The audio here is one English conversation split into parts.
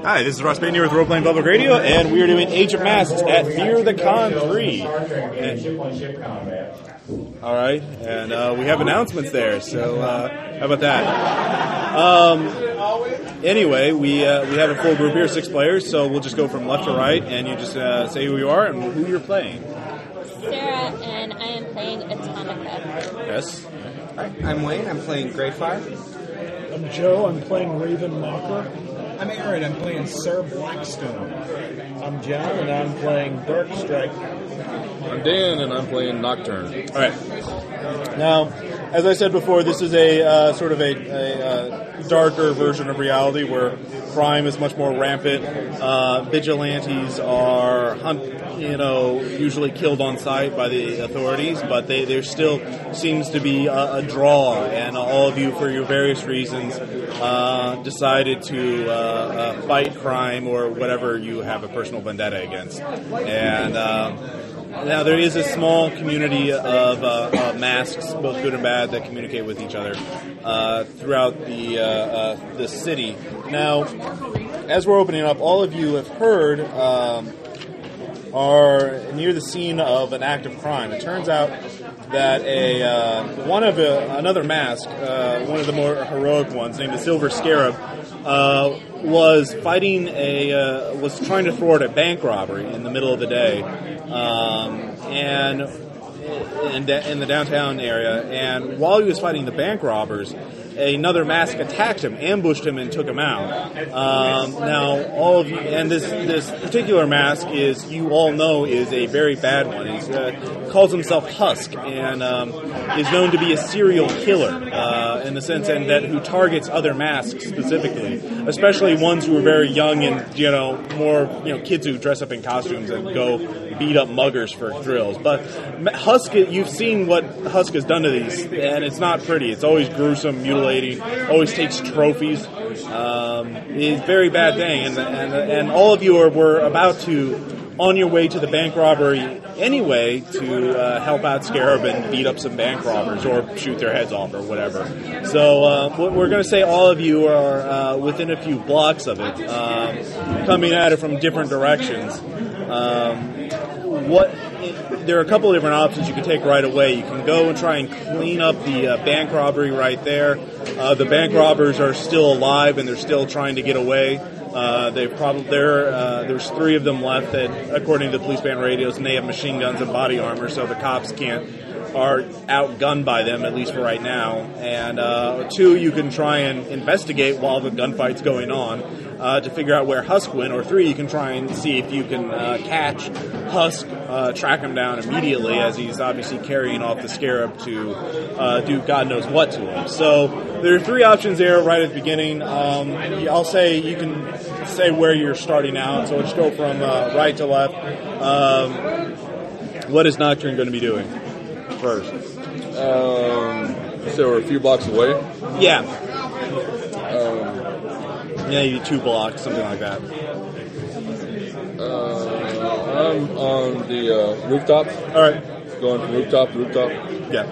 Hi, this is Ross Payne here with Role Playing Public Radio, and we are doing Age of Masks at Fear the Con 3. And- all right, and uh, we have announcements there, so uh, how about that? Um, anyway, we uh, we have a full group here, six players, so we'll just go from left to right, and you just uh, say who you are and who you're playing. Sarah, and I am playing Atomica. Yes. Hi, I'm Wayne. I'm playing Greyfire. I'm Joe. I'm playing Raven Mocker. I'm Aaron. I'm playing Sir Blackstone. I'm John, and I'm playing Dark Strike. I'm Dan, and I'm playing Nocturne. All right. Now, as I said before, this is a uh, sort of a, a uh, darker version of reality where crime is much more rampant. Uh, vigilantes are, hunt, you know, usually killed on sight by the authorities, but they, there still seems to be a, a draw, and all of you, for your various reasons, uh, decided to uh, uh, fight crime or whatever you have a personal vendetta against. And um, now there is a small community of uh, uh, masks, both good and bad, that communicate with each other uh, throughout the the city. Now, as we're opening up, all of you have heard um, are near the scene of an act of crime. It turns out that a uh, one of a, another mask, uh, one of the more heroic ones, named the Silver Scarab, uh, was fighting a uh, was trying to thwart a bank robbery in the middle of the day, um, and in, in the downtown area. And while he was fighting the bank robbers, another mask attacked him, ambushed him, and took him out. Um, now, all of you, and this this particular mask is you all know is a very bad one. He uh, calls himself Husk and um, is known to be a serial killer uh, in the sense and that who targets other masks specifically, especially ones who are very young and you know more you know kids who dress up in costumes and go beat up muggers for thrills. But Husk, you've seen what Husk has done to these, and it's not pretty. It's always gruesome, mutilating. Always takes trophies. Um, it's a very bad thing, and and, and all of you are were about to on your way to the bank robbery anyway to uh, help out Scarab and beat up some bank robbers or shoot their heads off or whatever. So uh, we're going to say all of you are uh, within a few blocks of it, um, coming at it from different directions. Um, what there are a couple of different options you can take right away. You can go and try and clean up the uh, bank robbery right there. Uh, the bank robbers are still alive and they're still trying to get away. Uh, they probably there. Uh, there's three of them left that, according to the police band radios, and they have machine guns and body armor, so the cops can't are outgunned by them at least for right now. And uh, two, you can try and investigate while the gunfight's going on uh, to figure out where Husk went. Or three, you can try and see if you can uh, catch Husk, uh, track him down immediately as he's obviously carrying off the Scarab to uh, do God knows what to him. So there are three options there right at the beginning. Um, I'll say you can say where you're starting out. So just go from uh, right to left. Um, what is Nocturne going to be doing first? Um, so we're a few blocks away. Yeah. Maybe two blocks, something like that. uh, I'm on the uh, rooftop, All right. going from rooftop to rooftop, Yeah.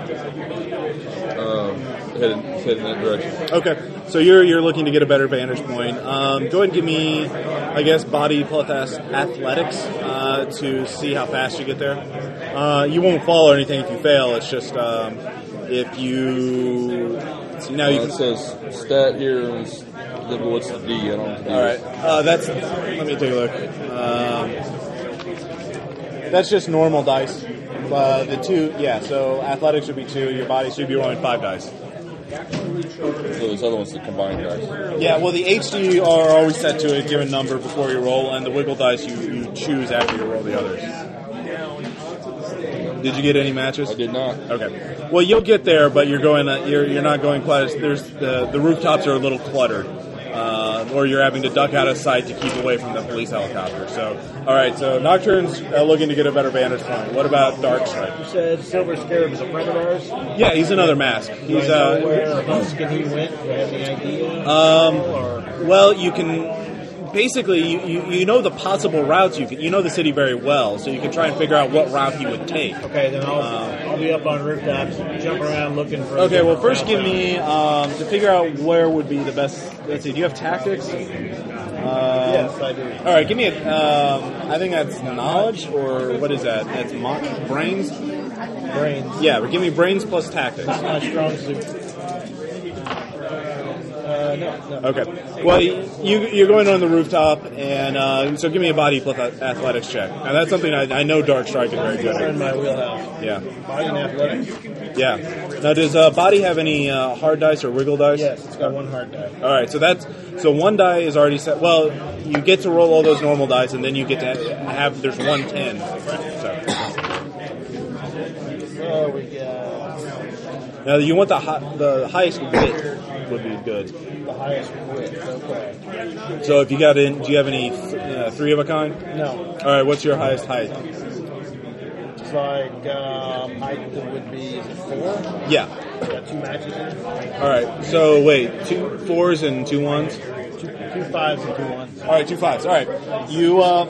um, heading, heading that direction. Okay. So you're you're looking to get a better vantage point. Um, go ahead and give me, I guess, body plus athletics uh, to see how fast you get there. Uh, you won't fall or anything if you fail. It's just um, if you. See, now you Uh, can it says stat here is what's the D? I don't know. what the D All right, uh, that's. Let me take a look. Um, that's just normal dice. Uh, the two, yeah. So athletics would be two. Your body should be rolling five dice. So this other one's the combined dice. Yeah. Well, the HD are always set to a given number before you roll, and the wiggle dice you, you choose after you roll the others. Did you get any matches? I did not. Okay. Well, you'll get there, but you're going. Uh, you're you're not going quite as. There's the the rooftops are a little cluttered, uh, or you're having to duck out of sight to keep away from the police helicopter. So, all right. So Nocturne's uh, looking to get a better vantage point. What about Dark Strike? You said Silver Scarab is a friend of ours. Yeah, he's another mask. He's Do I know uh. where and he went? Do you have any idea? Um, Well, you can basically you, you, you know the possible routes you can. You know the city very well, so you can try and figure out what route he would take. Okay, then I'll, I'll be up on rooftops, jumping around looking for. Okay, well, first give me um, to figure out where would be the best. Let's see. Do you have tactics? Uh, Yes, I do. All right, give me a. Um, I think that's knowledge, or what is that? That's mo- brains. brains. Yeah, but give me brains plus tactics. My strong suit. Uh, no, no. Okay. Well, you you're going on the rooftop, and uh, so give me a body plus athletics check. Now that's something I, I know Dark Strike is very good in my wheelhouse. Yeah, Body and athletics. yeah. Now does uh, body have any uh, hard dice or wiggle dice? Yes, it's got one hard die. All right, so that's so one die is already set. Well, you get to roll all those normal dice, and then you get to have there's one ten. So So we got now you want the hi- the highest width would be good. the highest width. Okay. So if you got in, do you have any uh, three of a kind? No, All right, what's your highest height? it's like um, height would be is it four? Yeah. Got two matches in. All right. So wait, two fours and two ones. Two, two fives and two ones. All right, two fives. All right, you uh,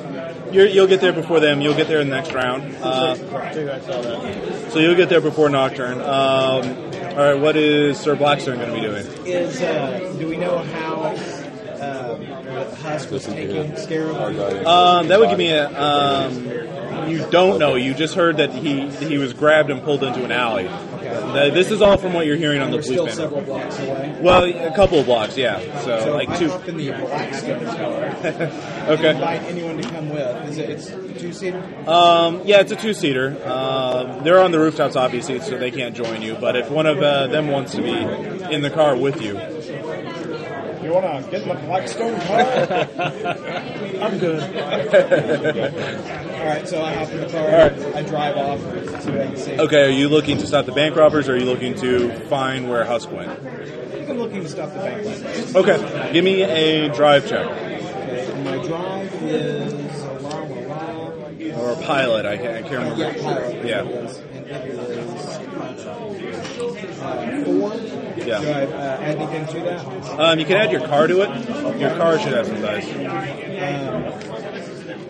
you're, you'll get there before them. You'll get there in the next round. Uh, I think I saw that. so you'll get there before Nocturne. Um, all right, what is Sir Blackstone going to be doing? Is uh, do we know how um, the husk was taking Scarab? Um, that would give me a. Um, you don't know. You just heard that he he was grabbed and pulled into an alley. Uh, This is all from what you're hearing on the We're police still banner. several blocks away. Well, a couple of blocks, yeah. So, So like I'm two. up in the Blackstone Tower. Okay. Invite anyone to come with. Is it? It's two seater. Um, yeah, it's a two-seater. Um, they're on the rooftops, obviously, so they can't join you. But if one of uh, them wants to be in the car with you, You want to get in the Blackstone car? I'm good. All right, so I hop in the car. right. I drive off. See what I can see. okay. Are you looking to stop the bank robbers, or are you looking to find where Husk went? I think I'm looking to stop the bank line. Okay, give me a drive check Okay, and my drive is or a pilot. I can't, I can't remember. Yeah, pilot. Yeah. And it is uh, four. Yeah. Do I uh, add anything to that? Um, you can add your car to it. Your car should have some dice.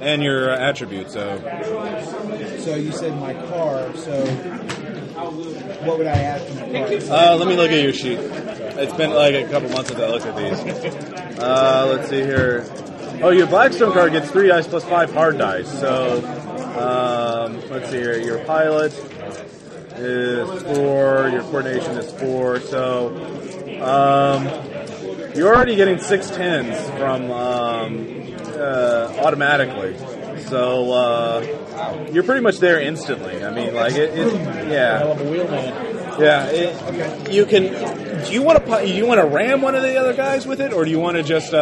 And your uh, attributes. So So you said my car. So what would I add to my car? uh, let me look at your sheet. It's been like a couple months since I looked at these. Uh, let's see here. Oh, your Blackstone card gets three dice plus five hard dice. So um, let's see here. Your pilot is four. Your coordination is four. So um, you're already getting six tens from um, uh, automatically. So uh, you're pretty much there instantly. I mean, like it, it yeah. Yeah, it, you can. Do you want to? Do you want to ram one of the other guys with it, or do you want to just uh,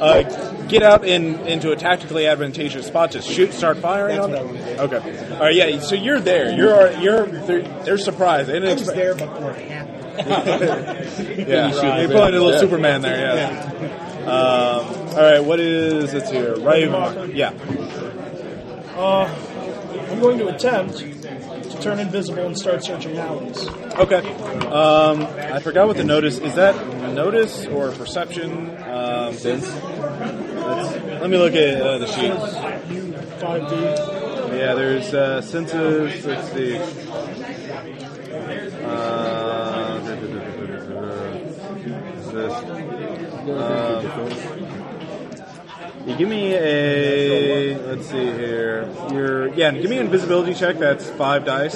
uh, get out in into a tactically advantageous spot to shoot, start firing That's on them? Okay. All right. Yeah. So you're there. You're you're they're, they're surprised. They didn't I was expect. there, but we're. Yeah. They're pulling a little Superman there. Yeah. Um, all right. What is it's here? Right. Yeah. Uh, I'm going to attempt to turn invisible and start searching alleys. Okay. Um, I forgot what the notice is. That notice or perception? Um, let's- let me look at uh, the sheet. Five D. Yeah, there's uh, senses. Let's see. Uh, what's this? Um, you give me a. Let's see here. Your yeah. Give me an invisibility check. That's five dice.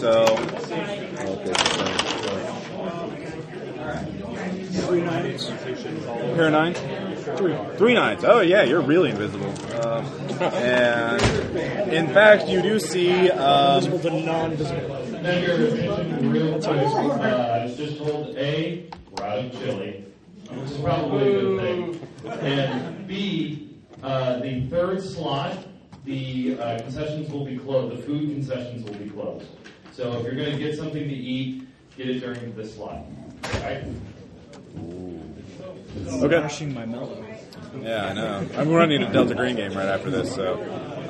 So Okay. Three nines. pair of nines. Three. Three nines. Oh yeah, you're really invisible. Um, and in fact, you do see. Um, Visible to non-visible. That's uh, just hold A, we're out of chili, which is probably a good thing. And B, uh, the third slot, the uh, concessions will be closed, the food concessions will be closed. So if you're going to get something to eat, get it during this slot. Right? okay. Crushing my melody. Yeah, I know. I'm running a Delta Green game right after this, so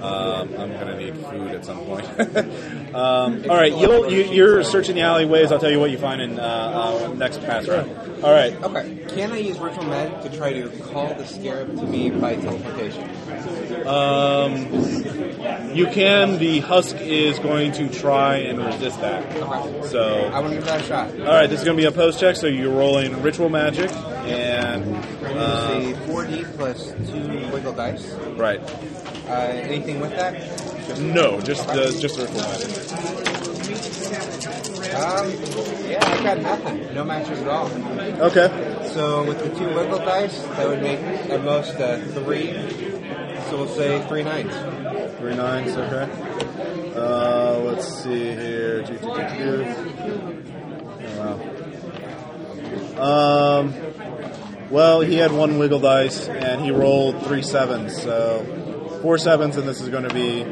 um, I'm gonna need food at some point. um, all right, you'll, you, you're searching the alleyways. I'll tell you what you find in uh, uh, next pass round. All right. Okay. Can I use ritual magic to try to call the scarab to me by teleportation? Um, you can. The husk is going to try and resist that. Okay. So, I want to give that a shot. all right, this is going to be a post check. So you're rolling ritual magic, and uh, Say 4d plus 2 wiggle dice. right. Uh, anything with that? Just, No, just the just the ritual. Um, yeah, I've got nothing. No matches at all. Okay. So with the two wiggle dice, that would make at most uh, three. So we'll say three nines. Three nines. Okay. Uh, let's see here. Do, do, do, do. Oh, wow. Um. Well, he had one wiggle dice, and he rolled three sevens. So four sevens, and this is going to be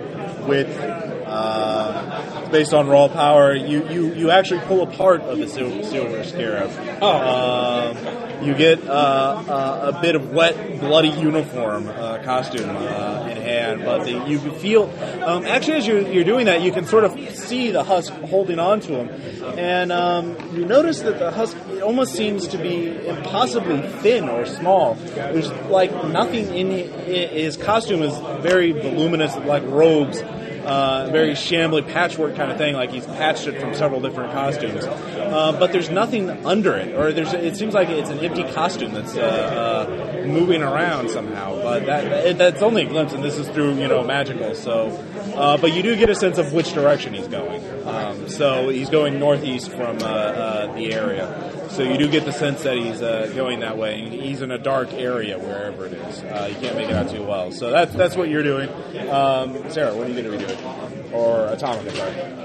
with uh, based on raw power. You, you you actually pull a part of the sil- silver scarab. Um, you get uh, uh, a bit of wet, bloody uniform uh, costume uh, in hand, but the, you feel um, actually as you're, you're doing that, you can sort of see the husk holding on to him, and um, you notice that the husk almost seems to be impossibly thin or small. There's like nothing in his costume is very voluminous, like robes uh, very shambly patchwork kind of thing, like he's patched it from several different costumes. Uh, but there's nothing under it, or there's it seems like it's an empty costume that's uh, uh, moving around somehow. But that it, that's only a glimpse, and this is through you know magical. So, uh, but you do get a sense of which direction he's going. Um, so he's going northeast from uh, uh, the area. So you do get the sense that he's uh, going that way. and He's in a dark area wherever it is. Uh, you can't make it out too well. So that's that's what you're doing. Um, Sarah, what are you going to be doing? Or Atomica, sorry.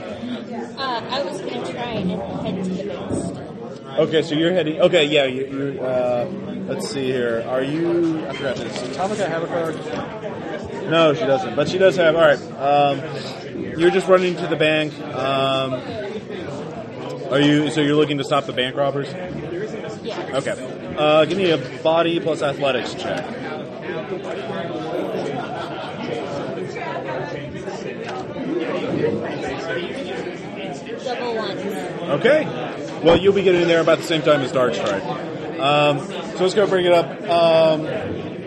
Uh, I was going to try and head to the base. Okay, so you're heading. Okay, yeah. You, you, uh, let's see here. Are you? I forgot this. Does Atomica have a card? No, she doesn't. But she does have. All right. Um, you're just running to the bank. Um, are you? So you're looking to stop the bank robbers? Yeah. Okay. Uh, give me a body plus athletics check. Double ones. Okay. Well, you'll be getting there about the same time as Dark Strike. Um, so let's go bring it up. Um,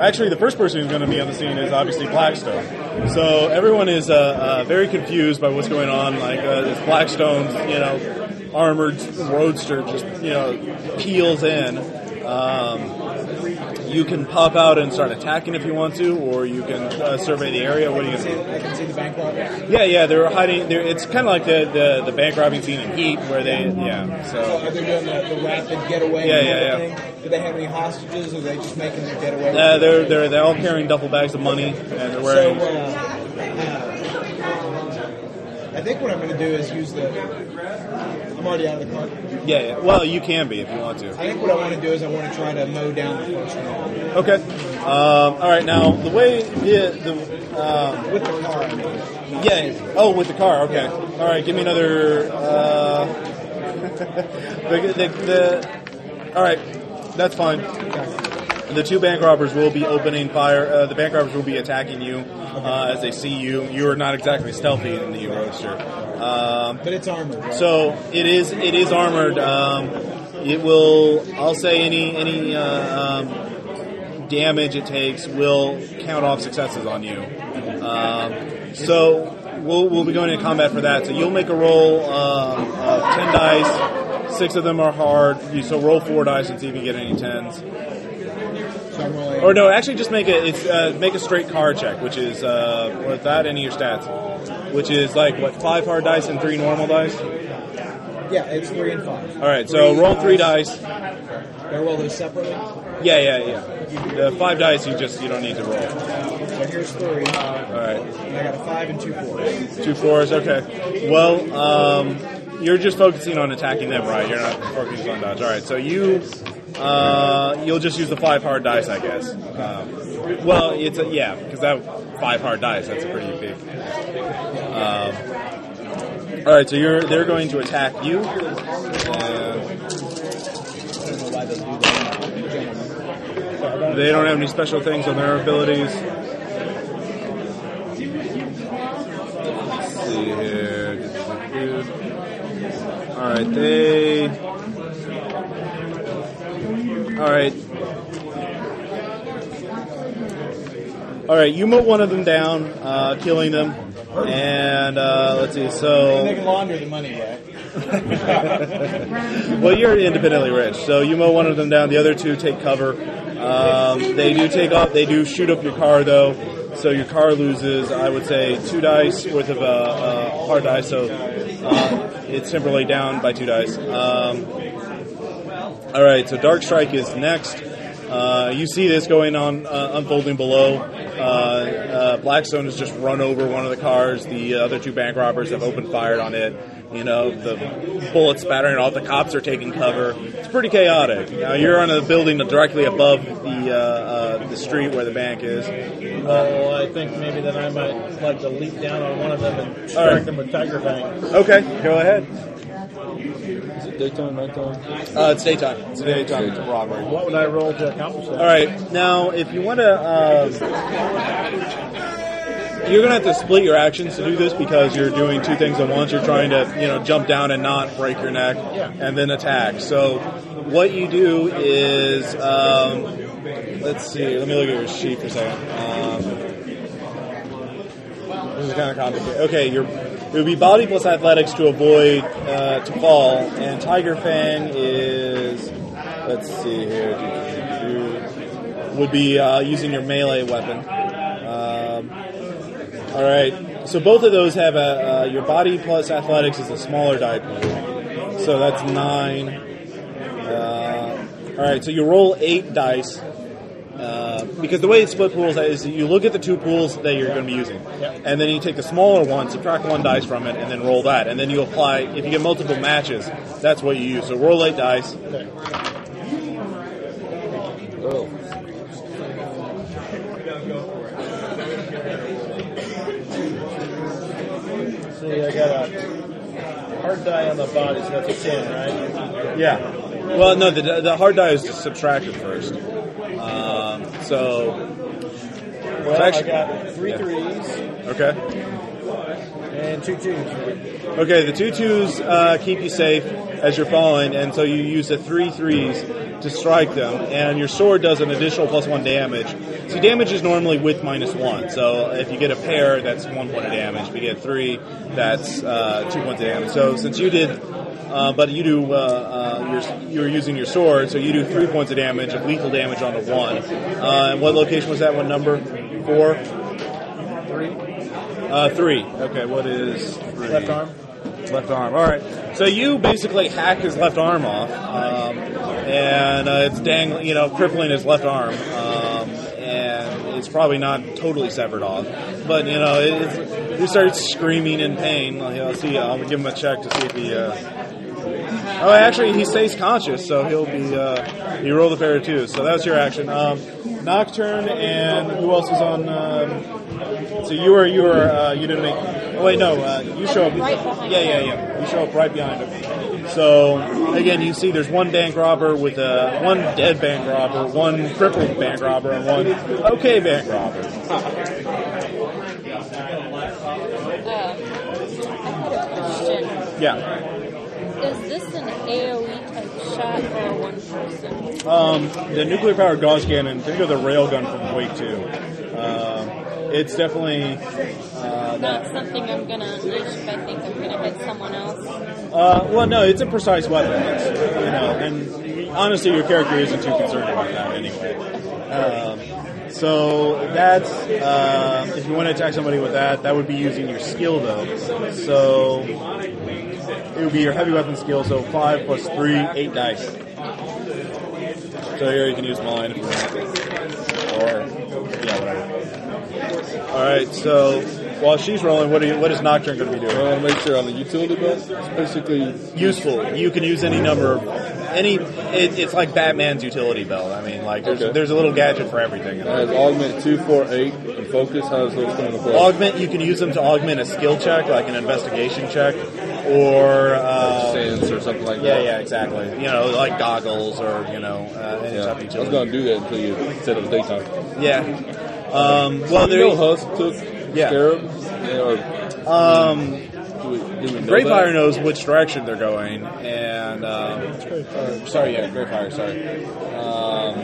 actually, the first person who's going to be on the scene is obviously Blackstone. So everyone is uh, uh, very confused by what's going on. Like uh, this Blackstone's, you know, armored roadster just you know peels in. Um, you can pop out and start attacking if you want to, or you can uh, survey the area. What are you to? I can see the bank robbers. Yeah, yeah, they're hiding. They're, it's kind of like the, the, the bank robbing scene in Heat, where they, yeah. So So are they doing the, the rapid getaway? Yeah, yeah, yeah. Thing? Do they have any hostages? Or are they just making their getaway? uh, they're they're they're all carrying duffel bags of money, and they're So, wearing. uh, uh, I think what I'm going to do is use the. Already out of the car. yeah, yeah. Well, you can be if you want to. I think what I want to do is I want to try to mow down the first one Okay. Um, all right. Now the way the the um, with the car. I mean. yeah. Oh, with the car. Okay. All right. Give me another. Uh, the, the, the, all right. That's fine. The two bank robbers will be opening fire. Uh, the bank robbers will be attacking you uh, as they see you. You are not exactly stealthy in the roadster. Um, But it's armored, right? so it is. It is armored. Um, it will. I'll say any any uh, um, damage it takes will count off successes on you. Um, so we'll we'll be going into combat for that. So you'll make a roll uh, of ten dice. Six of them are hard. You so roll four dice and see if you get any tens. Rolling. Or no, actually, just make a it's uh, make a straight card check, which is uh, without any of your stats, which is like what five hard dice and three normal dice. Yeah, it's three and five. All right, so roll three dice. I roll those separately? Yeah, yeah, yeah. The five dice you just you don't need to roll. So here's three. All right, And I got a five and two fours. two fours. Okay. Well, um, you're just focusing on attacking them, right? You're not focusing on dodge. All right, so you uh, you'll just use the five hard dice, I guess. Um, well, it's a, yeah, because that five hard dice that's a pretty big. Um, all right, so you're they're going to attack you. Uh, they don't have any special things on their abilities. Let's see here. All right, they. All right. All right, you mow one of them down, uh, killing them, and uh, let's see. They So, can launder the money yet. well, you're independently rich, so you mow one of them down. The other two take cover. Um, they do take off. They do shoot up your car, though. So your car loses, I would say, two dice worth of uh, uh, hard dice. So uh, it's temporarily down by two dice. Um, all right, so Dark Strike is next. Uh, you see this going on, uh, unfolding below. Uh, uh, Blackstone has just run over one of the cars. The other two bank robbers have opened fire on it. You know, the bullets spattering off. The cops are taking cover. It's pretty chaotic. Now you're on a building directly above the uh, uh, the street where the bank is. Well, I think maybe then I might like to leap down on one of them and strike right. them with Tiger Fang. Okay, go ahead. Is it daytime, nighttime? Uh, it's daytime. It's a daytime robbery. What would I roll to accomplish that? All right. Now, if you want to, um, you're going to have to split your actions to do this because you're doing two things at once. You're trying to, you know, jump down and not break your neck, and then attack. So, what you do is, um, let's see. Let me look at your sheet for a second. Um, this is kind of complicated. Okay, your it would be body plus athletics to avoid uh, to fall, and Tiger Fang is let's see here would be uh, using your melee weapon. Um, all right, so both of those have a uh, your body plus athletics is a smaller die pool, so that's nine. Uh, all right, so you roll eight dice. Uh, because the way it's split pools is you look at the two pools that you're going to be using, and then you take the smaller one, subtract one dice from it, and then roll that, and then you apply. If you get multiple matches, that's what you use. So roll eight dice. Oh. See, I got a hard die on the body, so that's a 10, right? Yeah. Well, no, the, the hard die is subtracted first. Um, so, Well, actually- I got three Yeah. threes okay. and two twos. Okay, the two twos uh, keep you safe as you're falling, and so you use the three threes to strike them, and your sword does an additional plus one damage. So damage is normally with minus one. So if you get a pair, that's one point of damage. If you get three, that's uh, two points of damage. So since you did, uh, but you do, uh, uh, you're, you're using your sword, so you do three points of damage of lethal damage on the one. Uh, and what location was that? What number? Four. Three. Uh, three. Okay, what is three? Left arm. Left arm. All right. So you basically hack his left arm off, um, and uh, it's dangling, you know, crippling his left arm, um, and it's probably not totally severed off, but you know, it, it's, he starts screaming in pain. I'll see. I'll give him a check to see if he. Oh, actually, he stays conscious, so he'll be. Uh, he rolled a pair of twos, so that's your action. Um, Nocturne and who else is on? Um, so you were you were uh, you didn't make. Oh wait, no, uh, you show up. Yeah, yeah, yeah. You show up right behind him. So again, you see there's one bank robber with a one dead bank robber, one crippled bank robber, and one okay bank robber. Uh, I had a question. Yeah. Is this an AoE type shot or one person? Um, the nuclear powered Gauss cannon. Think of the railgun from Quake Two. Um, it's definitely uh, Not something I'm gonna unleash if I think I'm gonna hit someone else. Uh, well, no, it's a precise weapon. It's, you know, and honestly, your character isn't too concerned about that anyway. Um, so that's uh, if you want to attack somebody with that, that would be using your skill though. So it would be your heavy weapon skill. So five plus three, eight dice. So here you can use mine if you want, or yeah, whatever. All right, so while she's rolling, what, are you, what is Nocturne going to be doing? I want to make sure on the utility belt, it's basically useful. You can use any number of any. It, it's like Batman's utility belt. I mean, like there's Okay. there's a little gadget for everything. it has augment two, four, eight, and focus. How does those come into play? Augment. You can use them to augment a skill check, like an investigation check, or uh, Sense or something like yeah, that. yeah, yeah, exactly. You know, like goggles or you know, uh, any Yeah. type of I was going to do that until you said it was daytime. Yeah. Um, well, you there. know Husk took Yeah. Scarab? Yeah, or Um, Greyfire knows which direction they're going, and um, or, sorry, yeah, Greyfire, sorry.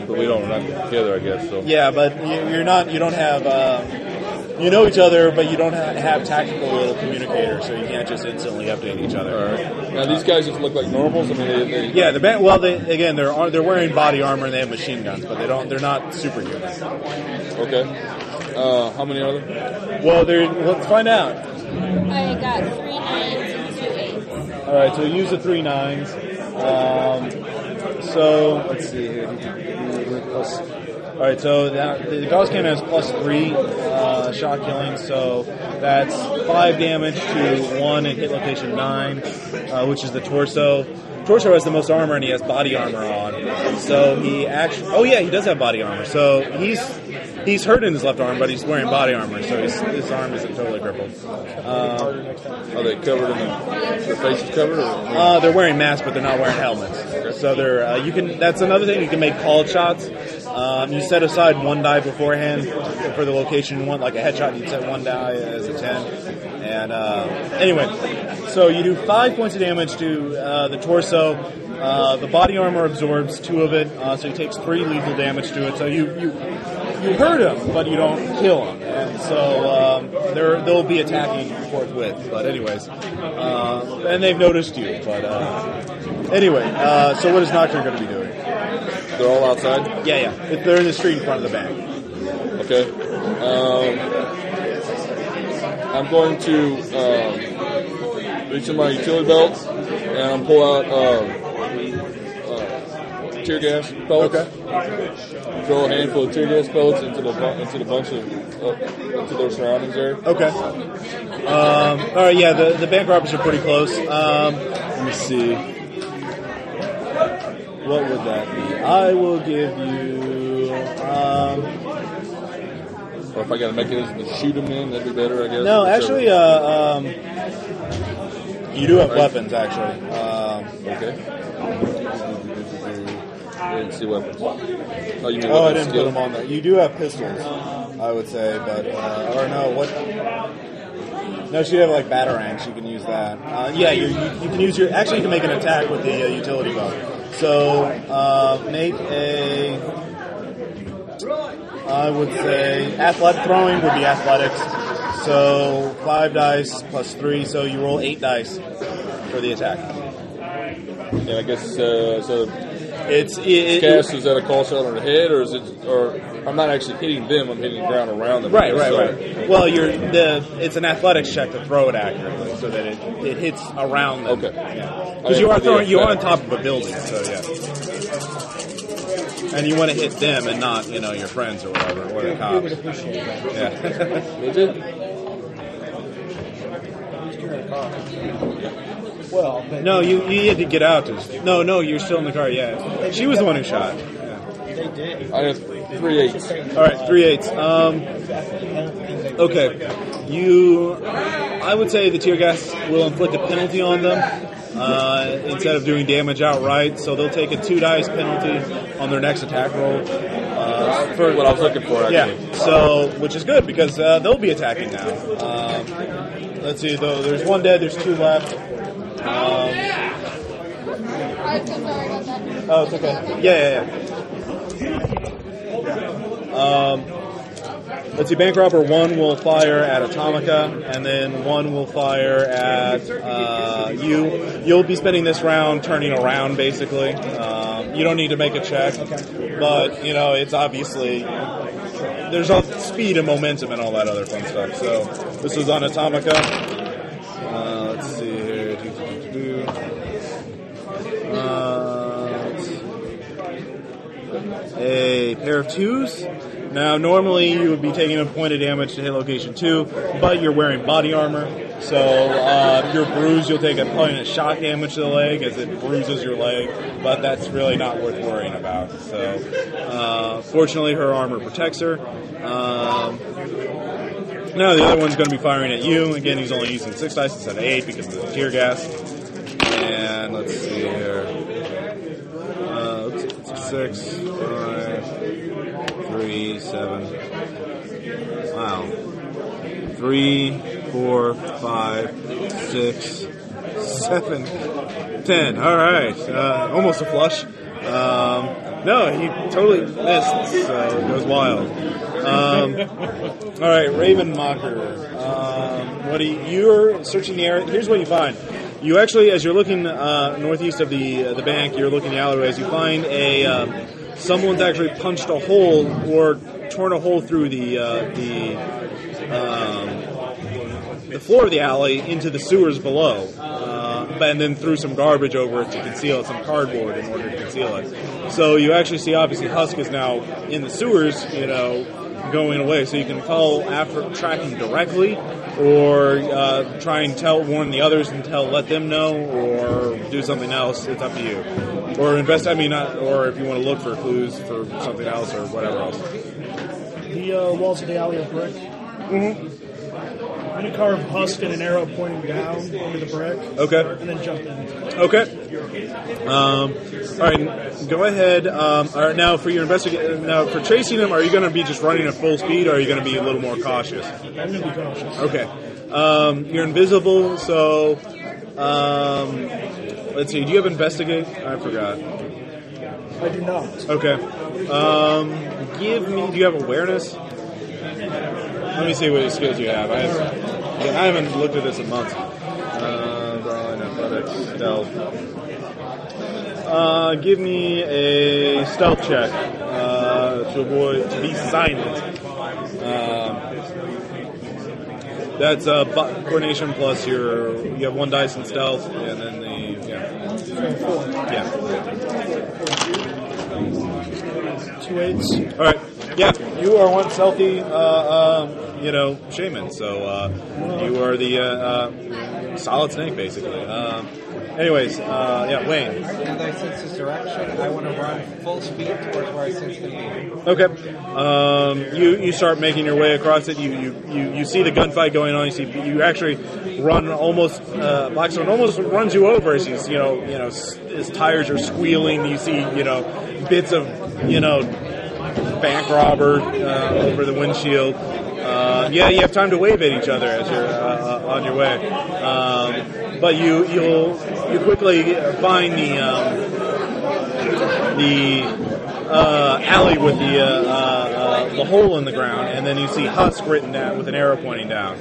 but we don't we're together, I guess. So Yeah, but you- you're not. You don't have. Uh, you know each other, but you don't ha- have tactical little communicators, so you can't just instantly update each other. All right. Now these guys just look like normals. I mean, they, they Yeah, the band, well, they again they're they're wearing body armor and they have machine guns, but they don't. They're not superhuman. okay. Uh, how many are there? Well, they're. Let's find out. I got three nines and two eights. All right, so use the three nines. Um, so let's see here. Plus- All right, so that, the Gauss cannon has plus three uh, shot killing, so that's five damage to one and hit location nine, uh, which is the torso. Torso has the most armor and he has body armor on, so he actually. Oh yeah, he does have body armor. So he's he's hurt in his left arm, but he's wearing body armor, so his, his arm isn't totally crippled. Um, Are they covered in the, their faces covered? Or, uh, they're wearing masks, but they're not wearing helmets. So they're uh, you can. That's another thing. You can make called shots. Um, you set aside one die beforehand for the location you want, like a headshot. You'd set one die as a ten. And uh, anyway, so you do five points of damage to uh, the torso. Uh, the body armor absorbs two of it, uh, so he takes three lethal damage to it. So you you you hurt him, but you don't kill him. And so um, they're, they'll be attacking forthwith. But anyways, uh, and they've noticed you. But uh, anyway, uh, so what is Nocturne going to be doing? They're all outside. Yeah, yeah. If they're in the street in front of the bank. Okay. Um, I'm going to um, reach in my utility belt and pull out um, uh, tear gas pellets. Okay. Throw a handful of tear gas pellets into the bu- into the bunch of uh, into their surroundings there. Okay. Um, all right. Yeah, the the bank robbers are pretty close. Um, let me see. What would that be? I will give you. Um, Or if I got to make it to shoot them in, that'd be better, I guess. no, Whichever. actually, uh, um, you do have weapons. Actually, um, Okay. I didn't see weapons. Oh, you mean Oh, I didn't skill? put them on there. You do have pistols, I would say, but uh, or no, what? No, she have like batarangs. You can use that. Uh, yeah, you, you, you can use your. Actually, you can make an attack with the uh, utility belt. So uh, make a. I would say athletic throwing would be athletics. So five dice plus three, so you roll eight dice for the attack. Yeah, I guess uh, so. It's it, it- Cast is that a call shot on the head, or is it? Or I'm not actually hitting them; I'm hitting the ground around them. Right, right, So- right. Well, you're the it's an athletics check to throw it accurately, so that it, it hits around them. Okay. Yeah. Because you are throwing, you're on top of a building, so yeah. And you want to hit them and not, you know, your friends or whatever, or the cops. Yeah. Is it? Well, but no, you you had to get out. To, no, no, you're still in the car. Yeah. She was the one who shot. Yeah. they did. I have three eights. All right, three eights. Um, okay, you. I would say the tear gas will inflict a penalty on them uh, instead of doing damage outright. So they'll take a two dice penalty on their next attack roll. Uh, for What I was looking for, actually. yeah. So which is good because uh, they'll be attacking now. Um, let's see. Though there's one dead. There's two left. That. Oh, it's okay. Yeah, yeah, yeah. Um, let's see. Bank robber one will fire at Atomica, and then one will fire at uh, you. You'll be spending this round turning around, basically. Um, you don't need to make a check, but you know it's obviously there's all speed and momentum and all that other fun stuff. So this is on Atomica. Uh, let's see here. Do, do, do, do. Uh, a pair of twos. Now, normally you would be taking a point of damage to hit location two, but you're wearing body armor, so uh, you're bruised, you'll take a point of shock damage to the leg as it bruises your leg, but that's really not worth worrying about. So, uh, fortunately, her armor protects her. Um, now the other one's going to be firing at you. Again, he's only using six dice instead of eight because of the tear gas. And let's see here. Uh, six, seven. Wow. Three, four, five, six, seven, ten. All right. Uh, almost a flush. Um, No, he totally missed, so it was wild. Um, all right, Ravenmocker. Um, what do you, you're searching the area? Here's what you find. You actually, as you're looking uh, northeast of the uh, the bank, you're looking the alleyways. You find a um, someone's actually punched a hole or torn a hole through the uh, the um, the floor of the alley into the sewers below, uh, and then threw some garbage over it to conceal it, some cardboard in order to conceal it. So you actually see, obviously, Husk is now in the sewers, you know, going away. So you can follow after tracking directly, or uh, try and tell warn the others and tell let them know, or do something else. It's up to you. Or invest. I mean, not, or if you want to look for clues for something else or whatever else. The uh, walls of the alley are brick. Mm-hmm. I'm to carve husk and an arrow pointing down over the brick. Okay. And then jump in. Okay. Um, all right. Go ahead. Um, all right, now for your investigate. Now for chasing them, are you going to be just running at full speed, or are you going to be a little more cautious? I'm going to be cautious. Okay. Um, you're invisible, so um, let's see. Do you have investigate? I forgot. I do not. Okay. Um, give me. Do you have awareness? Let me see what skills you have. I, have, I haven't looked at this in months. Uh, drawing, athletics, stealth. Uh, give me a stealth check uh, to avoid to be silent. Um, that's uh, coordination plus your you have one dice in stealth, and then the yeah yeah. Two eights. All right. Yeah, you are one stealthy, uh, uh, you know, shaman. So uh, you are the uh, uh, solid snake, basically. Um, anyways, uh, yeah, Wayne. And I sense this direction. I want to run full speed towards where I sense them being. Okay. Um, you you start making your way across it. You you, you, you see the gunfight going on. You see you actually run almost. Uh, Blackstone almost runs you over as he's you know you know his tires are squealing. You see you know bits of you know bank robber uh, over the windshield. Uh, yeah, you have time to wave at each other as you're uh, uh, on your way. Um, but you you'll you quickly find the um, the uh, alley with the uh, uh, the hole in the ground, and then you see Husk written down with an arrow pointing down.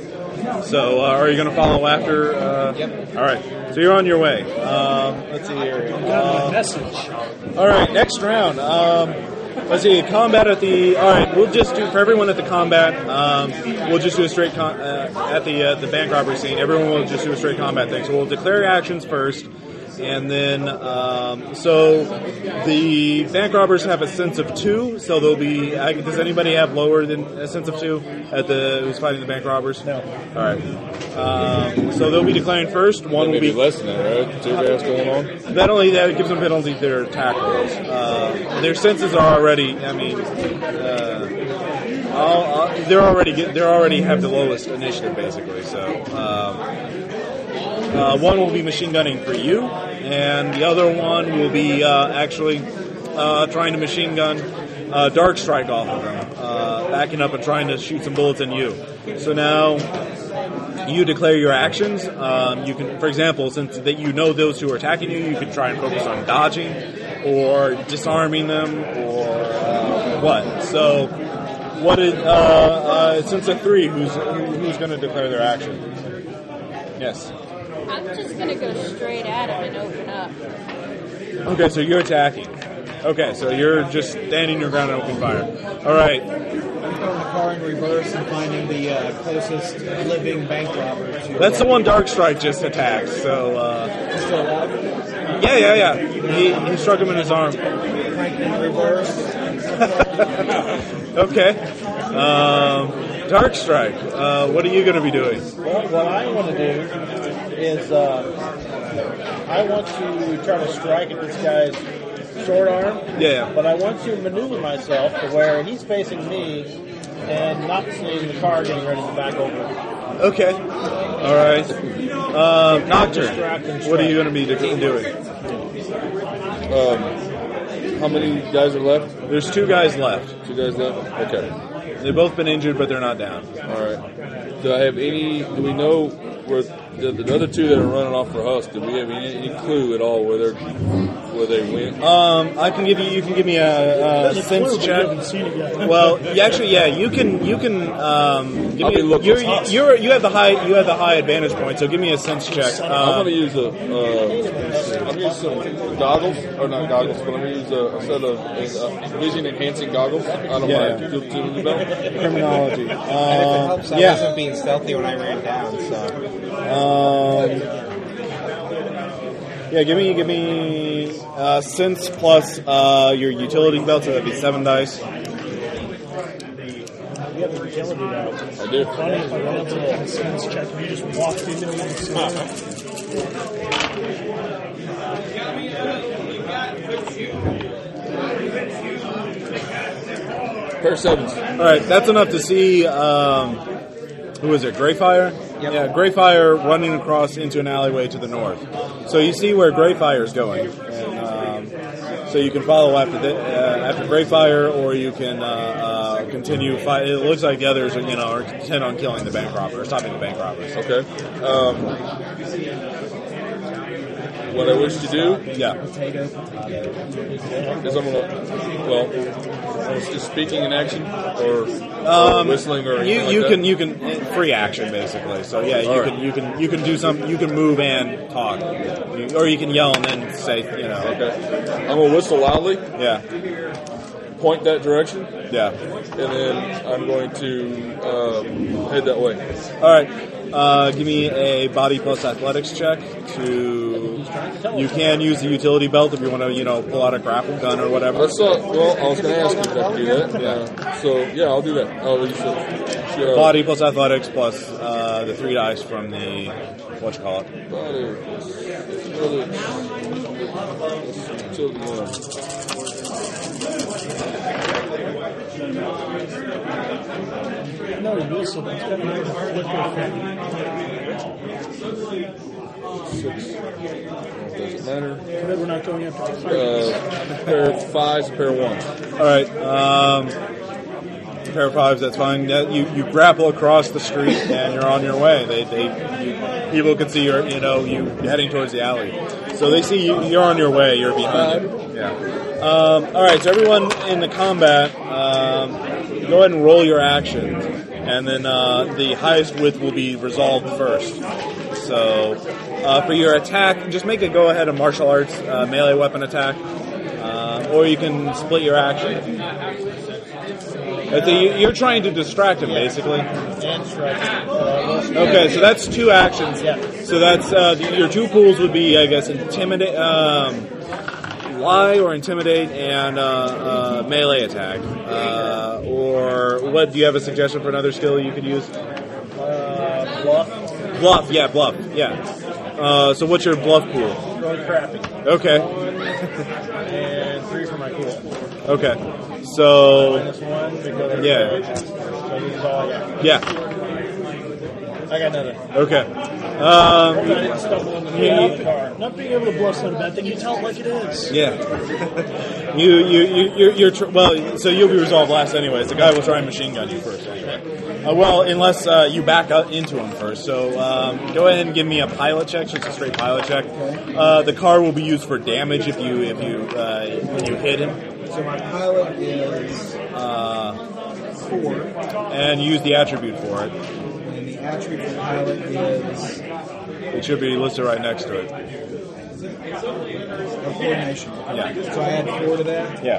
So, uh, are you going to follow after? Uh, Yep. All right. So you're on your way. Um, let's see here. Um, message. all right, next round. Um, let's see, combat at the. All right, we'll just do for everyone at the combat. Um, we'll just do a straight con- uh, at the uh, the bank robbery scene. Everyone will just do a straight combat thing. So we'll declare actions first, and then um, so the bank robbers have a sense of two. So they'll be. I- Does anybody have lower than a sense of two at the who's fighting the bank robbers? No. All right. Um, so they'll be declaring first. One will Maybe be less than that, right? Two gas going on. not only that, it gives them penalty to their attack rolls. Uh, their senses are already. I mean, uh, all, all, they're already get, they're already have the lowest initiative basically. So um, uh, one will be machine gunning for you, and the other one will be uh, actually uh, trying to machine gun uh, dark strike off of them, uh, backing up and trying to shoot some bullets in you. So now you declare your actions. Um, you can, for example, since that you know those who are attacking you, you can try and focus on dodging or disarming them or uh, what. So, what is uh, uh, since a three? Who's who, who's going to declare their action? Yes. I'm just gonna go straight at him and open up. Okay, so you're attacking. Okay, so you're just standing your ground and opening fire. All right. I'm throwing the car in reverse and finding the uh, closest living bank robber to. That's the one Dark Strike just attacked. So, uh, Still alive? yeah, yeah, yeah. He, he struck him in his arm. In reverse. Okay. Um, Dark Strike. Uh, what are you going to be doing? Well, what I want to do is uh, I want to try to strike at this guy's short arm, Yeah. but I want to maneuver myself to where he's facing me and not seeing the car getting ready to back over. Okay. All right. Um, Nocturne. What are you going to be doing? Um, how many guys are left? There's two guys left. Two guys left. Okay. They've both been injured, but they're not down. All right. Do I have any? Do we know where the, the other two that are running off for Husk? Do we have any, any clue at all where they're Will they win? Um, I can give you. You can give me a, a sense clearly check. haven't seen it yet. Well, yeah, actually, yeah, you can. You can. Um, give I'll me. be looking you're, you're, you have the high. You have the high advantage point. So give me a sense check. I'm Um, gonna use a. Uh, I'm gonna use some goggles, or not goggles, but I'm gonna use a, a set of uh, vision enhancing goggles out of Yeah. my utility belt. criminology. And if it Uh, helps, I yeah. wasn't being stealthy when I ran down, so. Um, yeah, give me give me uh, sense plus uh, your utility belt, so that'd be seven dice. We have a utility belt. I do. Funny if I up to the sense check you just walked into me and Pair sevens. All right, that's enough to see. Um, who is it? Greyfire. Yeah, Greyfire running across into an alleyway to the north. So you see where Greyfire is going, and um, so you can follow after the, uh, after Greyfire, or you can uh, uh, continue. Fight. It looks like the others, are, you know, are intent on killing the bank robber or stopping the bank robbers. Okay. Um, what I wish to do Yeah. is I'm gonna. Well, just speaking in action or, or Um, whistling or you you like can that? you can free action basically. So yeah, you All can you can you can do some you can move and talk, You- or you can yell and then say you know Okay. I'm gonna whistle loudly, yeah point that direction, yeah. and then I'm going to um, head that way. All right, uh, give me a body plus athletics check to. You can use the utility belt if you want to you know pull out a grapple gun or whatever. I saw. Well, I was going to ask you if I could do that. Uh, so yeah, I'll do that. I'll use the uh, Body plus athletics plus uh, the three dice from the what you call it. Body. Utility, no, you whistle, it's got a flicker six. Doesn't matter. We're not going after the Uh, pair of fives, pair of ones. All right. Um, pair of fives, that's fine. Yeah, You you grapple across the street and you're on your way. They they you, people can see you're you know you heading towards the alley, so they see you, you're on your way. You're behind. them. Yeah. Um, all right. So everyone in the combat, um, go ahead and roll your actions, and then uh, the highest width will be resolved first. So uh, for your attack, just make a go ahead of martial arts uh, melee weapon attack, uh, or you can split your action. So you- You're trying to distract him, basically. Okay, so that's two actions. Yeah. So that's uh, your two pools would be, I guess, intimidate, um, lie or intimidate, and uh, uh, melee attack. Uh, or what? Do you have a suggestion for another skill you could use? uh, bluff. Bluff. Yeah, bluff. Yeah. Uh, so what's your bluff pool? Going crappy. Okay. And three for my cool. Okay. So Minus one because Yeah. So all got. yeah. I got nothing. Okay. Um, didn't stumble into Yeah. the car. Not being able to bluff's not a bad thing. You tell it like it is. Yeah. you you you you're, you're tr- well. So you'll be resolved last anyways. The guy will try and machine gun you first anyway. Uh, well, unless uh, you back up into him first. So um, go ahead and give me a pilot check. Just a straight pilot check. Uh, the car will be used for damage if you if you uh, when you hit him. So my pilot is Uh, four, and use the attribute for it. And the attribute pilot is It should be listed right next to it. a coordination. Yeah. So I add four to that. Yeah.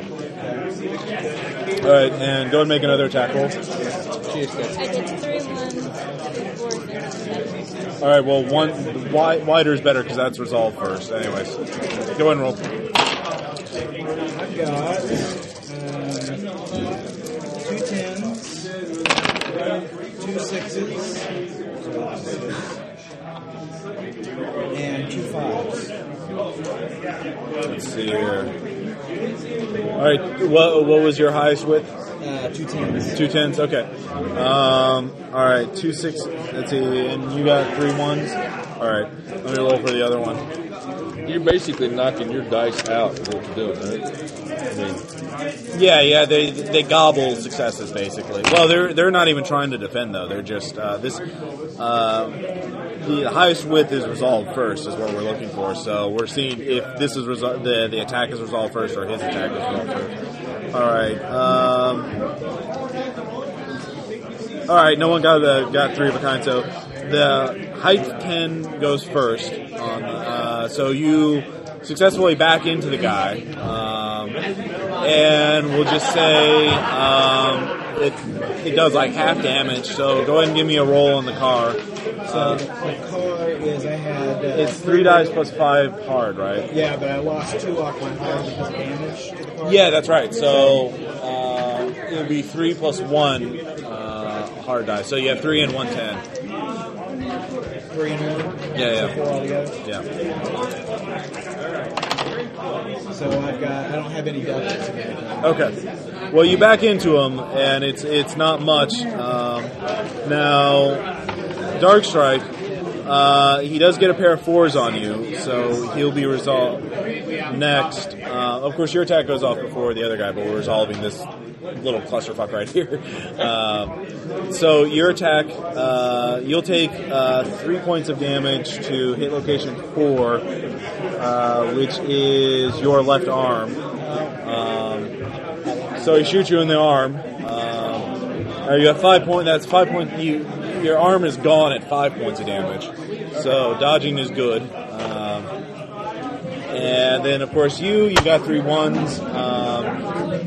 All right, and go and make another attack roll. I did three ones, four sixes. All right. Well, one wi- wider is better because that's resolved first. Anyways, go ahead and roll. I've got um, two tens, two sixes, and two fives. Let's see here. All right. What what was your highest width? Uh, two tens. Two tens. Okay. Um. All right. Two six. Let's see. And you got three ones. All right. Let me roll for the other one. You're basically knocking your dice out. Is what you're doing, right? Yeah, yeah, they they gobble successes basically. Well, they're they're not even trying to defend though. They're just uh, this. Uh, the highest width is resolved first, is what we're looking for. So we're seeing if this is resol- the the attack is resolved first or his attack is resolved first. All right. Um, all right. No one got the got three of a kind. So the height ten goes first. On uh, so you successfully back into the guy, um, and we'll just say um, it it does like half damage. So go ahead and give me a roll on the car. So my car is I had. Uh, it's three dice plus five hard, right? Yeah, but I lost two off my hard because of damage to the car. Yeah, that's right. So uh, it would be three plus one uh, hard die. So you have three and one ten. Three. Yeah, yeah. So four altogether. Yeah. So I've got. I don't have any it. Okay. Well, you back into him, and it's it's not much. Um, now, Dark Strike. Uh, he does get a pair of fours on you, so he'll be resolved next. Uh, of course, your attack goes off before the other guy, but we're resolving this little clusterfuck right here. Um, so your attack, uh, you'll take uh, three points of damage to hit location four, uh, which is your left arm. Um, so he shoots you in the arm. Um, you have five point. That's five point. You, your arm is gone at five points of damage. So dodging is good. And then of course you you got three ones. Um,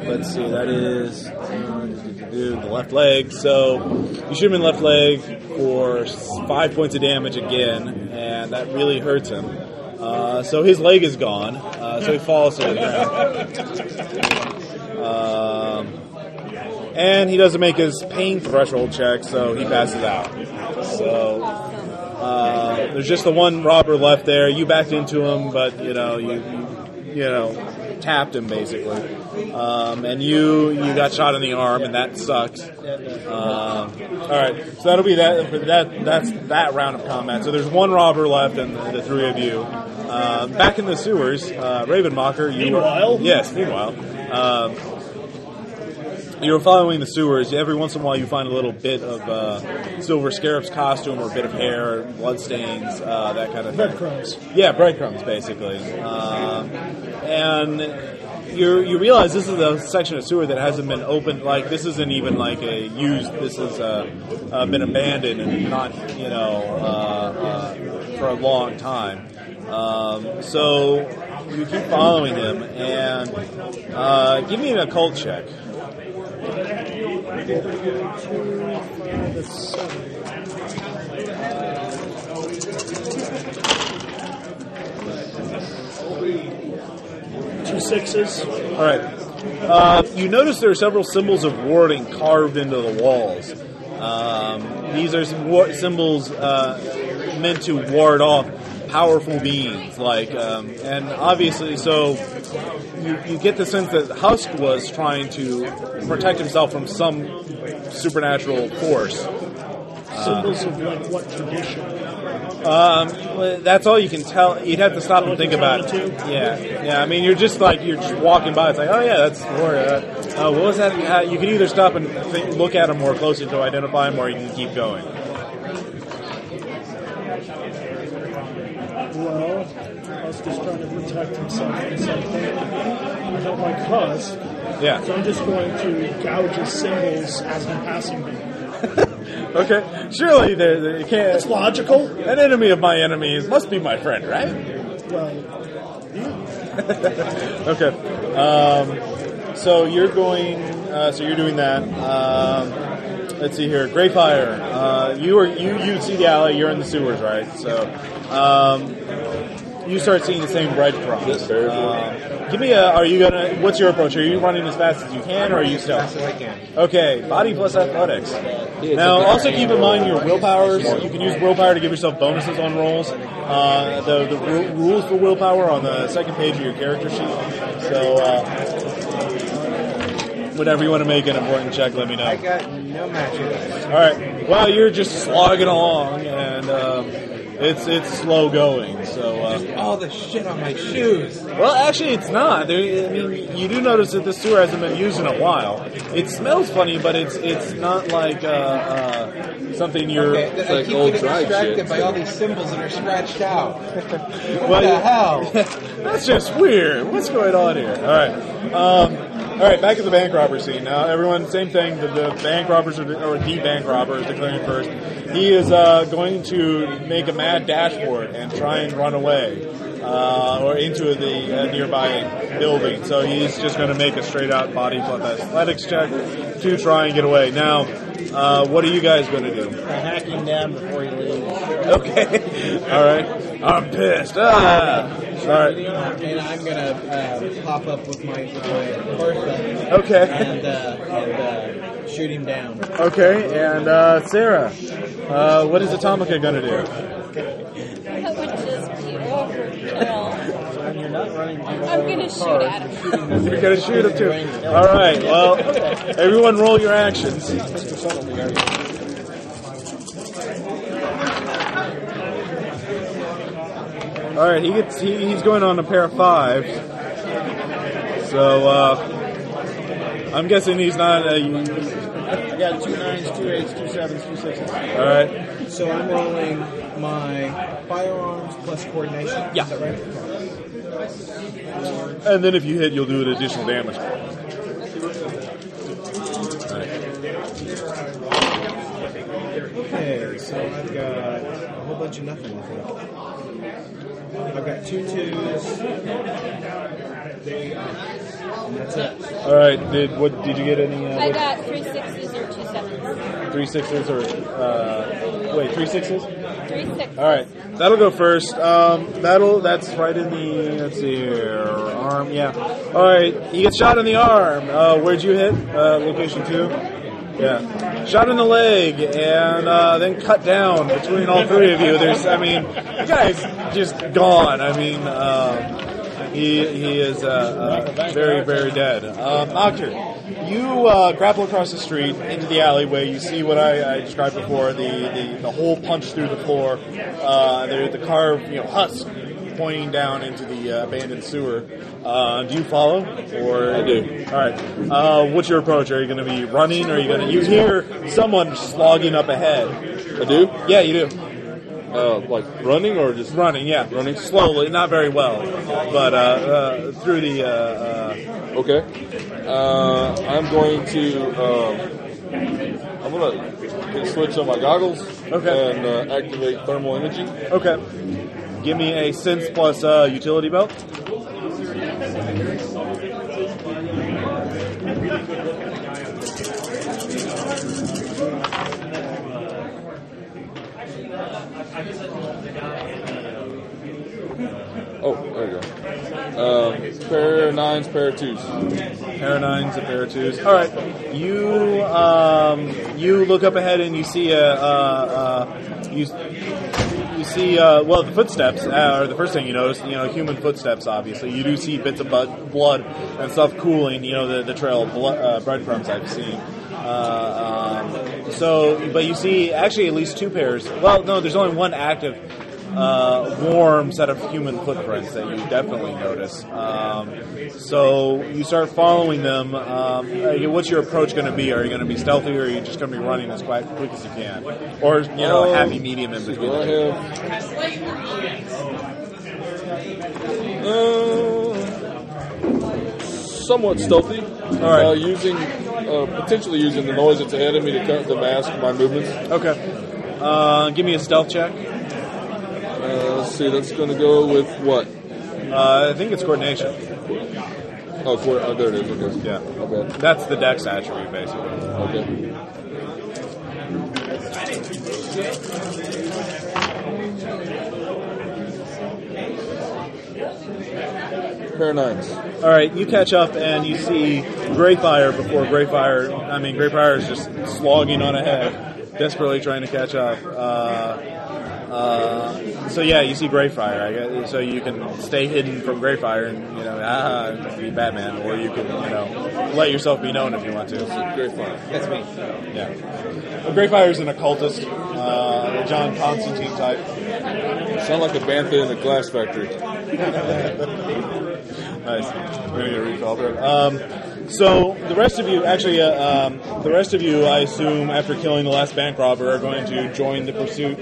let's see, that is the left leg. So you shoot him in left leg for five points of damage again, and that really hurts him. Uh, so his leg is gone. Uh, so he falls to the ground. Um, and he doesn't make his pain threshold check, so he passes out. So uh, there's just the one robber left there. You backed into him, but you know you you, you know tapped him basically, um, and you you got shot in the arm, and that sucks. Um, all right, so that'll be that. That that's that round of combat. So there's one robber left, and the, the three of you. Uh, back in the sewers, uh, Ravenmocker. You Meanwhile? yes. Meanwhile, um, you were following the sewers. Every once in a while, you find a little bit of uh, Silver Scarab's costume, or a bit of hair, blood stains, uh, that kind of thing. Breadcrumbs. Yeah, breadcrumbs, basically. Um, and you you realize this is a section of sewer that hasn't been opened. Like this isn't even like a used. This has uh, uh, been abandoned and not you know uh, uh, for a long time. Um, so you keep following him and uh, give me an occult check. Two sixes. All right. Uh, you notice there are several symbols of warding carved into the walls. Um, these are war- symbols uh, meant to ward off powerful beings, like, um, and obviously, so you, you get the sense that Husk was trying to protect himself from some supernatural force. Symbols of like what tradition? Um, that's all you can tell. You'd have to stop and think about it. Yeah, yeah. I mean, you're just like you're just walking by. It's like, oh yeah, that's Warrior. Uh, what was that? Uh, you can either stop and think, look at him more closely to identify him, or you can keep going. Well, I was just trying to protect himself from something. I don't like Husk, Yeah. so I'm just going to gouge his symbols as I'm passing them. Okay. Surely there, there you can't. It's logical. An enemy of my enemies must be my friend, right? Well, yeah. Okay. Um, so you're going. Uh, so you're doing that. Um, let's see here. Greyfire. Uh, you are you you see the alley. You're in the sewers, right? So um, you start seeing the same breadcrumbs. Um, give me a. Are you gonna? What's your approach? Are you running as fast as you can, or are you stealth? I can. Okay, body plus athletics. Now, also keep in mind your willpowers. You can use willpower to give yourself bonuses on rolls. Uh, the the ru- rules for willpower on the second page of your character sheet. So, uh, whenever you want to make an important check, let me know. I got no matches. All right. Well, you're just slogging along, and um, it's it's slow going. So, uh, all the shit on my shoes. Well, actually, it's not. There, I mean, you do notice that the sewer hasn't been used in a while. It smells funny, but it's it's not like uh, uh, something you're. Okay, th- I keep getting distracted by all these symbols that are scratched out. what Well, the hell? That's just weird. What's going on here? All right. Um, all right, back to the bank robber scene. Now, everyone, same thing. The, the bank robbers, are, or the bank robber is declaring first. He is uh, going to make a mad dashboard and try and run away uh, or into the uh, nearby building. So he's just going to make a straight out body plus athletics check to try and get away. Now, uh, what are you guys going to do? hacking down before he leaves. Okay. All right. I'm pissed. Ah. Sorry. And I'm gonna uh, pop up with my, with my Bertha Okay. and, uh, and uh, shoot him down. Okay, and uh, Sarah, uh, what is Atomica going to do? That would just be overkill. When you're not running I'm gonna shoot at him. You're going to shoot him too. All right. Well, everyone, roll your actions. All right. He gets. He, he's going on a pair of fives. So uh, I'm guessing he's not. You- I got two nines, two eights, two sevens, two sixes. all right. So I'm rolling my firearms plus coordination. Yeah. Is that right? And then if you hit, you'll do an additional damage. Right. Okay, so I've got a whole bunch of nothing. I think. I've got two twos. And that's it. All right. Did what? Did you get any? Uh, I what- got three sixes or two sevens. Three sixes or uh, wait, three sixes. Three sixes. All right, that'll go first. Um, that'll that's right in the let's see here arm. Yeah. All right, he gets shot in the arm. Uh, where'd you hit? Uh, location two. Yeah. Shot in the leg and uh, then cut down between all three of you. There's, I mean, the guy's just gone. I mean, um, he he is uh, uh, very very dead. Um, Octor, you uh, grapple across the street into the alleyway. You see what I, I described before the, the, the hole punched through the floor. Uh, there, the carved you know husk pointing down into the uh, abandoned sewer. Uh, do you follow? Or I do. All right. Uh, what's your approach? Are you going to be running? Or are you going to? You hear someone slogging up ahead. I do. Yeah, you do. Uh, like running or just running? Yeah, running slowly, not very well, but uh, uh, through the. Uh, uh, Okay. Uh, I'm going to. Um, I'm gonna switch on my goggles. Okay. And uh, activate thermal imaging. okay. Give me a sense plus uh, utility belt. Oh, there you go. Um, pair of nines, pair of twos. Pair of nines, a pair of twos. All right. You um, you look up ahead and you see a uh, uh, you you see uh, well the footsteps uh, are the first thing you notice. You know, human footsteps. Obviously, you do see bits of blood and stuff cooling. You know, the the trail of blood, uh, breadcrumbs I've seen. Uh, um, so, but you see actually at least two pairs. Well, no, there's only one active uh, warm set of human footprints that you definitely notice. Um, so you start following them. Um, uh, what's your approach going to be? Are you going to be stealthy, or are you just going to be running as quick, quick as you can, or you know, a Um, happy medium in between? I the two? Uh, somewhat stealthy. All right. Uh, using uh, potentially using the noise that's ahead of me to, cut, to mask my movements. Okay. Uh, give me a stealth check. Uh, let's see. That's going to go with what? Uh, I think it's coordination. Oh, coor- oh, there it is. Okay. Yeah. Okay. That's the dex attribute, basically. Okay. Pair nines. All right, you catch up and you see Greyfire before Greyfire. I mean, Greyfire is just slogging on ahead, desperately trying to catch up. Uh, uh, so yeah, you see Greyfire. I guess, so you can stay hidden from Greyfire and you know, ah, be Batman, or you can you know let yourself be known if you want to. Greyfire. That's me. Yeah. Well, Greyfire is an occultist, uh, John Constantine type. Sound like a bantha in a glass factory. Nice. We're gonna a refill there. Um, so the rest of you, actually, uh, um, the rest of you, I assume, after killing the last bank robber, are going to join the pursuit.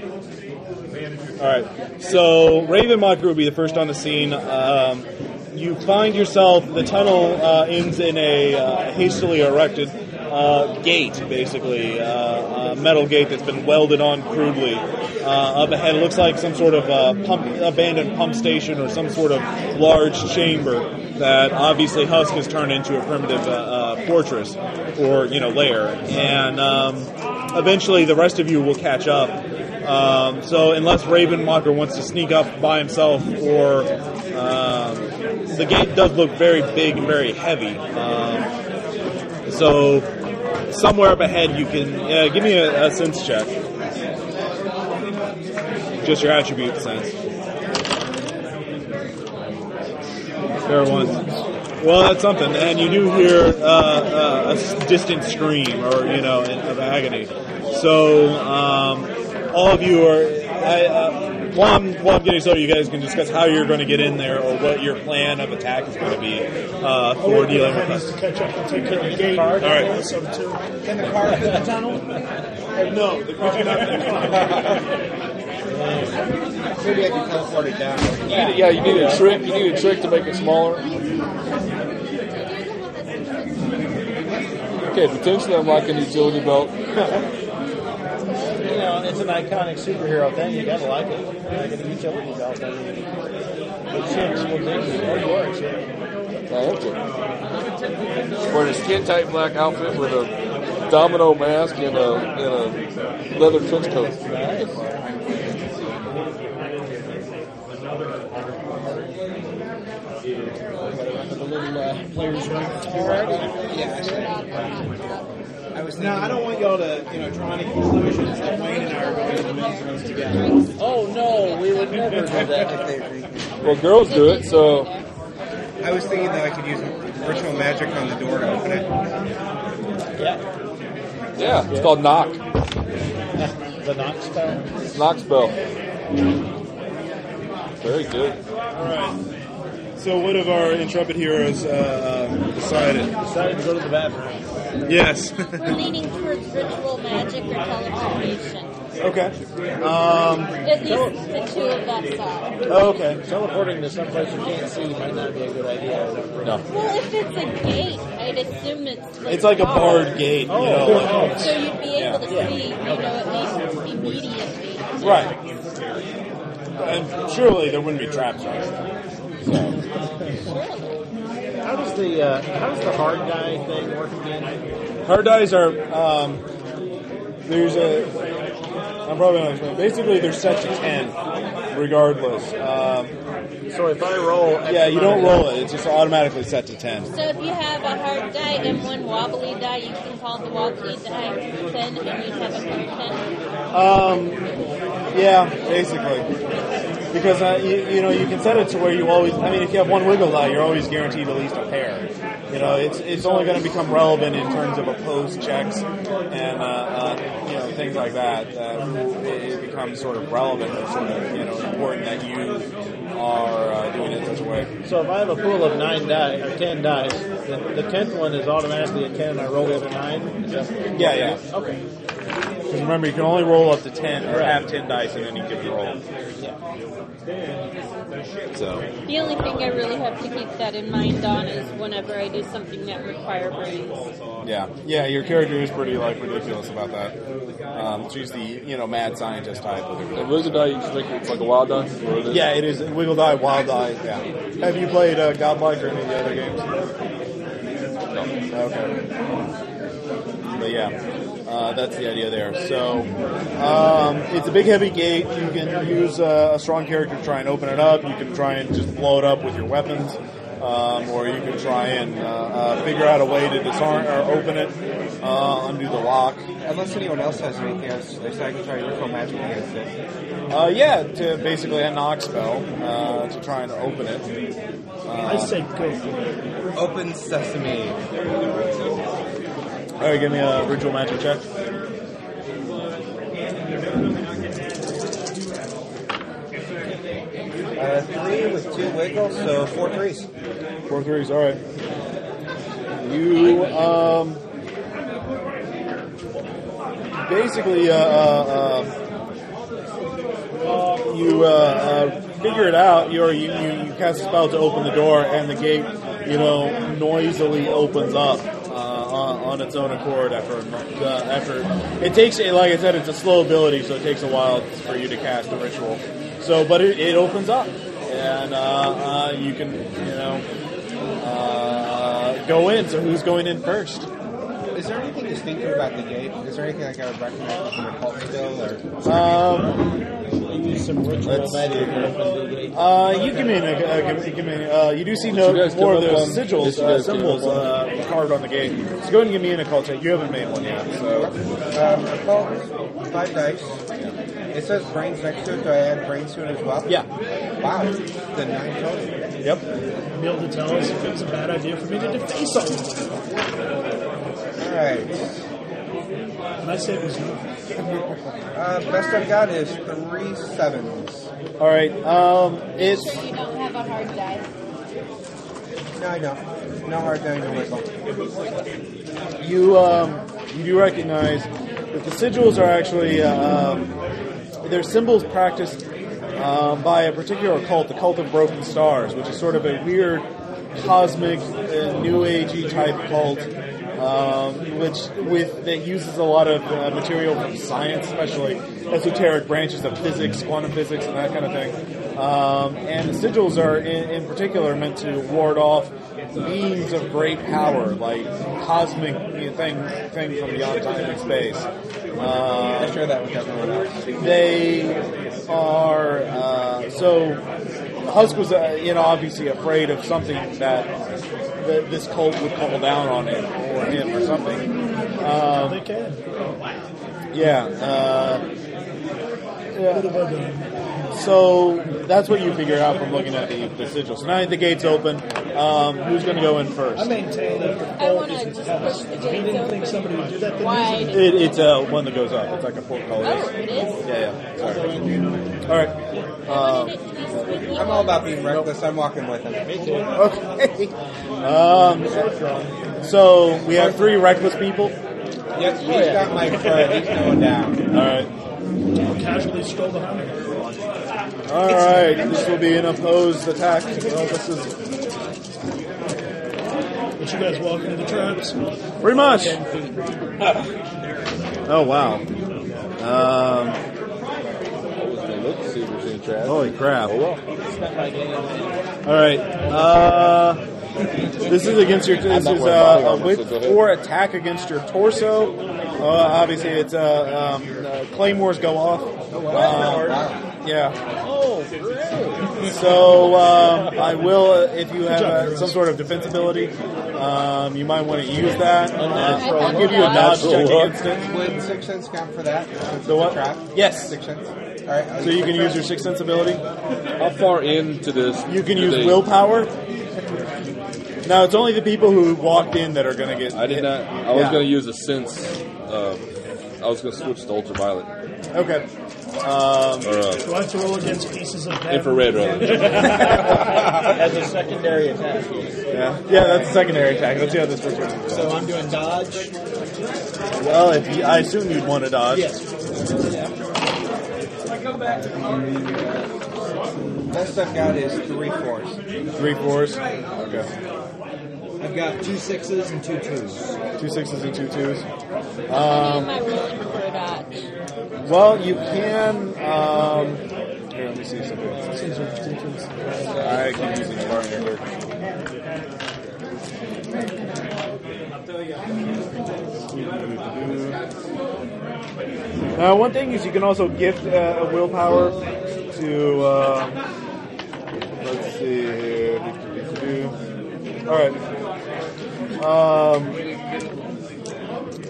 All right. So Ravenmocker will be the first on the scene. Um, you find yourself. The tunnel uh, ends in a uh, hastily erected uh, gate, basically uh, a metal gate that's been welded on crudely. Uh, up ahead, it looks like some sort of uh, pump, abandoned pump station or some sort of large chamber that obviously Husk has turned into a primitive fortress or you know lair. And um, eventually, the rest of you will catch up. Um, so unless Ravenwalker wants to sneak up by himself, or um, the gate does look very big and very heavy. Um, so somewhere up ahead, you can uh, give me a, a sense check. Just your attribute sense. It was. Well, that's something. And you do hear uh, uh, a distant scream, or you know, of agony. So um, all of you are. I, uh, while, I'm, while I'm getting started, you guys can discuss how you're going to get in there, or what your plan of attack is going to be uh, for dealing with needs us. to catch up and take care of the gate. All right. Can the car fit the tunnel? No, the car's not in the Maybe I can teleport it down. You need, yeah, you need a trick. You need a trick to make it smaller. Okay, potentially I'm like a utility belt. You know, it's an iconic superhero thing. You gotta like it. Like a utility belt. I mean, the chicks will dig you. Or you are a chick. I am to. Wearing a skin tight black outfit with a domino mask and a, and a leather trench coat. Nice. The little uh, players rank to be ready. Yeah. I was. No, I don't want y'all to, you know, draw any conclusions that Wayne and I are going to the men's rooms together. Oh no, we would never do that. Well, girls do it, so I was thinking that I could use ritual magic on the door to open it. Yeah. yeah, it's called knock. The knock spell. Knock spell. Very good. All right. So, what have our intrepid heroes uh, um, decided? Decided to go to the bathroom. Yes. We're leaning towards ritual magic or teleportation. okay. Um, At least the two of us are. oh, okay. Teleporting to someplace you can't see might not be a good idea. No. Well, if it's a gate, I'd assume it's like It's like a barred. barred gate, you Oh, know. So you'd be able to see, you know, at least immediately. Right. And surely there wouldn't be traps, right? Surely. How does the uh, how does the hard die thing work again? Hard dies are um, there's a I'm probably not explaining. Basically, they're set to ten, regardless. Um, So if I roll, X yeah, you don't roll it; it's just automatically set to ten. So if you have a hard die and one wobbly die, you can call the wobbly die 10 and you have a 10. Um, yeah, basically. Because uh, you, you know you can set it to where you always. I mean, if you have one wiggle die, you're always guaranteed at least a pair. You know, it's it's only going to become relevant in terms of opposed checks and uh, uh, you know things like that. Uh, it, it becomes sort of relevant or sort of you know important that you are uh, doing it such a way. So if I have a pool of nine die or ten dice, the, the tenth one is automatically a ten, and I roll the other nine. Is that, Yeah, yeah. okay. Because remember, you can only roll up to ten or have ten dice in any given roll. So. The only thing I really have to keep that in mind on is whenever I do something that require brains. Yeah, yeah, your character is pretty like ridiculous about that. Um, she's the you know mad scientist type. And wizard die, you just think it's like a wild die? It- Yeah, it is wiggle die, wild die. Yeah. Have you played uh, Godlike or any of the other games? Okay. But yeah, uh, that's the idea there. So um, it's a big, heavy gate. You can use uh, a strong character to try and open it up. You can try and just blow it up with your weapons. Um, or you can try and uh, uh, figure out a way to disarm or open it, uh, undo the lock. Unless anyone else has anything else, they say I can try ritual magic against it. Uh, yeah, to basically a knock spell uh, to try and open it. Uh, I say go for it. Open sesame. All right, give me a ritual magic check. Uh, three with two wiggles, so four threes. Four threes. All right. You um, basically uh, uh, uh, you uh, uh, figure it out. You're, you you you cast a spell to open the door, and the gate, you know, noisily opens up. On, its own accord after uh, it takes a like I said it's a slow ability so it takes a while for you to cast the ritual. So but it, it opens up and uh, uh, you can you know uh, go in. So who's going in first Is there anything distinctive about the gate? Is there anything like I would recognize from the cult still? Or um, Use some ritual Let's magic. to open the gate. Uh, you give me an, uh, give, give me, uh, you do see no more of come those sigils, yes, uh, symbols uh, carved on the gate. So go ahead and give me an occult check. You haven't made one yet, so um, well, five dice. It says brains next to it. Do I add brains to it as well? yeah, Wow. The nine total. yep. Be able to tell us if it was a bad idea for me to deface all of them. All right. And I say it was. Uh, best I've got is three sevens. All right. Um, it's Sure you don't have a hard die. No, I don't. No hard die to wiggle. you um, you do recognize that the sigils are actually uh, um, they're symbols practiced um, by a particular cult, the cult of broken stars, which is sort of a weird cosmic uh, new agey type cult. Um, which with that uses a lot of uh, material from science, especially esoteric branches of physics, quantum physics, and that kind of thing. Um, and the sigils are, in, in particular, meant to ward off beings of great power, like cosmic you know, things, things from beyond time and space. I Uh, share that with everyone else. they are uh, so. Husk was, uh, you know, obviously afraid of something that th- this cult would call down on him or him or something. Um, They can. yeah. Uh, done. So that's what you figure out from looking at the, the sigil. So now the gate's open. Um, who's going to go in first? I maintain that the I wanna isn't just test. push the If he gates didn't think somebody would do that, then wide. It, it's uh, one that goes up. It's like a portcullis. Oh, it is? Yeah, yeah. Sorry. All right. I Uh, wanted it to be squeaky. I'm all about being reckless. I'm walking with him. okay. Um, so we have three reckless people. Yep, he's got my friend. He's going down. All right. I'll casually stroll behind him. All right. This will be an opposed attack. Well, this is But you guys walk into the traps. pretty much. Oh wow. Um, Let's see if there's holy crap. Well. All right. Uh, this is against your. This is uh, a armor, with so go ahead. four attack against your torso. Uh, obviously, it's uh, um, uh, claymores go off. Uh, yeah. Oh, great. So um, I will, uh, if you have uh, some sort of defense ability, um, you might want to use that. Uh, I'll give you a dodge check luck. against it. Would sixth sense count for that? Since The what? it's a trap? Yes. Sixth sense. All right. I'll So you can use your sense. sixth sense ability. How far into this? You can do use they- willpower. Now it's only the people who walked in that are going to get. I did hit. not. I was Yeah. going to use a sense. Uh, I was going to switch to ultraviolet Okay. Um, or uh, Do I have to roll against pieces of bad infrared roll. As a secondary attack. yeah, yeah, that's a secondary attack. Let's see how this first one. goes. So I'm doing dodge. Well, if you, I assume you'd want to dodge. Yes. Best I've got is three fours. Three fours. Okay. I've got two sixes and two twos. Two sixes and two twos. What Um, am I rolling for a dodge? Well, you can. Um, here, let me see something. I keep using the bar here. Now, one thing is you can also gift uh, a willpower to. Uh, let's see here. All right. Um,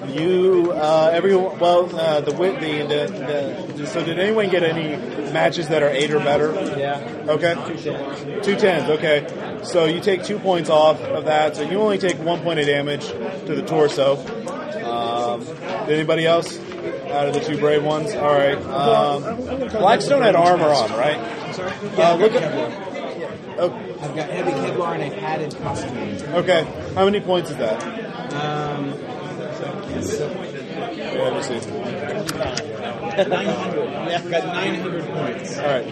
you, uh, everyone. Well, uh, the, wi- the, the the. So, did anyone get any matches that are eight or better? Yeah. Okay. Two tens. Okay. So you take two points off of that. So you only take one point of damage to the torso. Um, did anybody else? out of the two brave ones. All right. Um, Blackstone had armor on, right? Yeah, Uh, look at. Oh, I've got heavy Kevlar and a padded costume. okay. How many points is that? Um, Yeah, let me see. 900. Yeah, I've got 900 points. All right.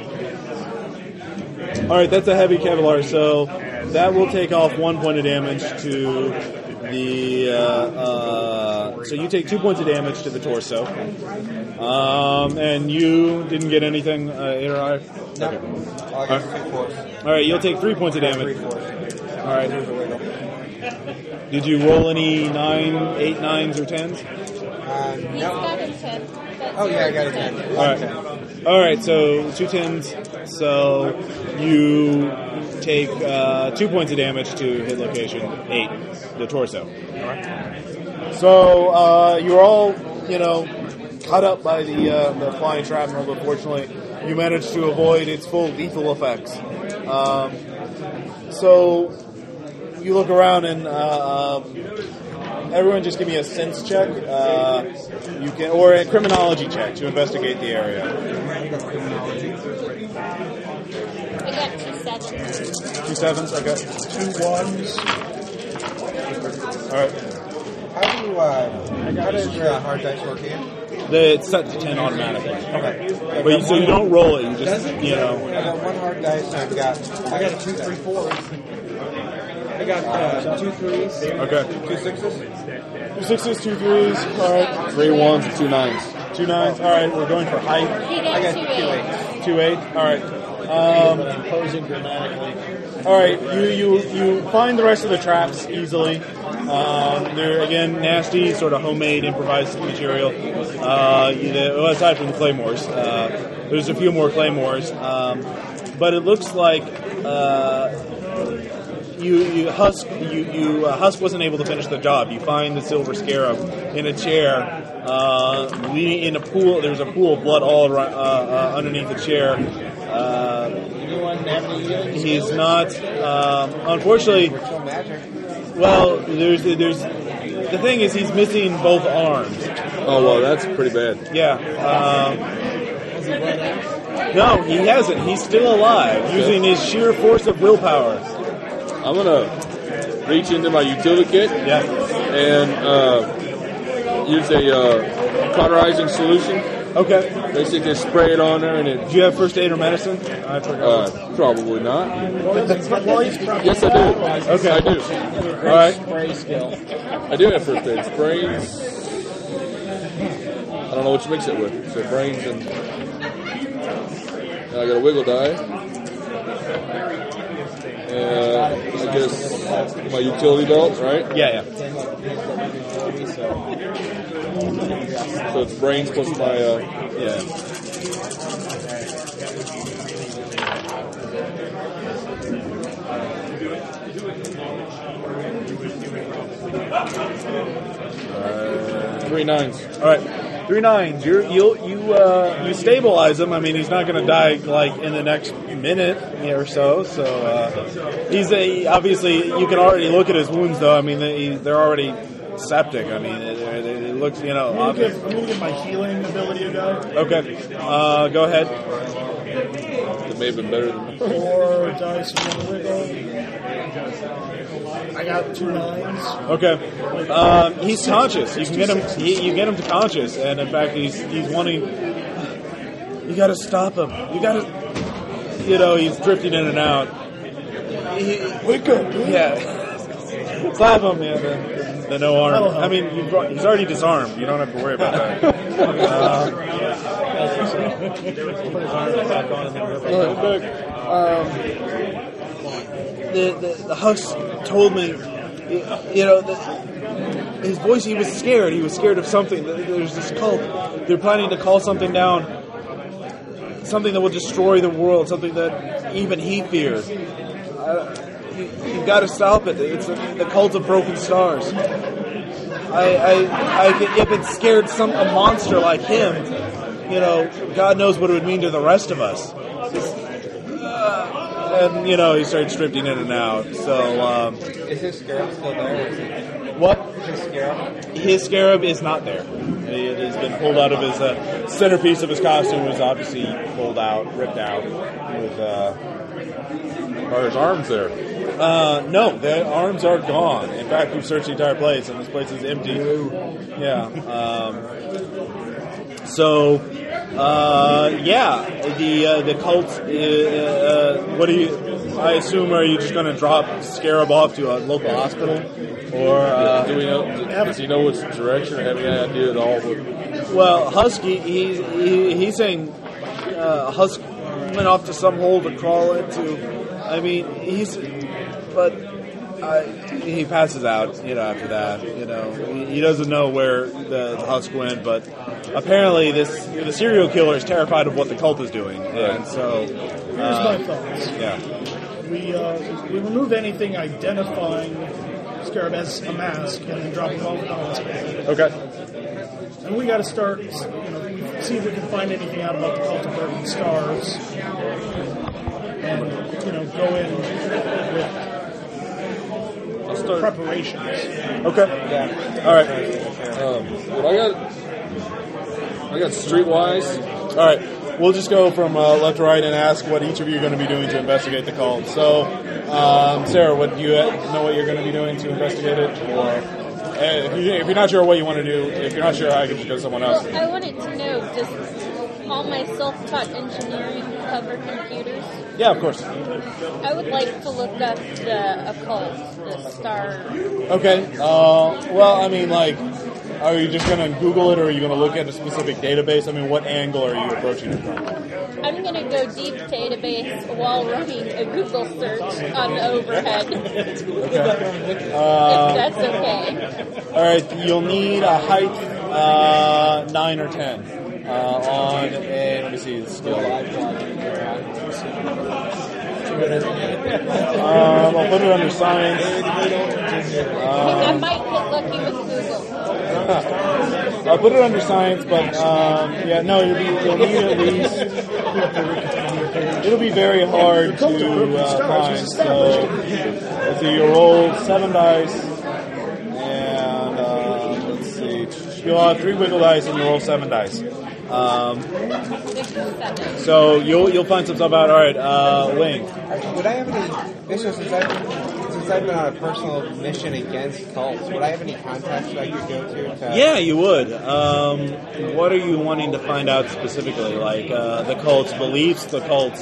All right, that's a heavy Kevlar, so that will take off one point of damage to the. Uh, uh, so you take two points of damage to the torso. Um, and you didn't get anything, uh, eight or I? Okay. Two fours. All right, you'll take three points of damage. All right. Did you roll any nine, eight nines or tens? Uh, no. got a 10. Oh, yeah, I got a 10. All right. All right. So two tens. So you take uh, two points of damage to hit location eight, the torso. So uh, you're all, you know, cut up by the uh, the flying shrapnel, but fortunately, you managed to avoid its full lethal effects. Um, so you look around and. Uh, um, Everyone, just give me a sense check. Uh, you can, or a criminology check to investigate the area. I got two sevens. Two sevens, okay. Two ones. All right. How do you, uh, how does uh, hard dice work here? The, it's set to ten automatically. Okay. But you, so you don't roll it. You just, you I know. got one hard dice I've got, I got a two, three, fours. I got uh, two threes. Okay. Two sixes? Two sixes, two threes. All right. Three ones and two nines. Two nines. All right. We're going for height. I got got two two eights. eights. Two eight. All right. Um, Imposing dramatically. All right, you, you you find the rest of the traps easily. Um, they're again nasty, sort of homemade, improvised material. Uh, you know, well, aside from the claymores, uh, there's a few more claymores, um, but it looks like uh, you you husk you you uh, husk wasn't able to finish the job. You find the silver scarab in a chair, uh, leaning in a pool. There's a pool of blood all around, uh, uh, underneath the chair. Uh, Anyone have any healing He's not. Um, unfortunately, well, there's there's the thing is he's missing both arms. Oh well, that's pretty bad. Yeah. Um, no, he hasn't. He's still alive, using his sheer force of willpower. I'm gonna reach into my utility kit Yeah. and uh, use a uh, cauterizing solution. Okay. Basically, just spray it on there, and it. Do you have first aid or medicine? I forgot. Uh, probably not. While he's prepping Yes, I do. Okay. I do. All right. Spray skill. I do have first aid. Brains. I don't know what you mix it with. So brains and. and I got a wiggle die. And I guess my utility belt, right? Yeah, yeah. So it's brains plus my. Uh, Yeah. three nines. All right. Three nines. You're, you you uh, you stabilize him. I mean, he's not going to die like in the next minute or so. So uh, he's a obviously you can already look at his wounds though. I mean, they, they're already septic. I mean, it, it, it looks you know. I'm gonna, obvious. give, I'm gonna give my healing ability a go. Okay. Uh, go ahead. It may have been better than. Four dice one wiggle. I got two nines. Okay. Um, he's conscious. You can get him. He, you get him to conscious, and in fact, he's he's wanting. You got to stop him. You got to. You know, he's drifting in and out. Wake up! yeah. Slap him, yeah. The, the no arm. I mean, you've, brought- he's already disarmed. You don't have to worry about that. Uh, um, the, the, the Hux told me, you know, the, his voice, he was scared. He was scared of something. There's this cult. They're planning to call something down, something that will destroy the world, something that even he fears. Uh, you, you've got to stop it. It's the, the cult of broken stars. I, I, I if it scared some a monster like him, you know, God knows what it would mean to the rest of us. Uh, and you know, he started drifting in and out. So um, Is his scarab still there? What? His scarab. His scarab is not there. It has been pulled out of his uh, centerpiece of his costume. Was obviously pulled out, ripped out. With uh, Are his arms there? Uh, no, the arms are gone. In fact, we've searched the entire place, and this place is empty. Yeah. Um, so, uh, yeah, the uh, the cult. Uh, uh, what do you? I assume are you just going to drop Scarab off to a local hospital, or uh, Do we know? Does he know which direction? Or have any idea at all? What, Well, Husky, he's he, he's saying uh, Husky went off to some hole to crawl into. I mean, he's but uh, he passes out. You know, after that, you know, he, he doesn't know where the, the Husk went, but apparently this the serial killer is terrified of what the cult is doing, and so Here's uh, my thoughts. yeah. We uh, we remove anything identifying Scarab as a mask and then drop him off at the hospital. Okay. And we got to start, you know, see if we can find anything out about the cult of Burning Stars, and you know, go in with start- preparations. Okay. Yeah. All right. um, well, I got I got Streetwise. All right. We'll just go from uh, left to right and ask what each of you are going to be doing to investigate the cult. So, um, Sarah, what do you know what you're going to be doing to investigate it, or uh, if, you, if you're not sure what you want to do, if you're not sure, I can just go to someone else. Well, I wanted to know, does all my self-taught engineering cover computers? Yeah, of course. I would like to look up the occult, the star. Okay. Uh, well, I mean, like, are you just going to Google it, or are you going to look at a specific database? I mean, what angle are you approaching it from? I'm going to go deep database while running a Google search on the overhead. if that's okay. All right, you'll need a height uh, nine or ten uh, on a. Let me see the skill. Um, I'll put it under science. I might get lucky with Google. I'll put it under science, but um, yeah, no, you'll, be, you'll need at least. It'll be very hard to uh, find. So let's see, you roll seven dice, and uh, let's see, you'll have three wiggle dice, and you roll seven dice. Um, Six or seven. so you'll you'll find some stuff out. All right, uh, Wing. Would I have any, Bishop, since I've, since I've been on a personal mission against cults, would I have any contacts that I could go to? to Yeah, you would. Um, what are you wanting to find out specifically? Like uh, the cult's beliefs, the cult's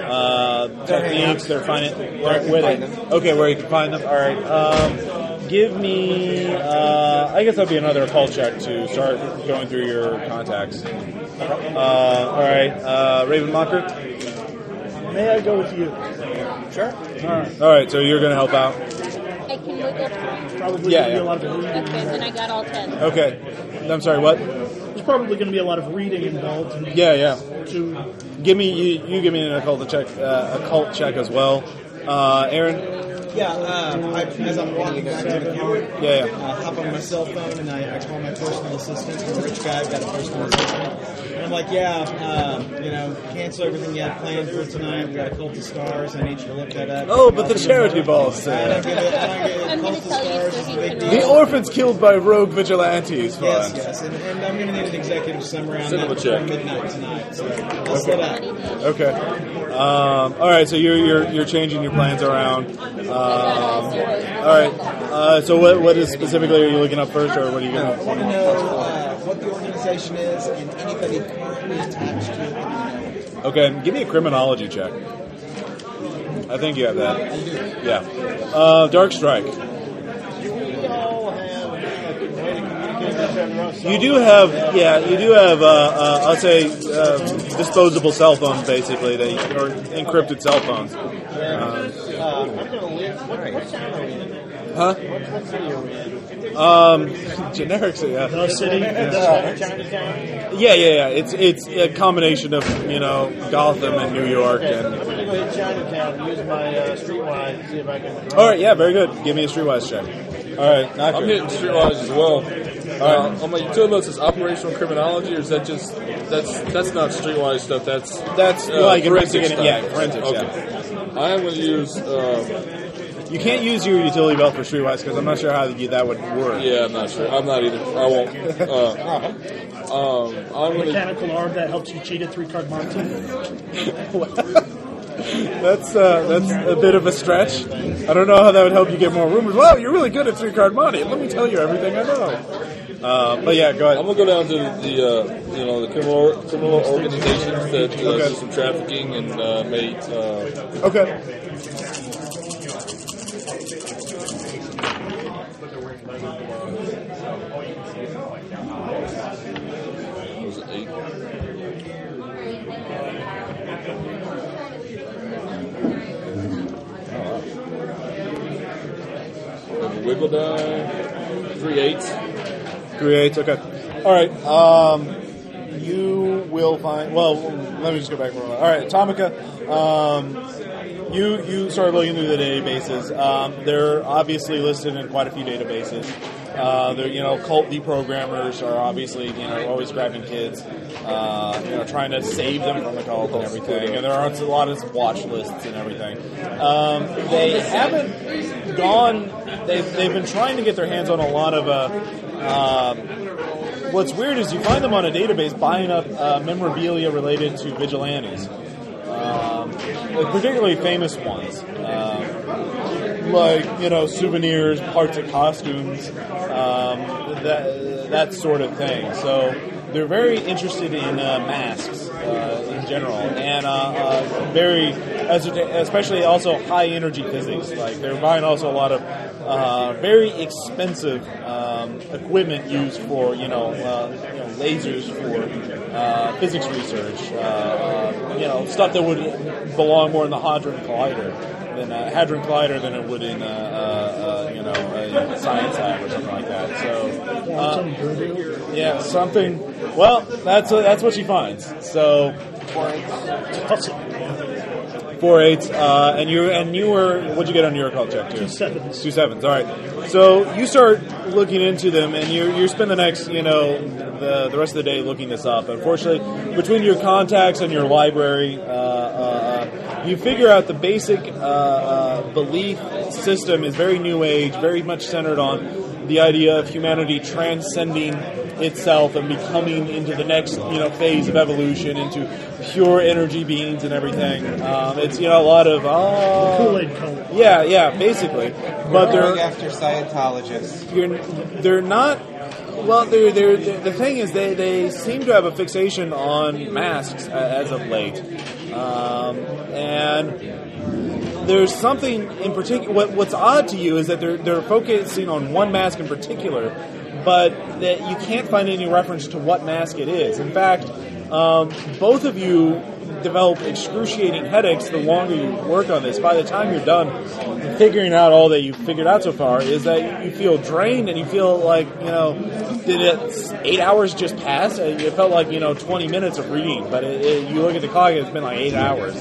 uh, techniques, their fin- Where where they- Okay, where you can find them. All right. Um, give me. Uh, I guess that'll be another call check to start going through your contacts. Uh, all right, uh, Ravenmocker. May I go with you? Sure. All right. All right, so you're going to help out. I can wiggle through. Probably Yeah, going to be yeah. a lot of reading. Okay, then I got all ten. Okay. I'm sorry. What? There's probably going to be a lot of reading involved. And Yeah, yeah. To Give me you. You give me an occult check. Uh, occult check as well. Uh, Aaron. Yeah, uh, I, as I'm walking back to the car, Yeah, yeah. I hop on my cell phone and I, I call my personal assistant. I'm a rich guy, I've got a personal assistant. And I'm like, yeah, uh, you know, cancel everything you had planned for tonight. We got a cult of stars. I need you to look that up. Oh, but the charity ball I said. I get it. I'm going to tell you so he can. The orphans killed by rogue vigilantes. Fine. Yes, yes, and, and I'm going to need an executive summary on Send that him before check. midnight tonight. So let's set up. Okay. Um, all right. So you're you're you're changing your plans around. Um, all right. Uh, so what what is specifically are you looking up first, or what are you gonna? want to know uh, what the organization is and anybody currently attached to it. Okay. Give me a criminology check. I think you have that. Yeah. Uh, Dark Strike. We all have like, a way to communicate with each other on cell You do have, yeah, you do have, uh, uh, I'll say, um, disposable cell phones, basically, that you, or encrypted cell phones. phones. Uh, I'm gonna live. What, what town are we in? Huh? What, what city are we in? Um, generic, so yeah. the city. Chinatown. Yeah, yeah, yeah. It's it's a combination of you know Gotham and New York Okay, and. I'm gonna go hit Chinatown and use my uh, streetwise see if I can. All right, yeah, very good. Give me a streetwise check. All right, knocker. I'm hitting Streetwise as well. Uh, on my utility belt says operational criminology, or is that just that's that's not Streetwise stuff? That's That's uh, like forensic stuff. yeah, forensics, Okay. I am going to use uh, You can't use your utility belt for Streetwise because I'm not sure how you, that would work. Yeah, I'm not sure. I'm not either. I won't. Uh, um, I'm gonna. Mechanical arm that helps you cheat at three card Monty. That's uh, that's a bit of a stretch. I don't know how that would help you get more rumors. Wow, you're really good at three card Monty. Let me tell you everything I know. Uh, but yeah, go ahead. I'm gonna go down to the uh, you know the criminal criminal organizations that uh, Okay. do some trafficking and uh, may uh, Okay. And Wiggle die, three eights. Three eights. Okay. All right. Um, you will find. Well, let me just go back for a moment. All right, Atomica. Um, you you started looking through the databases. Um, they're obviously listed in quite a few databases. Uh, you know, cult deprogrammers are obviously, you know, always grabbing kids, uh, you know, trying to save them from the cult and everything. And there are a lot of watch lists and everything. Um, they haven't gone. They've, they've been trying to get their hands on a lot of. Uh, um, what's weird is you find them on a database buying up uh, memorabilia related to vigilantes, um, particularly famous ones. Um, like you know souvenirs, parts of costumes, um, that that sort of thing. So they're very interested in uh, masks uh, in general, and uh, uh, very, especially also high energy physics. Like they're buying also a lot of uh, very expensive um, equipment used for you know, uh, you know lasers for physics research. You know stuff that would belong more in the Hadron Collider than a Hadron Collider than it would in uh, uh, uh, you know a science lab or something like that. So uh, yeah, something. Well, that's uh, that's what she finds. So four eights, uh, and you and you were what'd you get on your occult check too? Two sevens. Two sevens. All right. So you start looking into them, and you you spend the next you know the the rest of the day looking this up. Unfortunately, between your contacts and your library, uh, uh, you figure out the basic uh, uh, belief system is very new age, very much centered on the idea of humanity transcending itself and becoming into the next you know phase of evolution into pure energy beings and everything. Um, it's you know a lot of oh, Kool-Aid cult. yeah, yeah, basically. But We're going they're after Scientologists. you're, they're not. Well, they're, they're, the thing is, they, they seem to have a fixation on masks as of late, um, and there's something in particular. What, what's odd to you is that they're they're focusing on one mask in particular, but that you can't find any reference to what mask it is. In fact, um, both of you develop excruciating headaches the longer you work on this. By the time you're done figuring out all that you've figured out so far, is that you feel drained and you feel like, you know, did it eight hours just pass? Uh, It felt like, you know, 20 minutes of reading, but it, it, you look at the clock, and it's been like eight hours.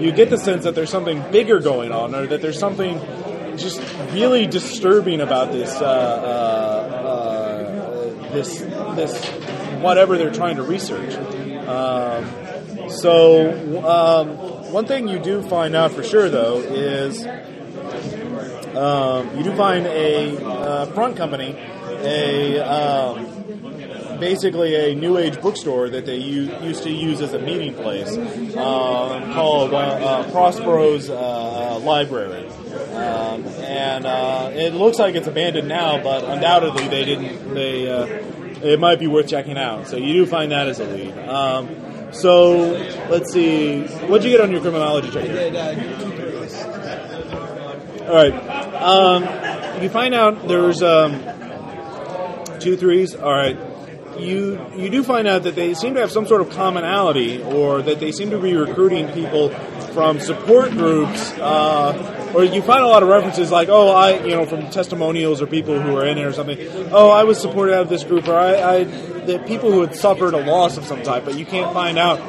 You get the sense that there's something bigger going on or that there's something just really disturbing about this, uh, uh, uh, this, this, whatever they're trying to research. Um, so, um, one thing you do find out for sure, though, is um, you do find a uh, front company, a um, basically a new age bookstore that they u- used to use as a meeting place um, called uh, uh, Prospero's uh, Library. Um, and uh, it looks like it's abandoned now, but undoubtedly they didn't. They uh, it might be worth checking out. So you do find that as a lead. So let's see. What'd you get on your criminology check? All right. Um, you find out there's um, two threes. All right. You you do find out that they seem to have some sort of commonality, or that they seem to be recruiting people from support groups. Uh, or you find a lot of references like, oh, I, you know, from testimonials or people who are in it or something. Oh, I was supported out of this group, or I, I the people who had suffered a loss of some type, but you can't find out.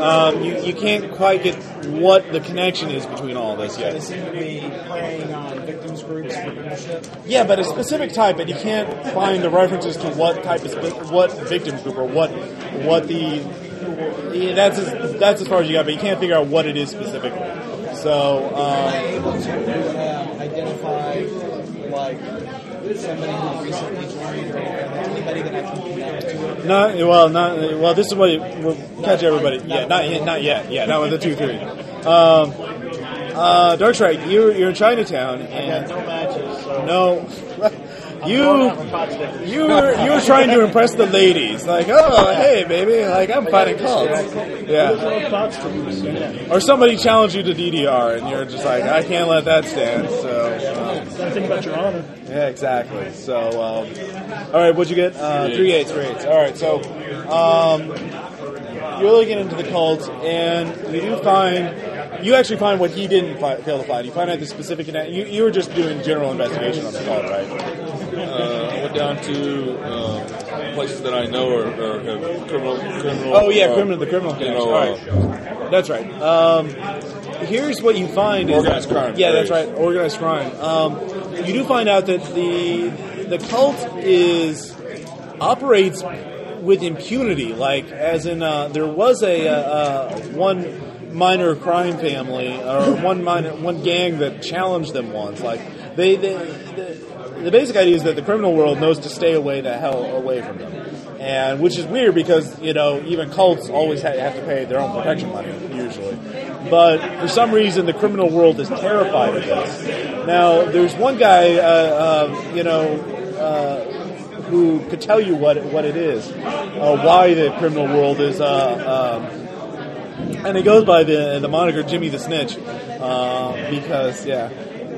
Um, you, you can't quite get what the connection is between all this yet. They seem to be preying on victims groups for membership. Yeah, but a specific type, and you can't find the references to what type of what victim group or what what the yeah, that's as, that's as far as you got, but you can't figure out what it is specifically. So Am I um, able to uh, identify like somebody who recently joined or anybody that I can connect to? Not well, not well. This is what you, we'll catch everybody. Yeah, not yet, not yet. Yeah, not with the two three. Um, uh, Dark Strike, you you're in Chinatown and no matches. So no, you going out for pot stickers. you were you were trying to impress the ladies. Like, oh hey baby, like I'm fighting cults. Yeah. No pot stickers. Yeah. Or somebody challenged you to DDR, and you're just like, I can't let that stand. So, um, think about your honor. yeah, exactly. So, um, all right, what'd you get? Uh, three eights, three eights. All right, so um, you really get into the cult, and you do find, you actually find what he didn't fi- fail to find. You find out the specific. You, you were just doing general investigation on the cult, right? Uh, I went down to uh, places that I know are, are have criminal, criminal. Oh yeah, uh, criminal, the criminal You know, All uh, right. That's right. Um, here's what you find: Organized that- crime, Yeah, that's right. right. Organized crime. Um, you do find out that the the cult is operates with impunity. Like, as in, uh, there was a uh, one minor crime family or one minor one gang that challenged them once. Like, they, they the, the basic idea is that the criminal world knows to stay away the hell away from them. And which is weird because you know even cults always ha- have to pay their own protection money usually, but for some reason the criminal world is terrified of this. Now there's one guy, uh, uh, you know, uh, who could tell you what it, what it is, uh, why the criminal world is. Uh, um, and he goes by the the moniker Jimmy the Snitch, uh, because yeah,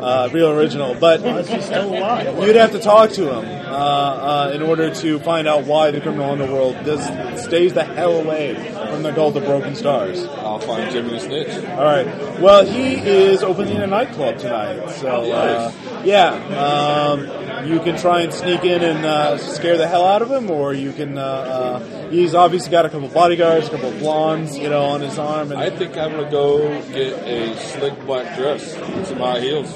uh, real original. But Is he still alive? you'd have to talk to him uh, uh, in order to find out why the criminal underworld does stays the hell away from the cult of broken stars. I'll find Jimmy the Snitch. All right. Well, he is opening a nightclub tonight, so uh, yeah, um, you can try and sneak in and uh, scare the hell out of him, or you can. Uh, uh, he's obviously got a couple bodyguards, a couple of blondes, you know, on his arm, and I think I'm gonna go get a slick black dress and some high heels.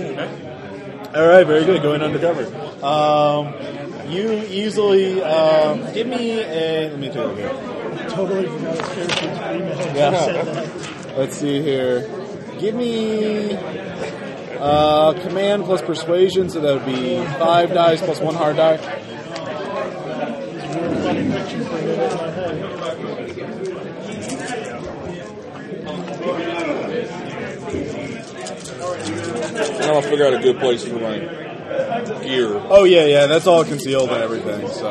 All right, very good. Going undercover. Um, you easily um, give me a. Let me take a look here. Totally forgot his character's email. Yeah. Let's see here. Give me uh, command plus persuasion, so that would be five dice plus one hard die. It's a real funny picture for me in my head. And I'll figure out a good place for my gear. Oh yeah, yeah, that's all concealed and everything. So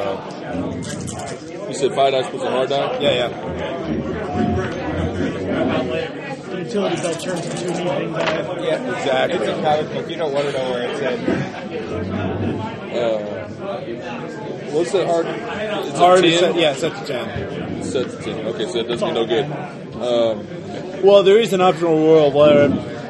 You said five dice plus a hard die. yeah, yeah. The utility belt turns into an evening bag. Yeah, Exactly. It's a comic book. You don't want to know where it's at. Uh, what's that hard? It's a Hard is 10? set, yeah, set to ten. Set to ten. Okay, so it does me no good. Um, Well, there is an optional rule where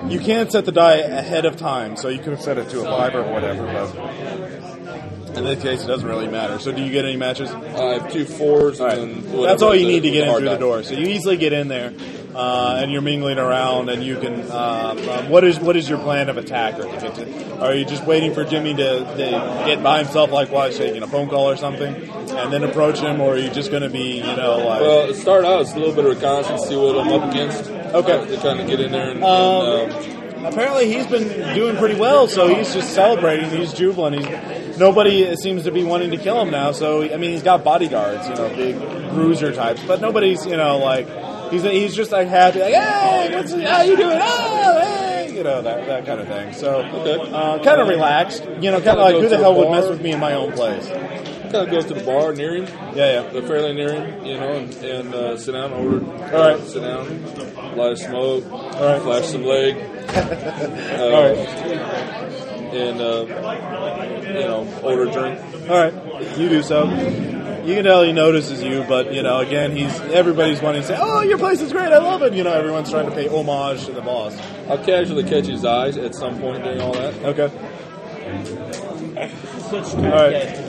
you can't set the die ahead of time, so you could have set it to a five or whatever. But in this case, it doesn't really matter. So, do you get any matches? I have two fours, All right. and That's all you the- need to get in through the door. So you easily get in there, uh, and you're mingling around, and you can. Um, um, what is what is your plan of attack? Or to get to, are you just waiting for Jimmy to, to get by himself, like while he's taking a phone call or something, and then approach him, or are you just going to be, you know, like? Well, start out, it's a little bit of reconnaissance, see what I'm up against. Okay. Uh, to kind of get in there and, Um, and um, apparently he's been doing pretty well, so he's just celebrating. He's jubilant. He's nobody seems to be wanting to kill him now. So I mean, he's got bodyguards, you know, big bruiser types, but nobody's, you know, like he's he's just like happy, like hey, what's how you doing? Oh, hey, you know that that kind of thing. So uh, kind of relaxed, you know, kind of like who the hell would mess with me in my own place? Kind of go to the bar near him. Yeah, yeah. They're fairly near him, you know, and, and uh, sit down, order. All right. Sit down, light a smoke, All right. flash some leg. uh, All right. And, uh, you know, order a drink. All right, you do so. You can tell he notices you, but you know, again, he's everybody's wanting to say, "Oh, your place is great, I love it." You know, everyone's trying to pay homage to the boss. I'll casually catch his eyes at some point during all that. Okay. All right.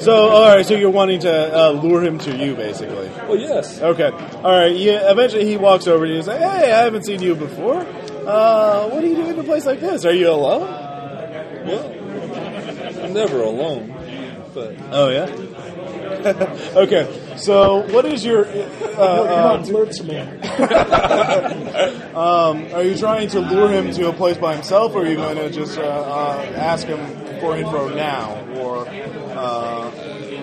So, all right. So you're wanting to uh, lure him to you, basically. Well, yes. Okay. All right. Yeah. Eventually, he walks over to you and says, "Hey, I haven't seen you before. Uh, what are you doing in a place like this? Are you alone?" Well, I'm never alone, but Oh yeah. okay. So, what is your? Uh, Come on, uh, me. um, are you trying to lure him to a place by himself, or are you going to just uh, uh, ask him for info now? Or uh,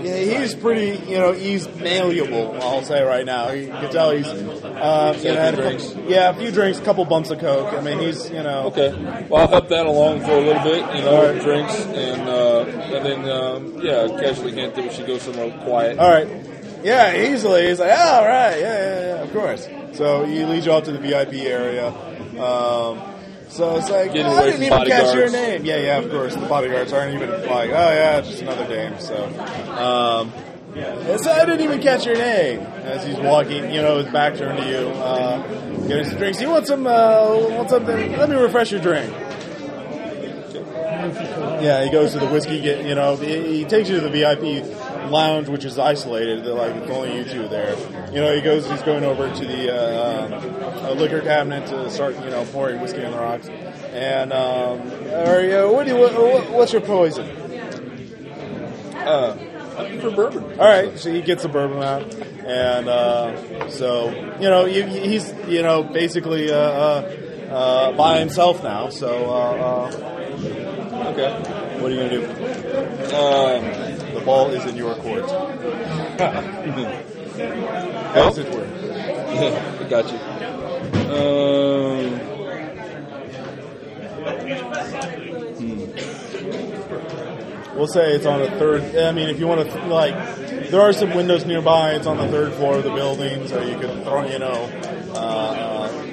yeah, he's pretty, you know, he's malleable. I'll say right now. You can tell he's, uh, you know, had a couple, yeah, a few drinks, a couple bumps of coke. I mean, he's, you know, Okay. Well, I'll help that along for a little bit, you know, drinks, and uh, and then um, yeah, casually hint that we should go somewhere quiet. All right. Yeah, easily. He's like, oh, all right, yeah, yeah, yeah, of course. So he leads you out to the VIP area. Um, so it's like, Getting "Oh, I didn't even catch your name. Yeah, yeah, of course. The bodyguards aren't even like, oh yeah, just another dame. So, um, yeah, so I didn't even catch your name as he's walking. You know, his back turned to you, uh, getting some drinks. You want some? Uh, want something? Let me refresh your drink. Yeah, he goes to the whiskey. Get you know, he, he takes you to the VIP lounge, which is isolated. They're like it's only you two there. You know, he goes. He's going over to the uh, um, uh, liquor cabinet to start, you know, pouring whiskey on the rocks. And um, or, you know, what do you? What, what, what's your poison? Uh, I'm for bourbon. All right, so he gets the bourbon out, and uh, so you know you, he's you know basically uh, uh, uh, by himself now. So uh, uh, okay, what are you gonna do? Um, ball is in your court. As it were. I got you. Um, We'll say it's on the third. I mean, if you want to, like, there are some windows nearby. It's on the third floor of the building, so you can throw, you know. Uh, uh,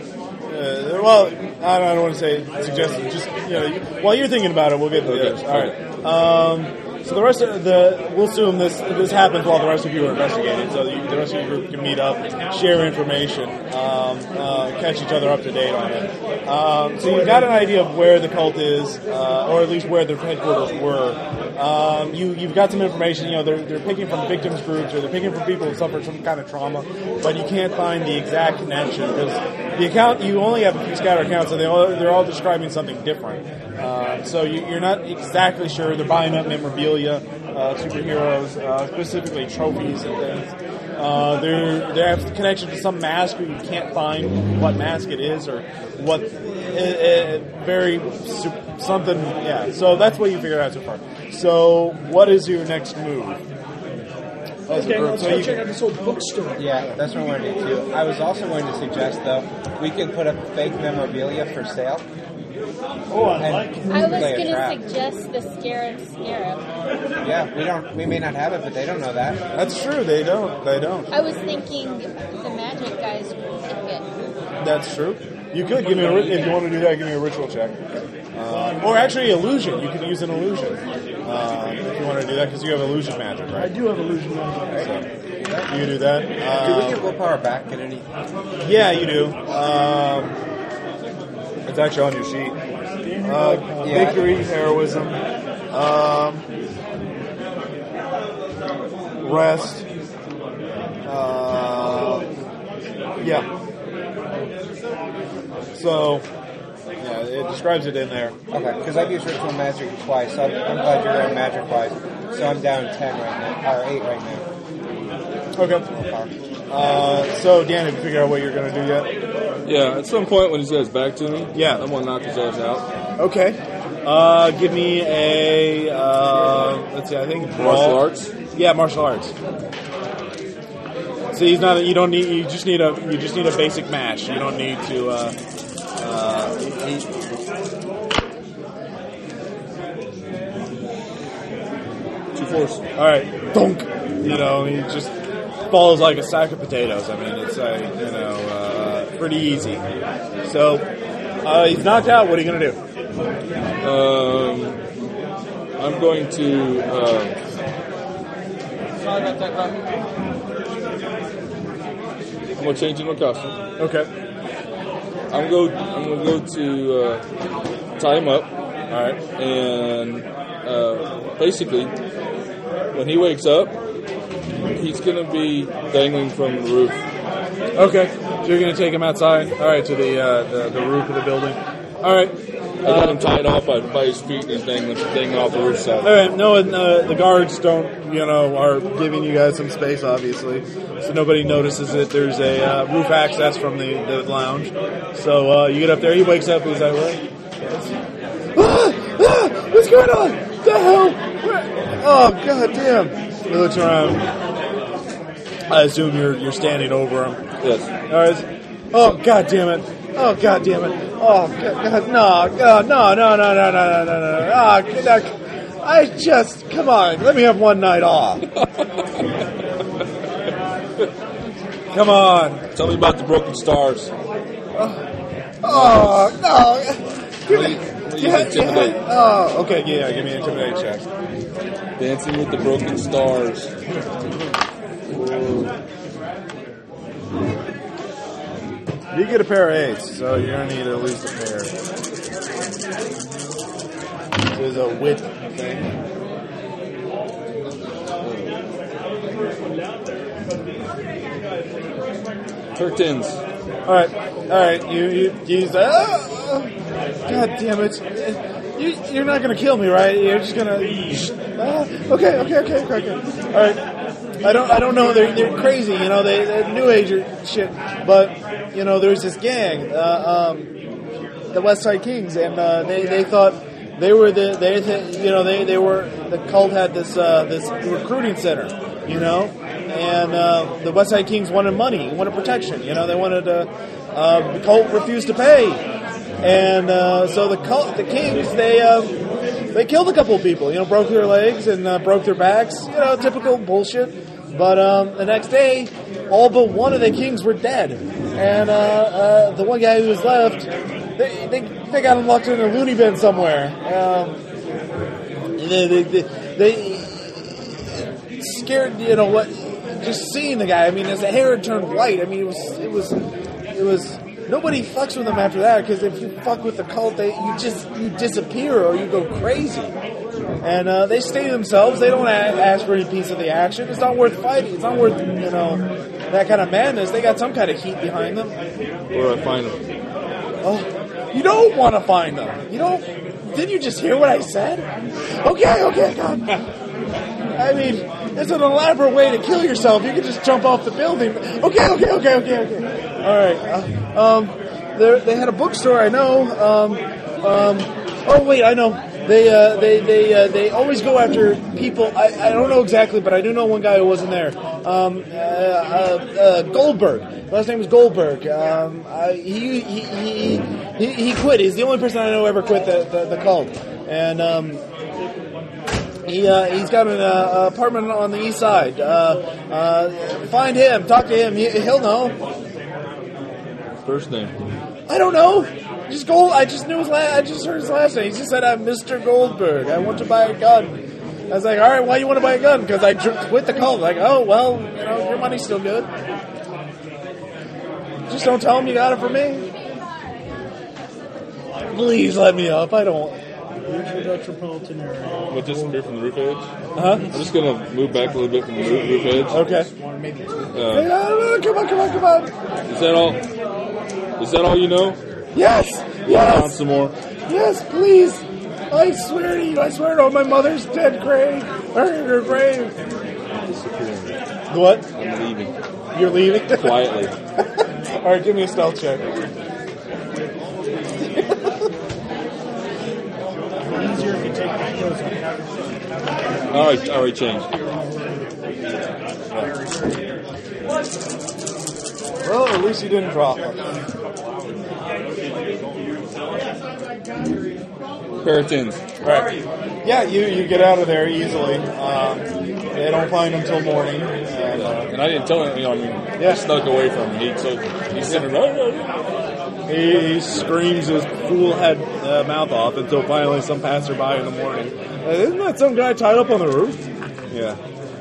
uh, well, I don't, I don't want to say suggest. Just you know, while you're thinking about it, we'll get to the others. All right. Um, so the rest of the, we'll assume this this happens while the rest of you are investigating. So you, the rest of your group can meet up, share information, um, uh, catch each other up to date on it. Um, so you've got an idea of where the cult is, uh, or at least where their headquarters were. Um, you you've got some information. You know they're they're picking from victims groups or they're picking from people who suffered some kind of trauma, but you can't find the exact connection because the account you only have a few scatter accounts, and they all, they're all describing something different. Uh, so you, you're not exactly sure. They're buying up memorabilia, uh, superheroes, uh, specifically trophies and things. Uh, they're, they have connection to some mask, but you can't find what mask it is or what very something. Yeah, so that's what you figure out so far. So, what is your next move? Okay, group? let's So go you- check out this old bookstore. Yeah, that's what I wanted to do. I was also going to suggest, though, we can put up fake memorabilia for sale. Oh, I and like it. I was going to suggest the Scarab Scarab. Yeah, we don't. We may not have it, but they don't know that. That's true. They don't. They don't. I was thinking the magic guys would pick it. That's true. You could give me a, if you want to do that. Give me a ritual check, uh, or actually illusion. You can use an illusion um, if you want to do that because you have illusion magic, right? I do have illusion magic. So you can do that. Do we Um, get willpower back at any? yeah, you do. Um, it's actually on your sheet. Uh, Yeah. Victory, heroism, um, rest. Uh, yeah. So, yeah, it describes it in there. Okay, because I've used ritual magic twice. So I'm, I'm glad you're on magic wise. So I'm down ten right now, or eight right now. Okay. Uh, so, Dan, have you figured out what you're going to do yet? yeah, at some point when he says back to me, Yeah. I'm gonna knock his ass out. Okay. Uh, give me a uh, let's see. I think Martial arts. Yeah, martial arts. So he's not. You don't need. You just need a. You just need a basic match. You don't need to. Uh, uh, he, force. all right, dunk. You know, he just falls like a sack of potatoes. I mean, it's uh, you know uh, pretty easy. So uh, he's knocked out. What are you gonna do? Um, I'm going to. Uh, I'm gonna change into my costume. Okay. I'm go. I'm gonna go to uh, tie him up. All right, and uh, basically, when he wakes up, he's gonna be dangling from the roof. Okay. So you're gonna take him outside. All right, to the uh, the, the roof of the building. All right. I got him tied off by, by his feet and his dangling, dangling off the roof side. All right, no, and, uh, the guards don't, you know, are giving you guys some space, obviously, so nobody notices it. There's a uh, roof access from the, the lounge, so uh, you get up there. He wakes up. He's like, "What? Ah, ah, what's going on? The hell? Oh, god damn!" He looks around. I assume you're you're standing over him. Yes. All right. Oh god damn it! Oh god damn it! Oh god, god no, god, no, no, no, no, no, no, no, no! Ah, no, I just come on. Let me have one night off. come on. Tell me about the broken stars. Oh no! Give me. What do you Yeah, intimidate? yeah. Oh, okay. Yeah, give me an intimidate check. Dancing with the broken stars. You get a pair of eights, so you're gonna need at least a pair. There's a wit thing. Curtains. All right, all right. You you you. Uh, God damn it! You you're not gonna kill me, right? You're just gonna. Uh, okay, okay, okay, okay, okay. All right. I don't I don't know. They're they're crazy. You know they they're new age shit. But you know there's this gang, uh, um, the West Side Kings, and uh, they they thought. They were the they th- you know they, they were the cult had this uh, this recruiting center you know? And uh, the West Side Kings wanted money wanted protection you know? They wanted to uh, the cult refused to pay. And uh, so the the Kings they um, they killed a couple of people you know broke their legs and uh, broke their backs you know typical bullshit. But um, the next day all but one of the Kings were dead. And uh, uh, the one guy who was left they, they, they got him locked in a loony bin somewhere. Um, they, they, they, they scared, you know what? Just seeing the guy. I mean, his hair had turned white. I mean, it was, it was, it was. Nobody fucks with them after that because if you fuck with the cult, they you just you disappear or you go crazy. And uh, they stay themselves. They don't ask for any piece of the action. It's not worth fighting. It's not worth you know that kind of madness. They got some kind of heat behind them. Where do I find them? Oh, you don't want to find them. You don't. Didn't you just hear what I said? Okay, okay, God. I mean, it's an elaborate way to kill yourself. You could just jump off the building. Okay, okay, okay, okay, okay. All right. Uh, um, they had a bookstore. I know. Um, um, oh wait, I know. They uh, they they uh, they always go after people. I, I don't know exactly, but I do know one guy who wasn't there. Um, uh, uh, uh, Goldberg. Last name was Goldberg. Um, he, he, he he quit. He's the only person I know ever quit the the, the cult. And um, he uh, he's got an uh, apartment on the east side. Uh, uh, find him. Talk to him. He, he'll know. First name. I don't know. Just Gold. I just knew his last. I just heard his last name. He just said, "I'm Mr. Goldberg. I want to buy a gun." I was like, "All right, why you want to buy a gun?" Because I quit the cult. Like, oh well, you know, your money's still good. Just don't tell him you got it for me. Please let me up. I don't. Metropolitan area. What disappear from the roof edge? Huh? I'm just gonna move back a little bit from the roof, roof edge. Okay. Uh, Come on, come on, come on. is that all? Is that all you know? Yes, yes, some more. yes, please. I swear to you, I swear to all my mother's dead grave, or her grave. What? I'm leaving You're leaving? quietly. All right, give me a stealth check. Easier if you take the clothes off. All right, all right, change. Well, at least you didn't drop. Peritins. Right. Yeah, you, you get out of there easily. Um, they don't find him till morning. And, uh, And I didn't tell him, you know, I mean, Yeah. I snuck away from him. He, so he's sitting there, he, he screams his fool head uh, mouth off until finally some passerby in the morning. Uh, isn't that some guy tied up on the roof? Yeah.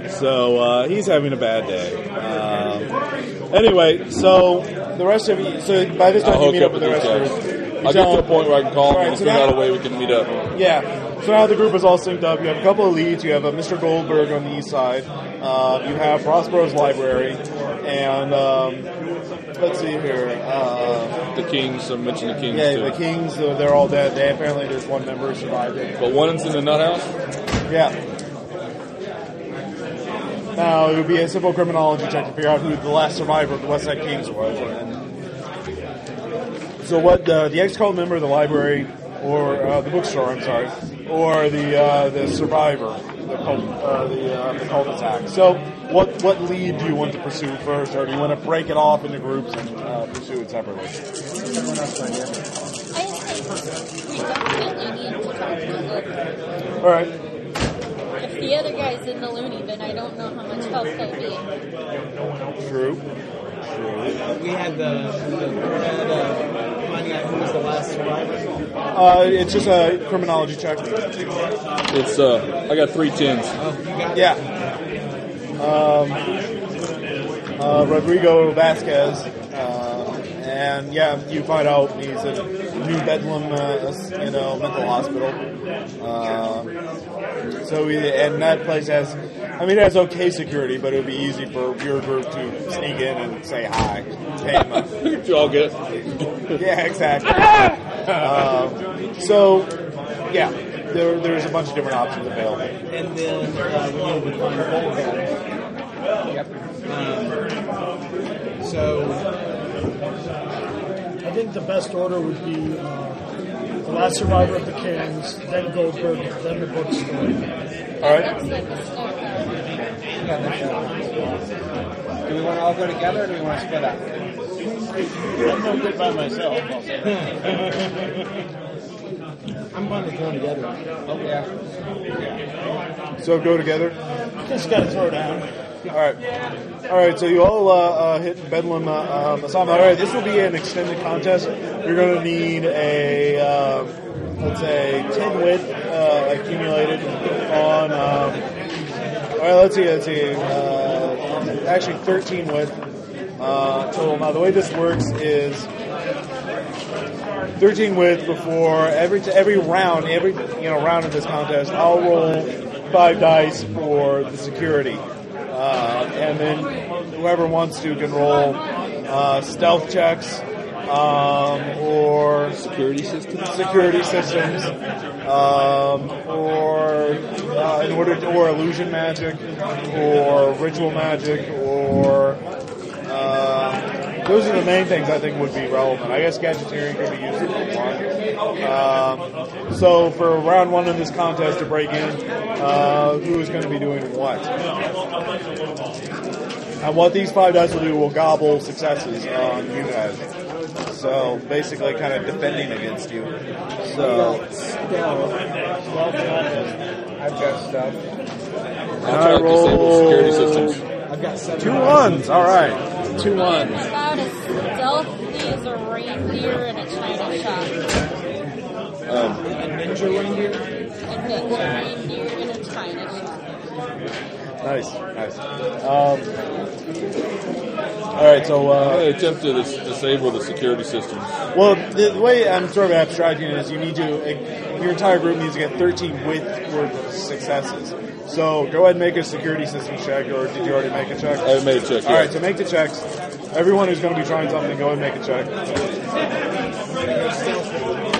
So uh, he's having a bad day. Um, anyway, so the rest of you. So by this time I'll you meet up with the rest these of your I'll get to the point where I can call him and so figure out a way we can meet up. Yeah. So now the group is all synced up. You have a couple of leads. You have a Mr. Goldberg on the east side. Uh, you have Prospero's library, and um, let's see here. Uh, The Kings, I mentioned the Kings yeah, too. the Kings. Uh, they're all dead. They apparently there's one member who survived. But one's in the nut house? Yeah. Now it would be a simple criminology check to figure out who the last survivor of the West Side Kings was. So what the the ex-cult member of the library or uh, the bookstore, I'm sorry, or the uh, the survivor, the cult, uh, the, uh, the cul-de-sac. So what what lead do you want to pursue first, or do you want to break it off into groups and uh, pursue it separately? I think we definitely need to talk to Luke. All right. If the other guy's in the loony bin, I don't know how much help he'll be. True. We had the, the thread of finding out who was the last survivor. Uh, it's just a criminology check. It's uh, I got three tens. Yeah. Um, uh, Rodrigo Vasquez, and yeah, you find out he's at New Bedlam, uh, you know, mental hospital. Uh, so, he, and that place has, I mean, it has okay security, but it would be easy for your group to sneak in and say hi. Pay him a- you all get yeah, exactly. um, so, yeah, there, there's a bunch of different options available. And then uh, we needed to find a bowl guy. Um, so I think the best order would be uh, the last survivor of the Kings, then Goldberg, then the bookstore. All right. Looks like a star Do we want to all go together or do we want to split up? I'm no good by myself. I'll say I'm fine with going together. Oh, yeah. So go together. Just got to throw down. All right, all right. So you all uh, uh, hit Bedlam uh, um. All right, this will be an extended contest. You're going to need a uh, let's say ten width uh, accumulated on. Um, all right, let's see. Let's see. Uh, actually, thirteen width uh, total. Now the way this works is. 13 width before every every round, every you know round of this contest. I'll roll five dice for the security, uh, and then whoever wants to can roll uh, stealth checks um, or security systems. Security systems, um, or uh, in order to, or illusion magic, or ritual magic, or uh, those are the main things I think would be relevant. I guess gadgeteering could be used if you want. Um, so for round one of this contest to break in, uh, who is going to be doing what? And what these five dice will do will gobble successes on you guys. So basically, kind of defending against you. So I've got stuff. I'll try to disable security systems. I've got seven. two ones. All right, two ones. About as stealthy as a reindeer in a china shop. Um, A ninja reindeer. A ninja reindeer in a china shop. Nice, nice. Um, all right, so I'm uh, going to attempt to dis- disable the security systems. well, the, the way I'm sort of abstracting it is you need to your entire group needs to get 13 width worth of successes. So go ahead and make a security system check, or did you already make a check? I made a check. All yeah. right, so make the checks. Everyone who's going to be trying something, go ahead and make a check.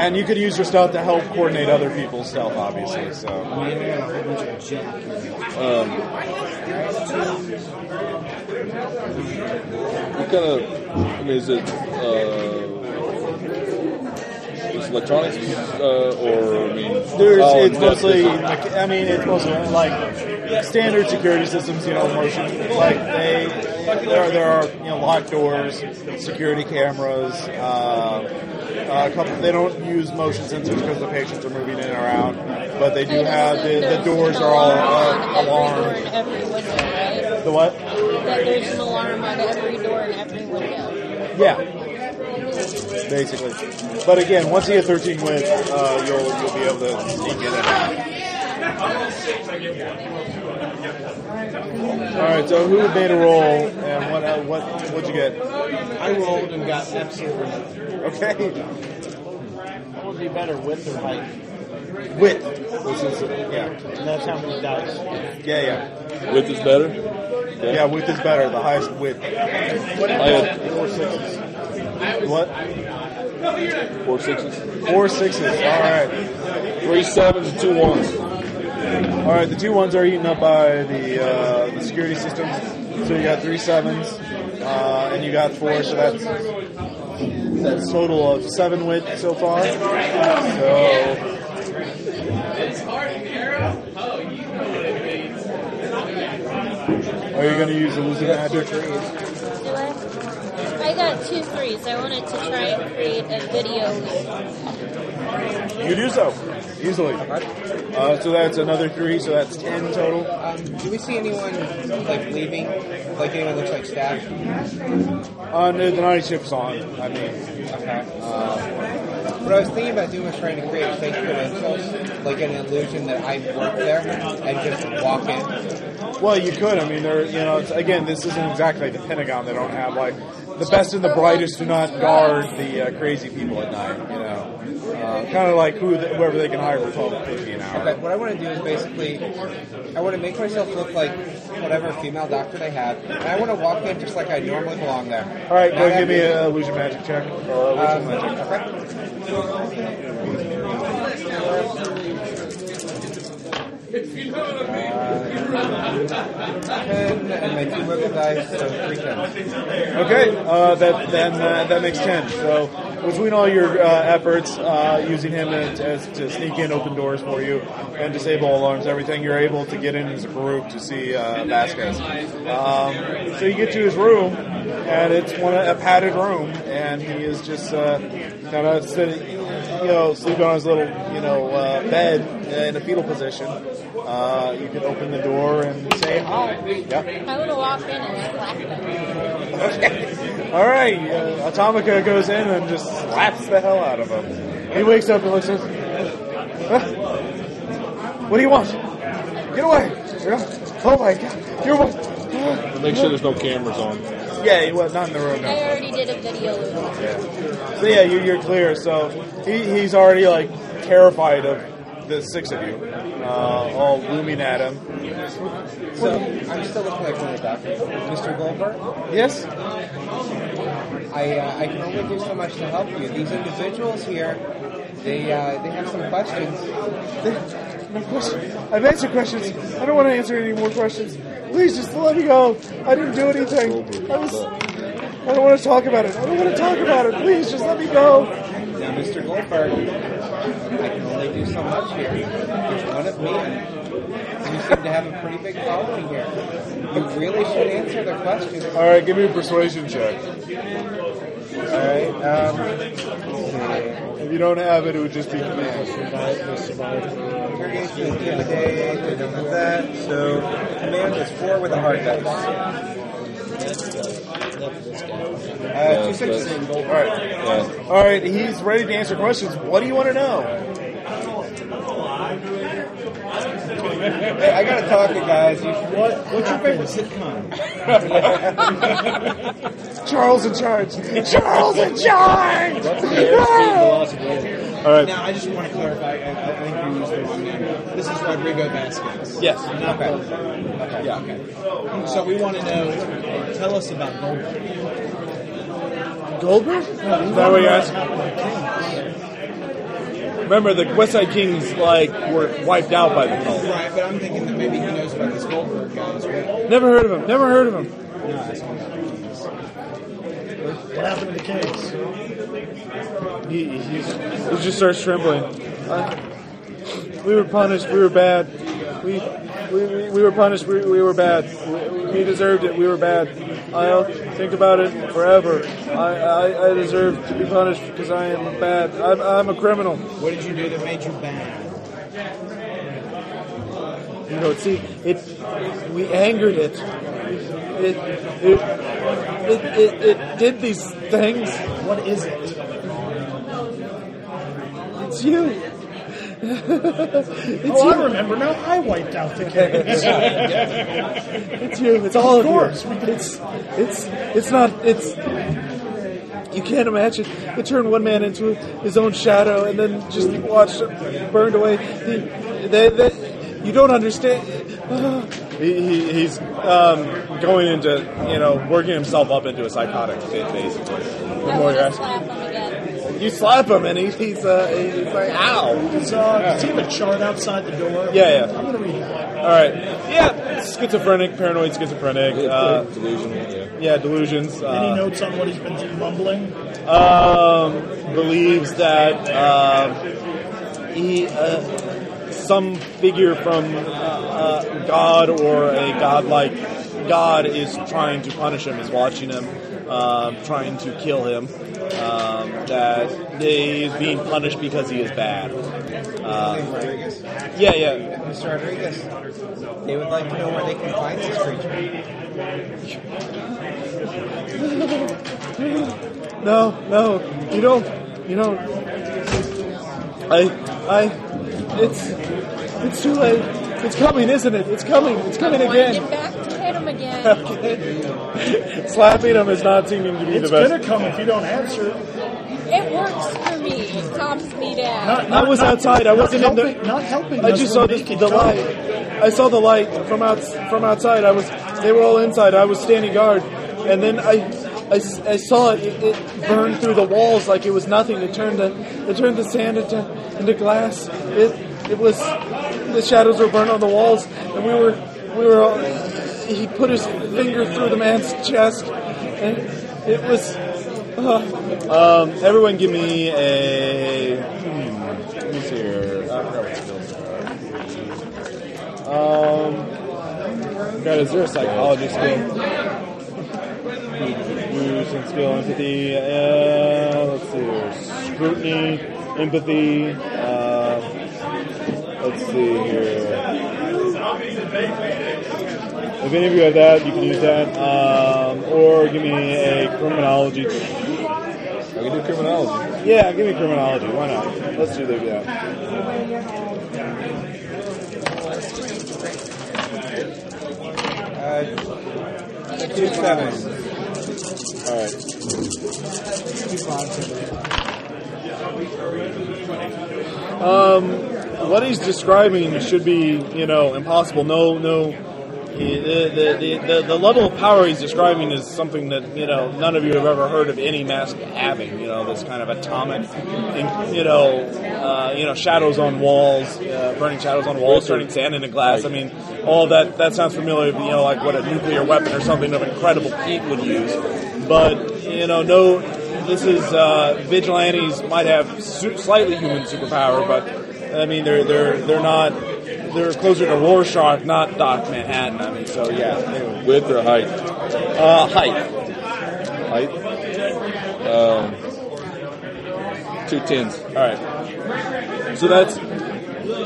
And you could use your stealth to help coordinate other people's stealth, obviously. So I mean, I got a whole bunch of jack. Um, what kind of? I mean, is it? Uh, is electronics, uh, or I mean, There's, how it's mostly, it? I mean, it's mostly like standard security systems, you know, motion. Like they, there are, there are, you know, locked doors, security cameras, uh, a couple, they don't use motion sensors because the patients are moving in and around, but they do I have, the, the doors are all uh, alarmed. window, right? The what? That there's an alarm on every door and every window. Yeah. Basically. But again, once you get 13 wins, uh, you'll, you'll be able to sneak in and out. All right. So who made a roll, and what uh, what what'd you get? I rolled and got absolutely nothing. Okay. What would be better, width or height? Width. Which is yeah And that's how many dice. yeah yeah Width is better. yeah. Width is better. The highest width. I had Four sixes. What? four sixes, Four sixes. All right. three sevens, and two ones. All right, the two ones are eaten up by the uh, the security systems. So you got three sevens, uh, and you got four. So that's that's a total of seven width so far. So. Are you going to use illusion magic? Do I? I got two threes. I wanted to try and create a video. You do so easily. Uh, so that's another three. So that's ten total. Um, do we see anyone like leaving? Like anyone looks like staff? Uh, no, the night shift's on. I mean, Okay. What I was thinking about doing was trying to create fake credentials, like an illusion that I work there, and just walk in. Well, you could. I mean, there. You know, again, this isn't exactly the Pentagon. They don't have like the best and the brightest do not guard the uh, crazy people at night. You know, uh, kind of like who whoever they can hire for twelve fifty an hour. Okay, what I want to do is basically, I want to make myself look like whatever female doctor they have, and I want to walk in just like I normally belong there. All right, go give me an illusion magic check. Or illusion Um, magic. okay. Uh, ten and two wicked dice, so. Okay, uh, that then uh, that makes ten. So between all your uh, efforts, uh, using him as, as to sneak in, open doors for you, and disable alarms, everything, you're able to get in as a group to see uh, Vasquez. Um, so you get to his room, and it's one a padded room, and he is just uh, kind of sitting, you know, sleeping on his little, you know, uh, bed in a fetal position. Uh, you can open the door and say hi. Yeah. I would have walked in and slapped him. All right, uh, Atomica goes in and just slaps the hell out of him. He wakes up and looks at "Huh? What do you want? Get away! Oh my god, you're what? Make sure there's no cameras on. Yeah, he was not in the room. I already did a video loop. So yeah, you, you're clear. So he, he's already like terrified of the six of you, uh, all looming at him. So I'm still looking like one the doctors, Mr. Goldberg. Yes. I uh, I can only do so much to help you. These individuals here, they uh, they have some questions. No question. I've answered questions. I don't want to answer any more questions. Please just let me go. I didn't do anything. I was. I don't want to talk about it. I don't want to talk about it. Please just let me go. Now, Mr. Goldberg, I can only do so much here. It's one of me. You seem to have a pretty big following here. You really should answer their questions. All right, give me a persuasion check. All right. Um, let's see. If you don't have it, it would just be command. Interrogation, intimidate, I don't have that. So, command is four with a hard dice. Uh, two sixes. All right. All right. He's ready to answer questions. What do you want to know? Hey, I gotta talk to you guys. What, what's your favorite sitcom? Charles in charge. Charles in charge. All right. Now, I just want to clarify. I, I think you used the wrong name. This is Rodrigo Vasquez. Yes. Not Goldberg. Okay. Yeah. Okay. So we want to know. Tell us about Goldberg. Goldberg? Is that what you're asking? Remember, the West Side Kings like were wiped out by the cult. Right, but I'm thinking that maybe he knows about this Goldberg guy as well. Never heard of him. Never heard of him. What What happened to the case? He, he's, he just starts trembling. Uh, we were punished. We were bad. We we, we were punished. We, we were bad. We, we deserved it. We were bad. I'll think about it forever. I, I, I deserve to be punished because I am bad. I'm, I'm a criminal. What did you do that made you bad? You know, see, it we angered it. It it it, it, it did these things. What is it? It's you. Oh, I remember now. I wiped out the kids. It's you. It's all Of of, course. you. It's it's it's not. It's you can't imagine. It turned one man into his own shadow, and then just watched it burned away. He, they, they, you don't understand. He, he, he's um, going into you know working himself up into a psychotic state basically. The more you're you slap him, and he, he's uh, he's like, "Ow!" Does, uh, does he have a chart outside the door? Yeah, yeah. I'm gonna read that. All right. Yeah, schizophrenic, paranoid schizophrenic. Uh, Delusion, yeah. yeah, delusions. Any Uh, notes on what he's been mumbling? um, believes that uh, he, uh, some figure from uh, uh, God or a godlike God is trying to punish him, is watching him, um, trying to kill him. Um, that he is being punished because he is bad. Uh, yeah, yeah. Mr. Rodriguez, they would like to know where they can find this creature. No, no, you don't. You don't. I, I, it's, it's too late. It's coming, isn't it? It's coming. It's coming I want to again. Get back to hit him again. Okay. Slapping him is not seeming to be It's the best. gonna come if you don't answer. It works for me. It calms me down. Not, I was outside. I wasn't in helping, the. Not helping. I just saw the, the light. I saw the light from out from outside. I was. They were all inside. I was standing guard, and then I. I, I saw it, it. It burned through the walls like it was nothing. It turned the. It turned the sand into into glass. It. It was. The shadows were burned on the walls, and we were. We were. All, he put his finger through the man's chest, and it was. uh, um, everyone, give me a. Hmm, let me see here. Skills. Um, God, is there a psychology skill? Losing skill, empathy. Uh, let's see here. Scrutiny, empathy. Uh, let's see here. If any of you have that, you can use that. Um, or give me a criminology. I can do criminology. Yeah, give me criminology. Why not? Let's do that. Uh, two sevens. All right. Um, what he's describing should be, you know, impossible. No, no. The, the, the, level of power he's describing is something that you know none of you have ever heard of any mask having. You know this kind of atomic, you know, uh, you know shadows on walls, uh, burning shadows on walls, turning sand into glass. I mean, all that that sounds familiar. You know, like what a nuclear weapon or something of incredible heat would use. But you know, no, this is uh, vigilantes might have su- slightly human superpower, but I mean they're they're they're not. They're closer to Rorschach, not Doc Manhattan. I mean, so yeah. Anyway. Width or height? Uh, height. Height? Um, two tens. All right. So that's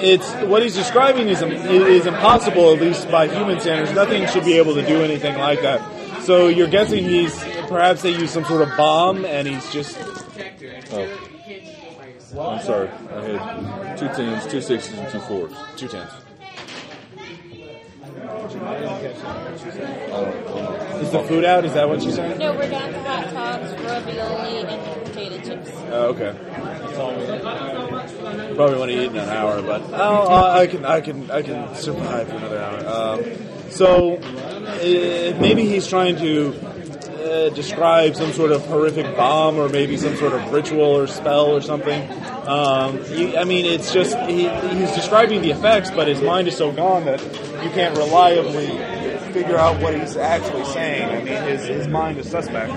it's what he's describing is is impossible at least by human standards. Nothing should be able to do anything like that. So you're guessing he's perhaps they use some sort of bomb and he's just Oh. I'm sorry. I had two tens, two sixes, and two fours. two tens. Is the food out? Is that what she's saying? No, we're down to hot dogs, ravioli, and potato chips. Oh, okay. Probably want to eat in an hour, but oh, I I can, I can, I can survive for another hour. Um, so uh, maybe he's trying to uh, describe some sort of horrific bomb, or maybe some sort of ritual or spell or something. Um, you, I mean, it's just he, he's describing the effects, but his mind is so gone that you can't reliably figure out what he's actually saying. I mean, his his mind is suspect.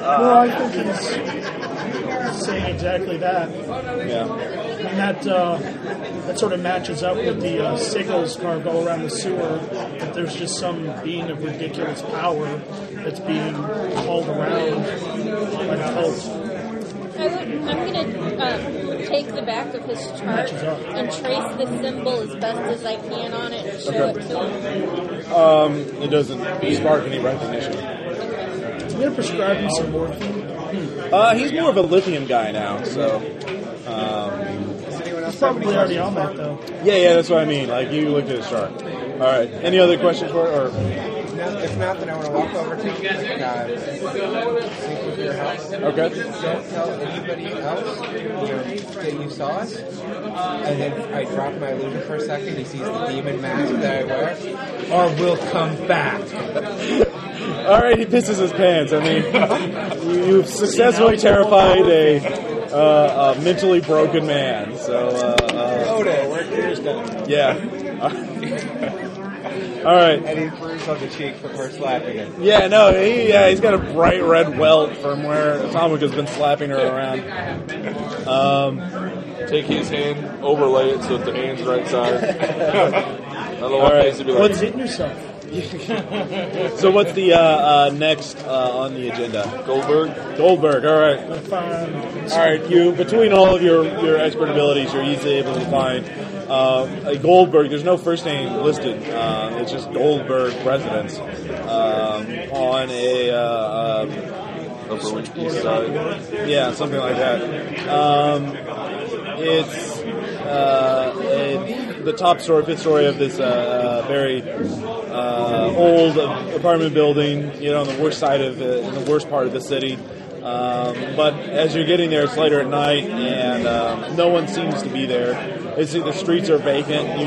well, I think he's saying exactly that. Yeah. And that uh, that sort of matches up with the uh, sigils carved all around the sewer. That there's just some being of ridiculous power that's being hauled around by the cult. I would, I'm going to uh, take the back of his chart and trace the symbol as best as I can on it and show it to him. Um, it doesn't spark any recognition. I'm going to prescribe him some morphine. Uh, he's more of a lithium guy now, so. Um, Does anyone else probably already on that though. Yeah, yeah, that's what I mean. Like you looked at his chart. All right. Any other questions for? Or No, if not, then I want to walk over to uh, sync with your house. Okay. Don't tell anybody else that you saw us. And then I drop my illusion for a second. He sees the demon mask that I wear. Or we'll come back. all right, he pisses his pants. I mean, you- you've successfully terrified a, uh, a mentally broken man. So, uh, uh, yeah. All right. And he bruised on the cheek for, for slapping him. Yeah, no, he, yeah, he's got a bright red welt from where Tomika's been slapping her around. Um, Take his hand, overlay it so that the hand's right side. I don't know All what right. to be like. What's Hitting yourself. so what's the uh, uh, next uh, on the agenda? Goldberg. Goldberg. All right. All right. You between all of your your expert abilities, you're easily able to find uh, a Goldberg. There's no first name listed. Uh, it's just Goldberg residence um, on a. Uh, Upper East Side. yeah, something like that. Um, it's uh, a, the top story, fifth story of this uh, uh, very uh, old apartment building. You know, on the worst side of the, in the worst part of the city. Um, but as you're getting there, it's later at night, and um, no one seems to be there. It's, the streets are vacant.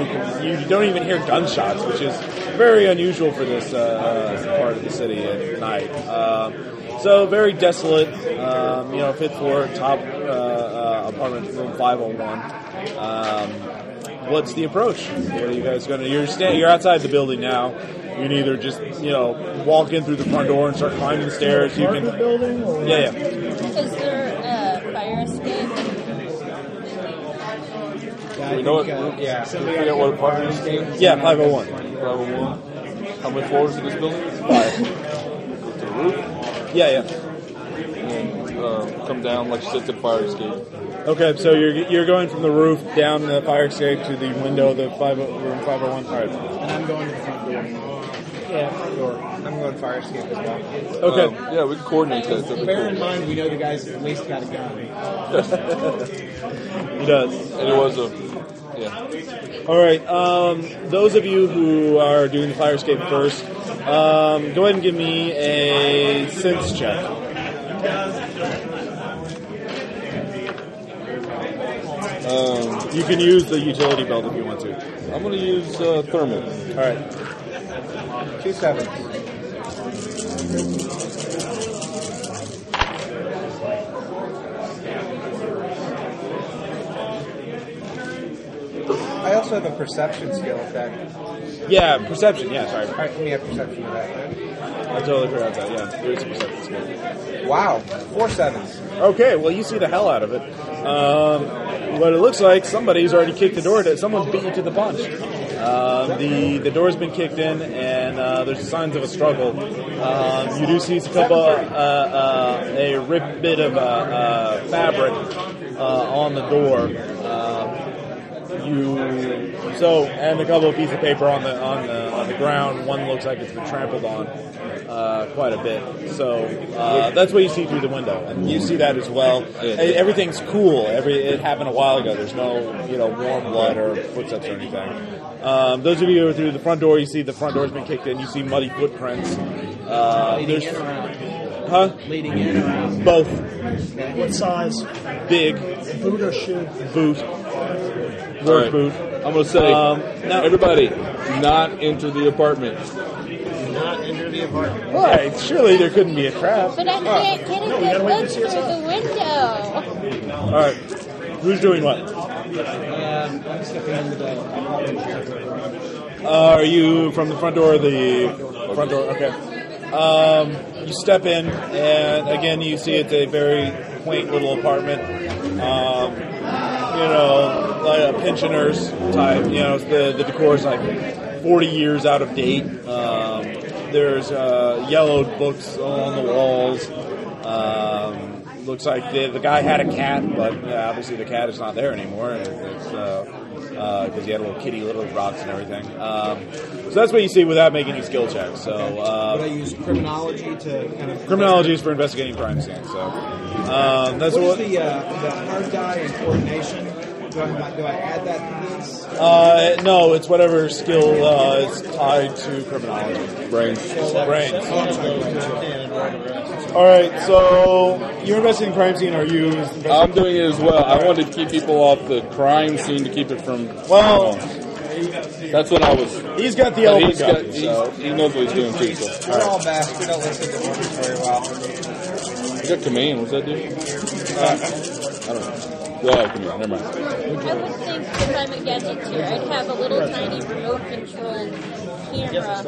You you don't even hear gunshots, which is very unusual for this uh, uh, part of the city at night. Um, so very desolate. Um, you know, fifth floor, top uh, uh, apartment room 501. Um, what's the approach? What are you guys going to? You're sta- You're outside the building now. You can either just you know walk in through the front door and start climbing the stairs. You can. building Yeah, yeah. We know it. Yeah. Can we figure out what apartment it's in? Yeah, 501. 501. How many floors is this building? Five. Go to the roof. Yeah, yeah. And then uh, come down like you said to the fire escape. Okay, so you're you're going from the roof down the fire escape to the window of the five room 501. All right. And I'm going to the front door. Yeah, front door. I'm going fire escape as well. Okay. Um, yeah, we can coordinate that. That'd be Bear in mind, we know the guy's at least got a gun. He does. And it was a yeah. All right. Um, those of you who are doing the fire escape first, um, go ahead and give me a sense check. Um, You can use the utility belt if you want to. I'm gonna use uh, thermal. All right. Two sevens. Also have a perception skill if that. Yeah, perception. Yeah, sorry. Alright, let me have perception of that. I totally forgot that. Yeah, there is a perception skill. Wow, four sevens. Okay, well, you see the hell out of it. Um, what it looks like, somebody's already kicked the door. To, someone beat you to the punch. Uh, the the door's been kicked in, and uh, there's signs of a struggle. Um, you do see a couple, uh, uh, a ripped bit of uh, uh, fabric uh, on the door. You so and a couple of pieces of paper on the on the on the ground. One looks like it's been trampled on uh, quite a bit. So uh, that's what you see through the window, and you see that as well. Everything's cool. Every it happened a while ago. There's no you know warm blood or footsteps or anything. Um, those of you who are through the front door, you see the front door's been kicked in. You see muddy footprints. Uh, Leading there's in or out? huh Leading in or out? both what size? big Boot or shoe? boot All work right. boot. I'm gonna say, Um, now- everybody, not enter the apartment. Not enter the apartment. Right, surely there couldn't be a trap. But I can't get a No, we good gotta wait to look through us the window. All right, who's doing what? Um, I'm stepping into the apartment here. Uh, are you from the front door or the front door? Okay. Um, you step in, and again, you see it's a very quaint little apartment. Um, you know, like a pensioners type. You know, the the decor is like 40 years out of date. Um, there's uh, yellowed books on the walls. Um, looks like the, the guy had a cat, but uh, obviously the cat is not there anymore. It's because he had a little kitty, little rocks and everything. Um, so that's what you see without making any skill checks. So Would I uh, use criminology to kind of criminology is for investigating crime scenes. So um, that's What is the uh, the hard die and coordination? Do I, do I add that to this? Uh, no, it's whatever skill uh, is tied to criminology. Brains. Brains. All right, so you're investing in crime scene. Are you? I'm doing it as well. I wanted to keep people off the crime scene to keep it from. Well, that's what I was. He's got the but elephant he's gun, got- he's- so- he knows what he's doing too. So. We're all best. We don't listen to orders very well. You got command. What's that do? I don't know. Well, I. Never mind. I would think if I'm a gadget here, I'd have a little tiny remote controlled camera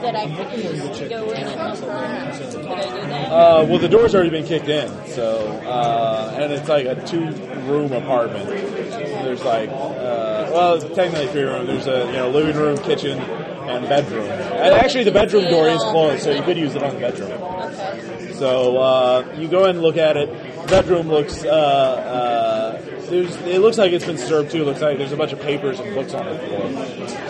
that I could use to go in and look around. Could I do that? Uh, well, the door's already been kicked in, so uh, and it's like a two-room apartment. There's like, uh, well, technically three room. There's a you know living room, kitchen, and bedroom. And actually, the bedroom door is closed, so you could use it on the bedroom. Okay. So uh, you go in and look at it. The bedroom looks. Uh, uh, there's, it looks like it's been disturbed too. It looks like there's a bunch of papers and books on the floor.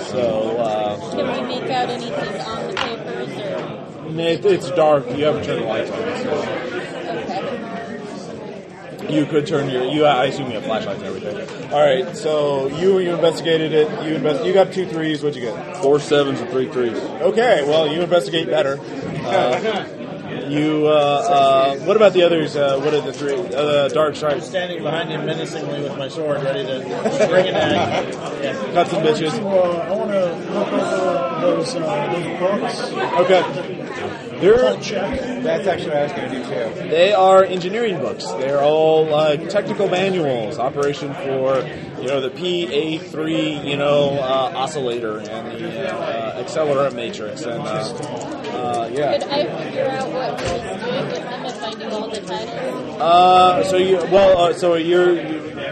So uh, Can we make out anything on the papers or? it, it's dark. You haven't turned the lights on. So. Okay. You could turn your. You, I assume you have flashlights and everything. All right. So you you investigated it. You invest. You got two threes. What'd you get? Four sevens and three threes. Okay. Well, you investigate better. You. Uh, uh, what about the others? Uh, what are the three? Uh, Dark Strike's. Standing behind him menacingly with my sword, ready to bring an egg. Yeah. Cut some bitches. I want to look over those, uh, those books. Okay. They're. That's actually what I was going to do too. They are engineering books. They're all uh, technical manuals, operation for you know the PA3 you know uh, oscillator and the uh, accelerant matrix and uh, uh, yeah. Could I figure out what he was doing with them if I knew all the titles? Uh, so you well, uh, so you're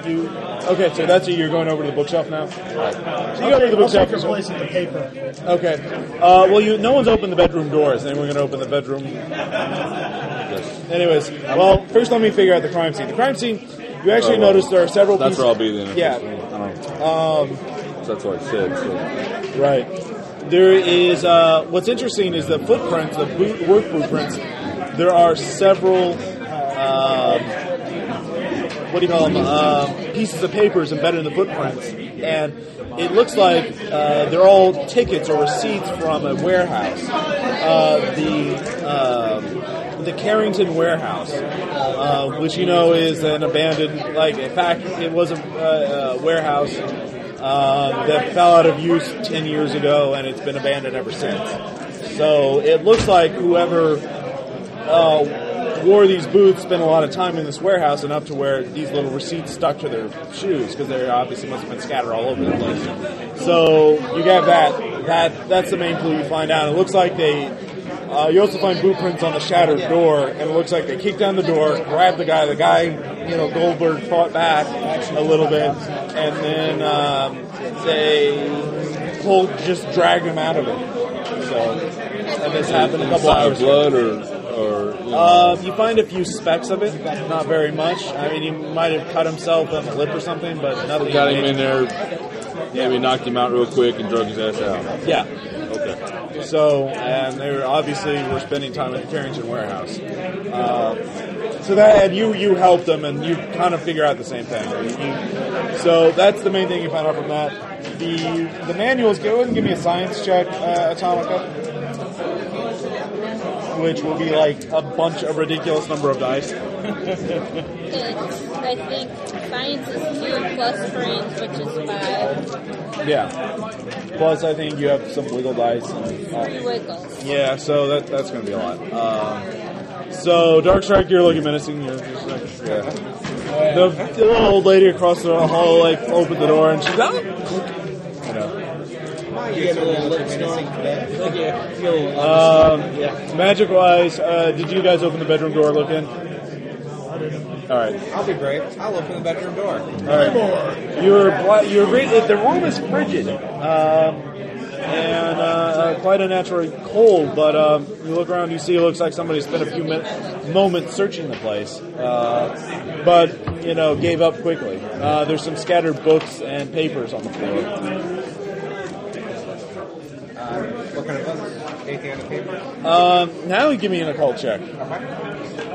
you, you okay? So that's it. You're going over to the bookshelf now. So you go to the I'll take bookshelf. your place at the paper. Okay. Uh, well, you no one's opened the bedroom doors, and we're going to open the bedroom. Yes. Anyways, well, first let me figure out the crime scene. The crime scene. You actually Oh, well, notice there are several. That's pieces- where I'll be then. Yeah. I don't know. Um, So that's what I said. So. Right. There is uh, what's interesting is the footprints, the boot, work blueprints. There are several. Um, what do you call them? Um, pieces of papers embedded in the footprints, and it looks like uh, they're all tickets or receipts from a warehouse. Uh, the um, the Carrington warehouse, uh, which you know is an abandoned. Like in fact, it was a, uh, a warehouse uh, that fell out of use 10 years ago and it's been abandoned ever since. So it looks like whoever uh, wore these boots spent a lot of time in this warehouse enough to where these little receipts stuck to their shoes because they obviously must have been scattered all over the place. So you have that. That that's the main clue you find out. It looks like they. Uh, you also find boot prints on the shattered door, and it looks like they kicked down the door, grabbed the guy. The guy, you know, Goldberg fought back a little bit, and then um, they pulled, just dragged him out of it. So, and this happened a couple of hours. blood or or you Uh, you find a few specks of it, not very much. I mean, he might have cut himself on the lip or something, but nothing. got him in there. Maybe knocked him out real quick and drug his ass out. Yeah. Okay. So, and they were obviously were spending time at the Carrington warehouse. Uh, so that, and you you helped them, and you kind of figure out the same thing. You- so that's the main thing you found out from that. The the manuals. Go ahead and give me a science check, uh, Atomica, which will be like a bunch of ridiculous number of dice. It's, I think science is two plus brains, which is five. Yeah. Plus, I think you have some wiggle dice. And, uh, Three wiggles. Yeah, so that that's going to be a lot. Um, so Dark Strike, you're looking menacing. You're just like, yeah. The, the little old lady across the hall like opened the door and she's out. You know. You get a little lip storm. Yeah. Feel, Um, magic wise, uh, did you guys open the bedroom door? Look in. All right. I'll be brave. I'll open the bedroom door. All right. You're bla- you're great. The room is frigid. Um, and uh, quite unnaturally cold, but um, you look around, you see it looks like somebody spent a few min- moments searching the place, uh, but you know gave up quickly. Uh, there's some scattered books and papers on the floor. Uh, what kind of books? Anything on the paper? Um, now you give me an occult check, Okay.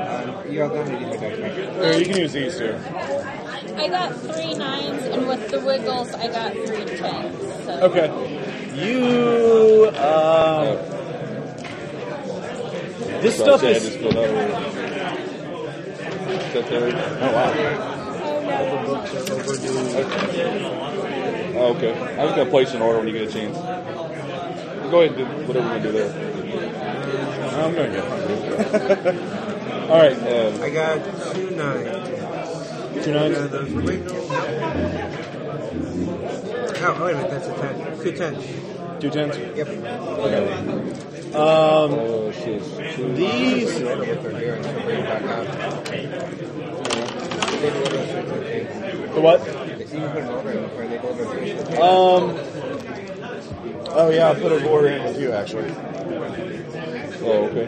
Um, you don't need to use those. or you can use these two. I got three nines, and with the wiggles, I got three tens. So. Okay. You. Um, this So stuff is. just filled out over. Set. Oh wow. Oh, okay. I was gonna place an order when you get a chance. Go ahead and do whatever you're gonna do there. I'm gonna get hungry. All right. Um, I got two nines. Two nines. Yeah, those, no. Oh, wait a minute, that's a ten. Two tens. Two tens. Yep. Um, oh, shit. these. Order with her here and she'll bring it back out. They deliver us with okay. The what? You Oh yeah, I'll put an order in with you actually. Oh, okay.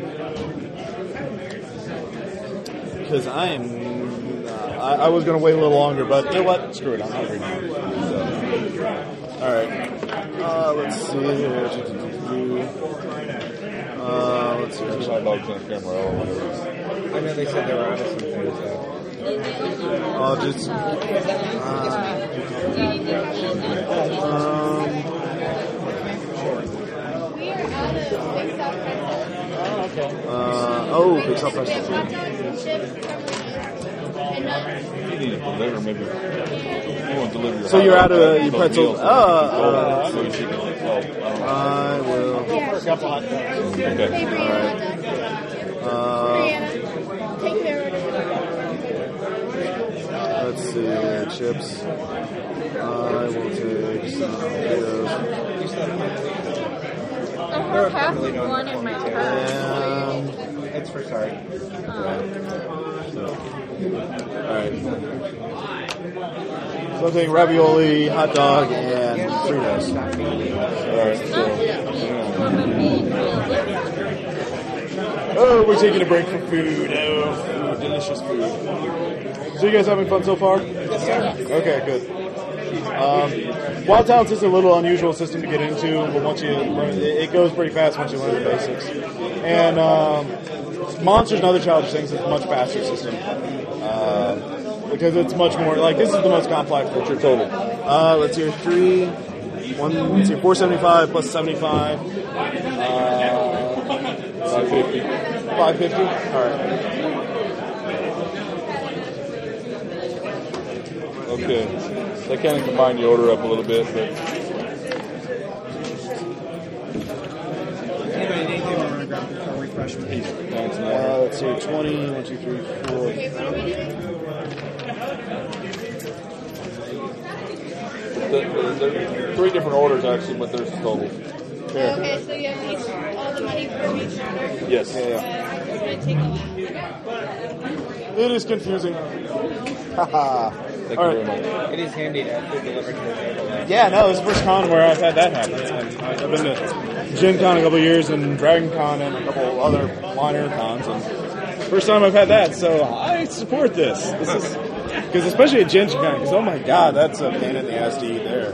Because I am. Uh, I, I was gonna wait a little longer, but you know what? Screw it. I'm hungry now. So. All right. Uh, let's see here. Uh, let's see. Just hot dogs on camera. I know they said they were out of something, so. I'll just. Um, uh, oh, Big South Festival. You need to deliver maybe. You want to deliver your So you're out of back, your those pretzel- meals, uh, uh, so you can- oh, I. I will. For a couple hot dogs. Okay. Uh, let's see here. Chips. I will take some potatoes. I have half of one in my purse. And. Um, it's for sorry. Alright. So I'm taking ravioli, hot dog, and Fritos. Alright, so. Oh, we're taking a break for food. Oh, delicious food. So you guys having fun so far? Yes, sir. Okay, good. Um, Wild Talents is a little unusual system to get into, but once you learn, it it goes pretty fast once you learn the basics. And um, Monsters and other challenge things is a much faster system uh, because it's much more like this is the most complex. What's your total? Uh, let's hear three. One, let's see, 475 plus 75. Uh, 550. 550? Alright. Okay. They kind of combine the order up a little bit, but Anybody need anything we're gonna grab for refreshment? Uh, let's see, 20, 1, 2, 3, 4. The, the, the, three different orders actually, but there's total. There. Okay, so you have each, all the money for each order? Yes. Yeah, yeah. Uh, it's gonna take a while. It is confusing. Haha. Thank All you right. very much. It is handy to have food delivered to the table. though. Yeah, no, this is the first con where I've had that happen. And I've been to Gen Con a couple years and Dragon Con and a couple other minor cons, and first time I've had that. So I support this. This is because especially at Gen Con, because oh my god, that's a pain in the ass to eat there.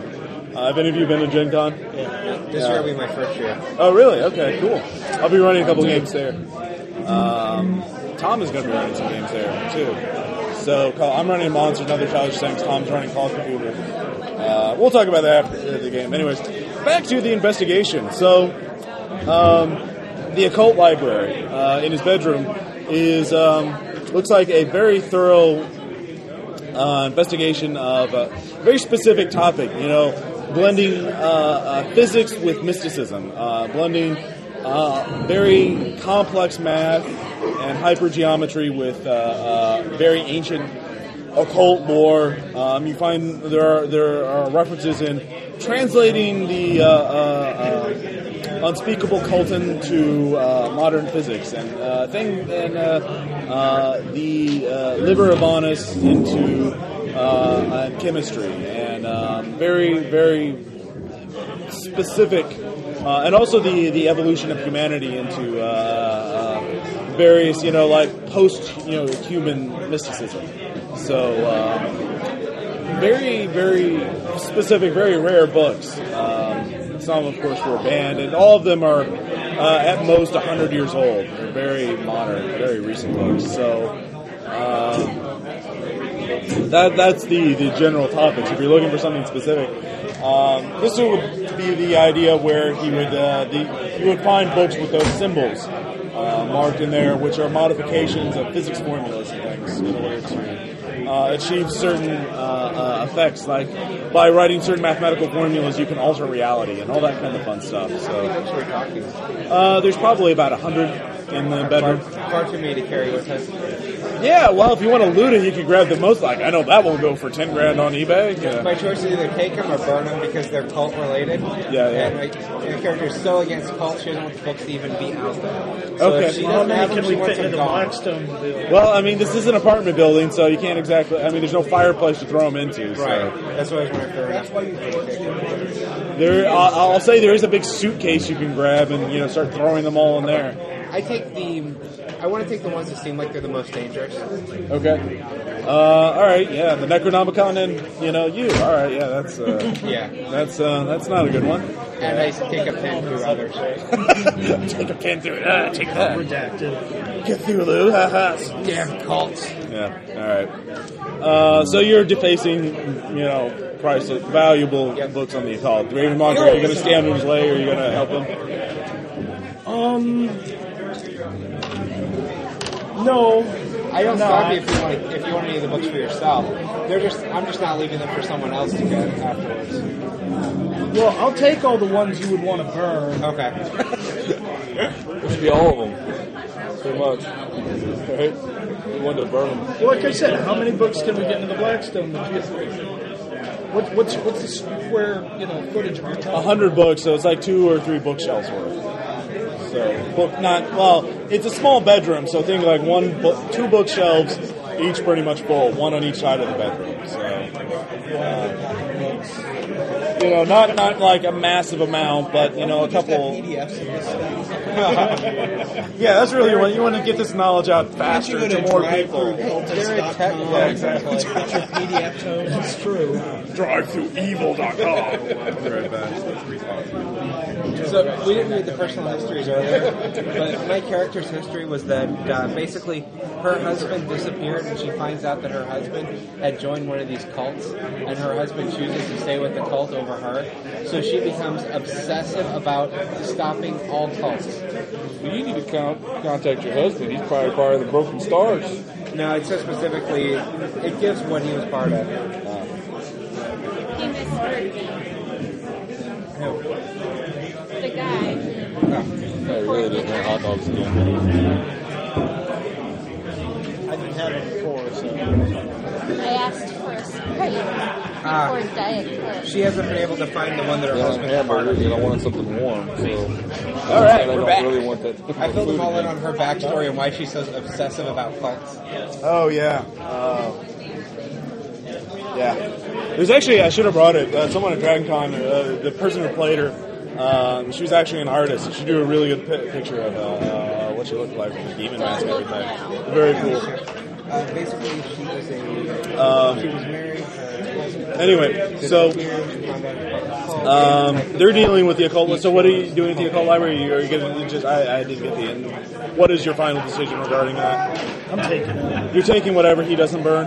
Uh, have any of you been to Gen Con? Yeah. This Yeah. year will be my first year. Oh, really? Okay, cool. I'll be running a couple games there. Um, Tom is going to be running some games there too. So I'm running Monsters and other challenge things. Tom's running Call Cthulhu. Uh, we'll talk about that after the game. Anyways, back to the investigation. So, um, the occult library uh, in his bedroom is um, looks like a very thorough uh, investigation of a very specific topic. You know, blending uh, uh, physics with mysticism, uh, blending uh, very complex math and hypergeometry with uh, uh, very ancient occult lore. Um, you find there are there are references in translating the uh, uh, uh, unspeakable cultin to modern physics and thing and the uh, liber abanus into chemistry and um, very very specific uh, and also the the evolution of humanity into uh, uh, various you know like post you know human mysticism. So um, very very specific very rare books. Um, some of course were banned and all of them are uh, at most 100 years old. They're very modern very recent books. So um, that that's the the general topics. If you're looking for something specific, um, this would be the idea where he would uh, the, would find books with those symbols uh, marked in there, which are modifications of physics formulas and things in order to uh, achieve certain uh, uh, effects. Like by writing certain mathematical formulas, you can alter reality and all that kind of fun stuff. So uh, there's probably about a hundred in the bedroom. Far too many to carry with us. Yeah, well, if you want to loot it, you can grab the most. Like, I know that won't go for ten grand on eBay. Yeah. My choice is either take them or burn them because they're cult related. Yeah, yeah. And my, my character is so against cults, she doesn't want the books to even be out there. So Okay. if she How doesn't many have them, can she we wants fit into the gone. Blackstone building? Well, I mean, this is an apartment building, so you can't exactly. I mean, there's no fireplace to throw them into. So. Right. That's what I was wondering if there were There, I'll, I'll say there is a big suitcase you can grab and you know start throwing them all in there. I take the. I want to take the ones that seem like they're the most dangerous. Okay. Uh, all right. Yeah, the Necronomicon and you know you. All right. Yeah, that's uh, Yeah. that's uh, that's not a good one. And I take a pen through others. take a pen through it. Ah, take that. Redacted. Cthulhu. ha, ha. Damn cults. Yeah. All right. Uh, so you're defacing, you know, priceless, valuable books on the occult. Ravenmonger, are you going to stand in his way, or are you going to help him? Um. No. I don't No, stop you if you want to, if you want any of the books for yourself. They're just I'm just not leaving them for someone else to get afterwards. Well, I'll take all the ones you would want to burn. Okay. It should be all of them. Pretty much. Right? We wanted to burn them. Well, like I said, how many books can we get into the Blackstone? Legit? What, what's what's the square you know footage of your A hundred books, so it's like two or three bookshelves worth. So book not well. It's a small bedroom, so think like one, book, two bookshelves, each pretty much full, one on each side of the bedroom. So. Uh, you know, not not like a massive amount, but you know, a couple. PDFs of this stuff. yeah, that's really what you want to get this knowledge out faster to more people. drive-through-cultist.com, Yeah, exactly. Get your PDF tomes. It's true. Drive through So we didn't read the personal histories earlier, but my character's history was that uh, basically her husband disappeared, and she finds out that her husband had joined one of these cults, and her husband chooses to stay with the cult over her. So she becomes obsessive about stopping all cults. Well, you need to con- contact your husband. He's probably part of the Broken Stars. No, it says specifically it gives what he was part of. He misheard me. The guy. I really didn't want hot dogs again. I didn't have it before, so. I asked for a Sprite Ah. or Diet Coke. She hasn't been able to find the one that her I want husband was part hamburgers and I wanted something warm. So. All right, I we're don't back. really want that. I filled them all in on her backstory and why she's so obsessive about cults. Oh yeah. Uh, yeah. There's actually I should have brought it. Uh, someone at DragonCon, uh, the person who played her, um, she was actually an artist. She drew a really good pi- picture of uh, uh, what she looked like with the demon mask and everything. Very cool. Uh, basically, she was a Um, she was married. Anyway, so disappeared, she found out about cults. um, they're dealing with the occult. So what are you doing with the occult library? Are you going to just? I, I didn't get the end. What is your final decision regarding that? I'm taking it. You're taking whatever he doesn't burn.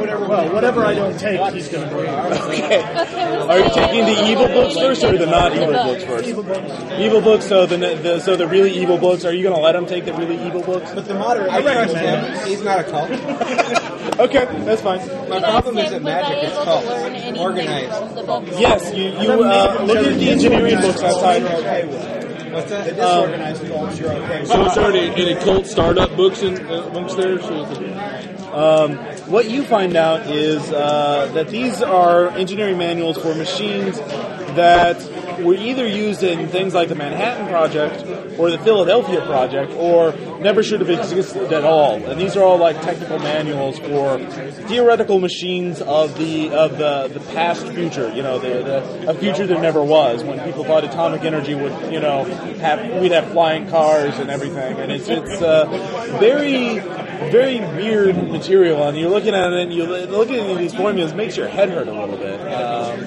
Well, whatever I don't take, he's going to burn. Okay. Are you taking the evil books first or the not evil books first? Evil books. Evil books. So the, the so the really evil books. Are you going to let him take the really evil books? But the moderate, I trust him. He's not a cult. Okay, that's fine. My problem is that magic; is able to cults. learn anything Organized. the books? Yes, you you uh, look at the engineering books outside. What's the that? disorganized cults, you're okay. So is there any, any cult startup books in uh, amongst there? So Um, what you find out is uh, that these are engineering manuals for machines that were either used in things like the Manhattan Project or the Philadelphia Project, or never should have existed at all. And these are all like technical manuals for theoretical machines of the of the, the past future. You know, the, the a future that never was, when people thought atomic energy would, you know, have we'd have flying cars and everything. And it's it's uh, very very weird material, and you're looking at it, and you looking at these formulas makes your head hurt a little bit. Um,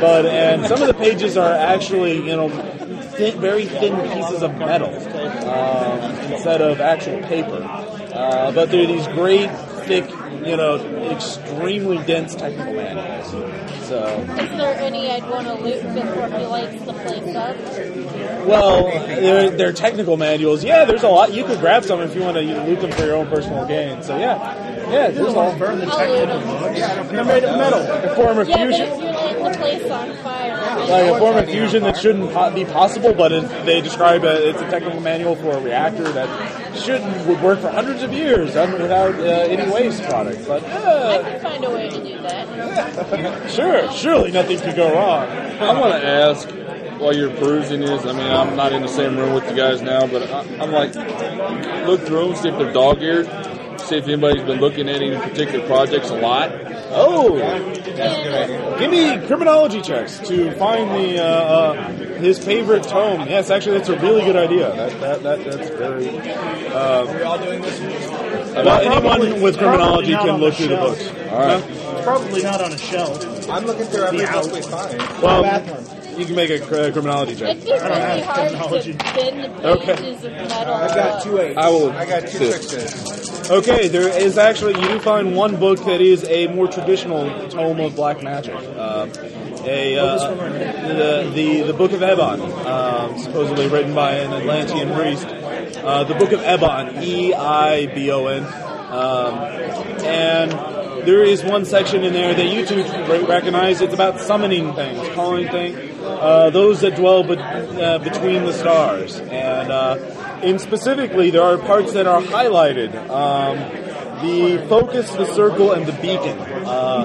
but and some of the pages are actually, you know, thin, very thin pieces of metal um, instead of actual paper. Uh, but they're these great thick, you know, extremely dense technical manuals. So, Is there any I'd want to loot before he lights the place up? well, they're, they're technical manuals. Yeah, there's a lot. You could grab some if you want to loot them for your own personal gain. So yeah, yeah, there's all. Burn the I'll loot technical them. books. They're made of metal. A form of Yeah, fusion. If the place on fire, like a form of fusion that shouldn't po- be possible, but it, they describe it, it's a technical manual for a reactor that should would work for hundreds of years without uh, any waste product. But I uh, can find a way to do that. sure, surely nothing could go wrong. I want to ask while you're perusing this. I mean, I'm not in the same room with you guys now, but I, I'm like, look through them, see if they're dog eared, see if anybody's been looking at any particular projects a lot. Oh, give me criminology checks to find the uh, uh, his favorite tome. Yes, actually, that's a really good idea. That, that, that that's very. Uh, We're all doing this. well, anyone with criminology can look through the books. All right. It's probably not on a shelf. I'm looking through every The book we find. Well, Bathroom. You can make a cr- criminology check. It'd be really hard to bend the Okay. pages of metal. I've got up. two eights. I will. I got two sit. sixes. Okay, there is actually you do find one book that is a more traditional tome of black magic. Um, a uh, the, the the Book of Eibon, um, supposedly written by an Atlantean priest. Uh, the Book of Eibon, E I B O N, um, and there is one section in there that you two re- recognize. It's about summoning things, calling things, uh, those that dwell be- uh, between the stars, and uh, in specifically there are parts that are highlighted. Um, the focus, the circle, and the beacon. Uh,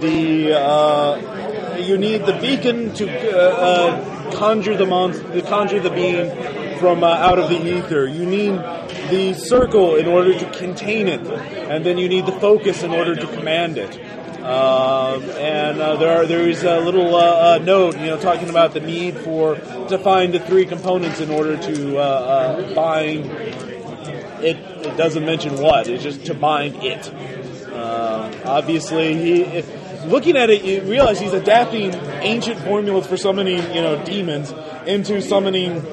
the uh, you need the beacon to uh, conjure the conjure the being from out of the ether. You need the circle in order to contain it, and then you need the focus in order to command it. Um, and uh, there are, there is a little uh, uh, note, you know, talking about the need for to find the three components in order to uh, uh, bind it, it doesn't mention what. It's just to bind it. Um, obviously, he if, looking at it, you realize he's adapting ancient formulas for summoning, you know, demons into summoning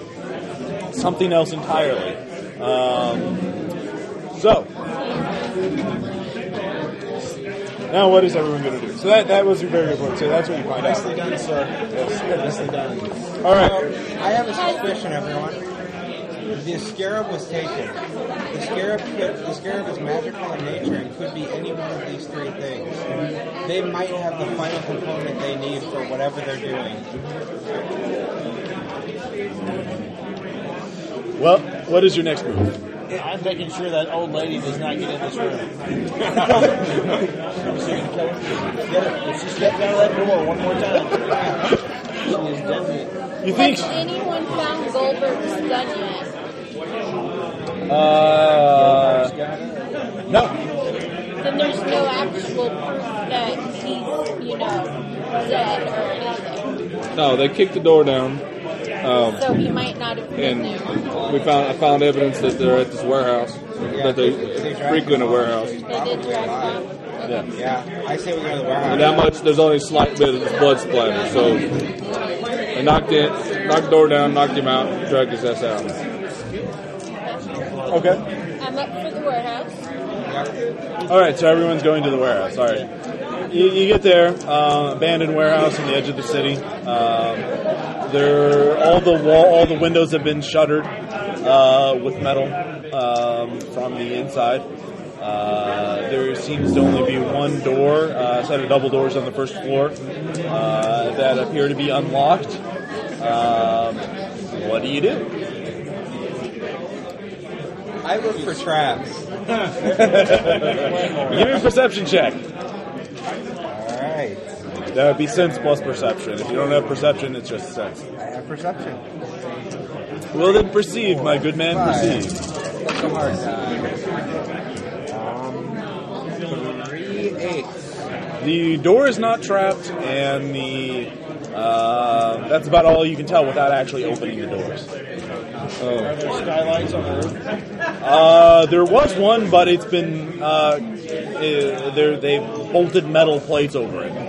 something else entirely. Um, so. Now, what is everyone going to do? So that that was your very report. So that's what you find out. Nicely done, sir. Yes, nicely done. All right. I have a suspicion, everyone. The scarab was taken. The scarab could, the scarab is magical in nature and could be any one of these three things. They might have the final component they need for whatever they're doing. Well, what is your next move? I'm making sure that old lady does not get in this room. Is she gonna kill her? Get her. If she steps out of that door one more time, she is dead. You think? Has anyone found Goldberg's gun yet? Uh, no. Then there's no actual proof that he's, you know, dead or anything. No, they kicked the door down. Um, So he might not have been there. and we found I found evidence that they're at this warehouse. that they frequent a warehouse. They did drag him. Yeah. Yeah, I say we go to the warehouse. And that much, there's only a slight bit of blood splatter. So they knocked it, knocked the door down, knocked him out, dragged his ass out. Okay. I'm up for the warehouse. All right, so everyone's going to the warehouse. All right. You, you get there, uh, abandoned warehouse on the edge of the city. Um, there, all the wall, all the windows have been shuttered uh, with metal um, from the inside. Uh, there seems to only be one door, uh, a set of double doors on the first floor uh, that appear to be unlocked. Um, what do you do? I look for traps. Give me a perception check. That would be sense plus perception. If you don't have perception, it's just sense. I have perception. Well, then perceive, my good man, Five. perceive. That's a hard die. Um, three eights. The door is not trapped, and the uh, that's about all you can tell without actually opening the doors. Are there skylights on the roof? Uh, there was one, but it's been uh, eh, they're- they've bolted metal plates over it.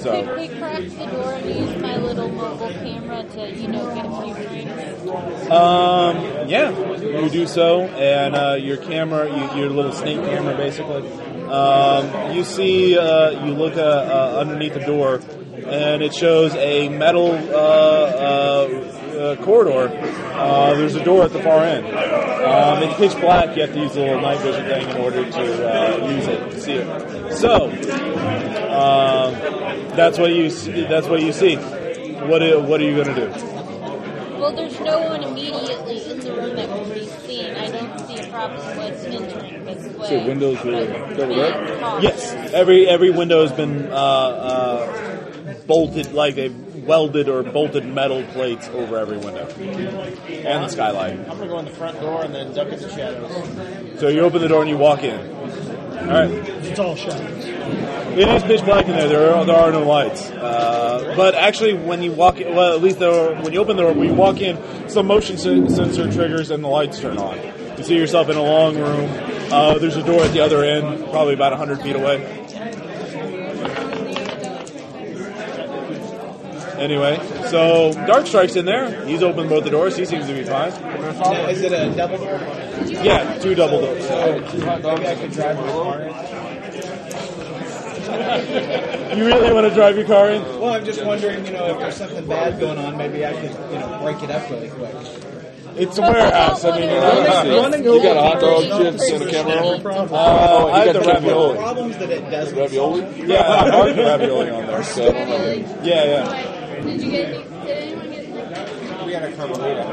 So we crack the door and use my little mobile camera to, you know, get a few frames? Um, yeah, you do so, and uh, your camera, you, your little snake camera, basically. Um, you see, uh, you look uh, uh, underneath the door, and it shows a metal uh, uh, uh, corridor. Uh, there's a door at the far end. Um, it's pitch black. You have to use the little night vision thing in order to uh, use it, see it. So, um, that's what you see, that's what you see. What are, what are you going to do? Well, there's no one immediately in the room that can be seen. I don't see a problem with entering this way. So windows are But covered up? Yes, every every window has been uh, uh, bolted, like they've welded or bolted metal plates over every window, and the skylight. I'm gonna go in the front door and then duck in the shadows. So you open the door and you walk in. All right, It's all shadows. it is pitch black in there. There are, there are no lights, uh, but actually, when you walk, in, well, at least there when you open the door, when you walk in, some motion sen- sensor triggers and the lights turn on. You see yourself in a long room. Uh, there's a door at the other end, probably about 100 feet away. Anyway, so Dark Strike's in there. He's opened both the doors. He seems to be fine. Now, is it a double door? Yeah, two double doors. Maybe I could drive my car in. You really want to drive your car in? Well, I'm just wondering, you know, if there's something bad going on, maybe I could, you know, break it up really quick. It's a warehouse. I mean, you're not gonna. You got a hot dog chips and a camera roll? Uh, Oh, I you have got the the ravioli. ravioli. Problems that it doesn't. Ravioli? Yeah, I have the ravioli on there. So, I don't know. Yeah, yeah. Did you get? Did anyone get? We got a carbolita.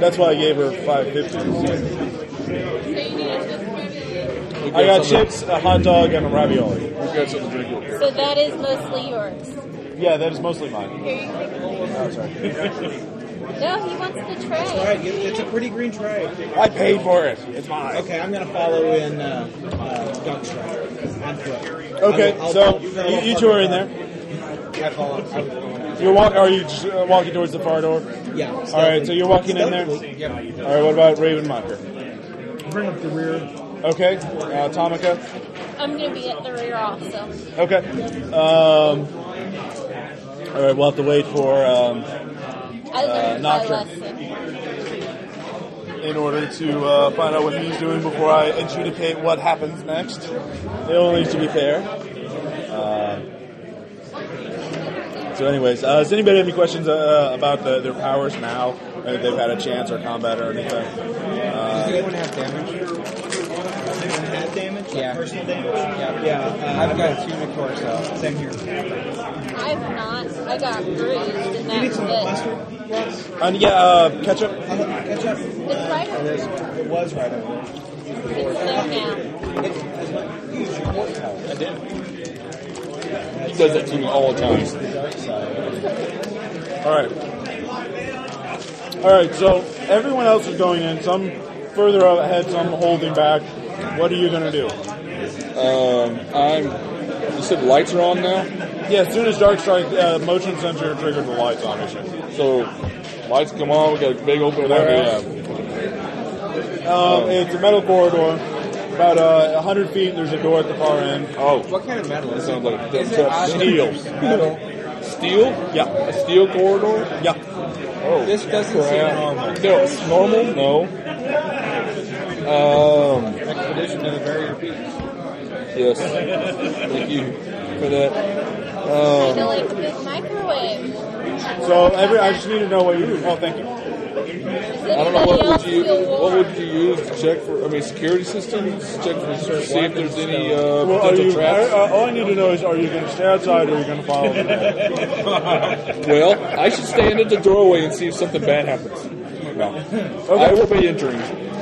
That's why I gave her five fifty. So you need a Swiss ravioli? I got chips, a hot dog, and a ravioli. We got something to drink. So that is mostly yours. Yeah, that is mostly mine. Here you go. Oh, sorry. No, he wants the All tray. right, it- it's a pretty green tray. I paid for it. It's mine. Okay, I'm going to follow in uh, uh, Dark Strike on foot. Okay, I'll- I'll- so I'll- you, you two are in there. I follow. I'm- You're walk. Are you just uh, walking towards the far door? Yeah. All right, so you're walking in there. Stealthily. All right. What about Raven Mocker? Bring up the rear. Okay. Uh, Tomica. I'm gonna be at the rear also. Okay. Um, all right. We'll have to wait for um, I learned my Nocturne. lesson. in order to uh, find out what he's doing before I adjudicate what happens next. It all needs to be fair. Uh, so, anyways, uh, does anybody have any questions uh, about the, their powers now? Uh, if they've had a chance or combat or anything? Does Uh, anyone have damage? Anyone had damage? Like Yeah. Personal damage? Yeah. Yeah. Uh, I've got two McCorso. Same here. I've not. I got bruised, and You need that's some it. mustard, Ross? and yeah, uh, ketchup. Uh, ketchup? It's right It over there. It was right over there. It's there now. It, it's like, use your work towel. I did. He does that to me all the time. Dark side. All right. All right. So everyone else is going in. Some further ahead. Some holding back. What are you going to do? Um, I'm. You said lights are on now? Yeah. As soon as Dark Strike uh, motion sensor triggered the lights, obviously. So, lights come on. We got a big open warehouse. Um, it's a metal corridor, about uh, 100 feet. There's a door at the far end. Oh, What kind of metal that is it? sounds like Is that it Steel. metal? Steel? Yeah. A steel corridor? Yeah. Oh, This doesn't seem normal. No, it's normal? No. Um, Expedition to the barrier peak. yes. Thank you for that. Kind Um, of like a microwave. So every, I just need to know what you. Oh, thank you. I don't know what would you what would you use to check for? I mean, security systems. Check for see if there's any uh, Well, are potential you? traps. I, uh, all I need to know is, are you going to stay outside or are you going to follow me? Well, I should stand at the doorway and see if something bad happens. No, I will be entering.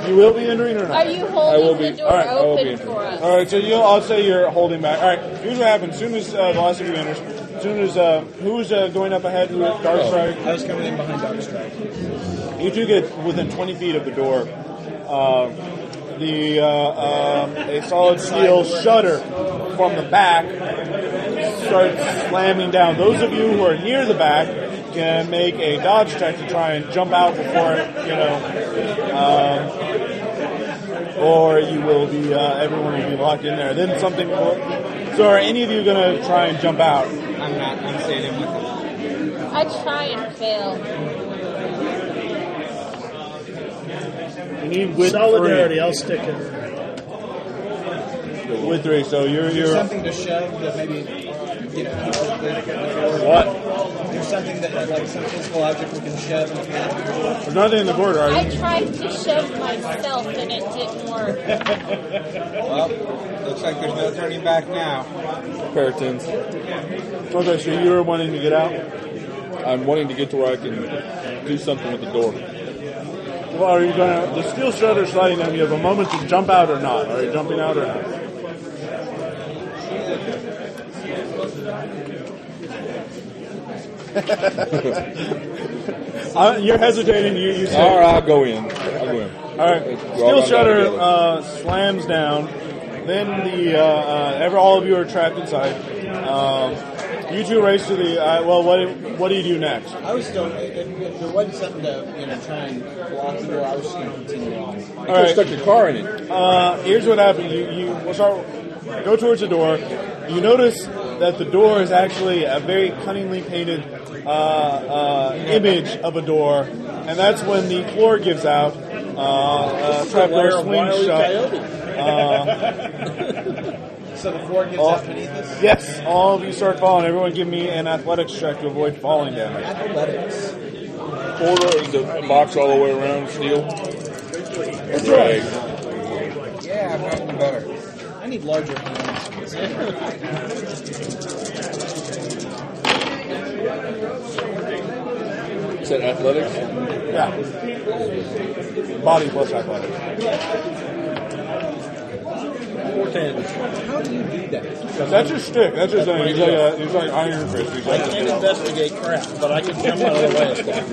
You will be entering or not? Are you I will be- the door all right, I will be open entering. for us? All right, so you'll, I'll say you're holding back. All right, here's what happens. As soon as uh, the last of you enters, as soon as uh, who's uh, going up ahead, who Dark Oh. Strike, I was coming in behind Dark Strike. you two get within 20 feet of the door. Uh, the uh, um, a solid steel shutter from the back starts slamming down. Those of you who are near the back can make a dodge check to try and jump out before it, you know. Um, or you will be, uh, everyone will be locked in there. Then something will. So, are any of you going to try and jump out? I'm not. I'm staying in with them. I try and fail. You need with Solidarity, I'll stick it. With three, so you're you're something to shove that maybe get people to what? There's something that like some physical object we can shove and catch. There's nothing in the corridor. Are I tried to shove myself and it didn't work. Well, looks like there's no turning back now. Peritons. Okay, so you were wanting to get out. I'm wanting to get to where I can do something with the door. Well, are you gonna? The steel shutter sliding down. You have a moment to jump out or not. Are you jumping out or not? Uh, you're hesitating. You, you say, All right, I'll go in. I'll go in. All right. Steel shutter uh, slams down. Then the uh, uh, ever all of you are trapped inside. Um, you two race to the. Uh, well, what do- what do you do next? I was still, if, if there wasn't something to, you know, try and block the door, I was just going to continue on. You All right. stuck your car in it. Uh, here's what happens. You, you will start, go towards the door. You notice that the door is actually a very cunningly painted uh, uh, image of a door, and that's when the floor gives out. Uh, uh, trapdoor Wire- swings E. shut. Uh, So the floor gives all- out beneath us? yes, all of you start falling. Everyone, give me an athletics check to avoid falling damage. Athletics. Corridor is a box all the way around steel. Drag. Yeah, I'm having better. I need larger hands. Is that athletics? Yeah. Body plus athletics. Four tens. How do you do that? That's your stick. That's your thing. He's like, a, he's like Iron Fist. He's I can't investigate crap, but I can jump out of the way. of stuff.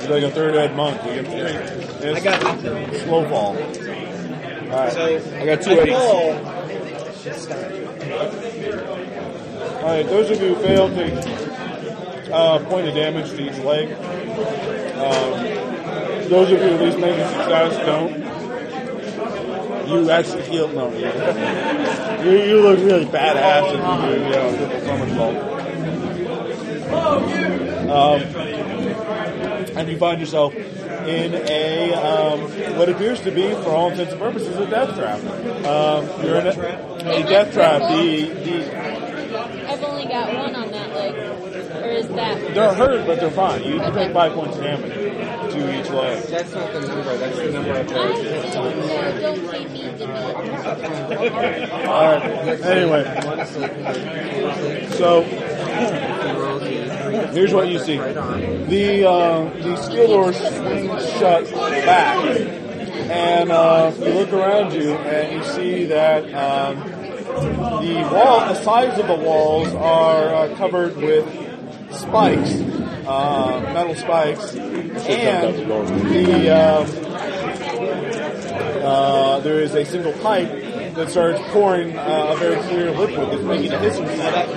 He's like a third ed monk. He can, it's I got it. slow fall. Alright. So I got two I eights. Stop. Alright, those of you who fail take uh, point of damage to each leg. Um, those of you at least making success don't. You actually heal. No, you, you, you look really badass if you do, yeah, triple somersault. Um, and you find yourself in a um, what appears to be, for all intents and purposes, a death trap. Um, you're in a, a death trap. The the I've only got one on that leg. Or is that. They're hurt, but they're fine. You can take five points of damage to each leg. That's not the number. That's the number of I the. don't, don't pay me to be. All right. Anyway, so here's what you see: the uh, the steel door swings shut back, and uh, you look around you and you see that um, the wall, the sides of the walls are uh, covered with spikes, uh, metal spikes, and the um, uh, there is a single pipe that starts pouring uh, a very clear liquid that's making a hissing sound.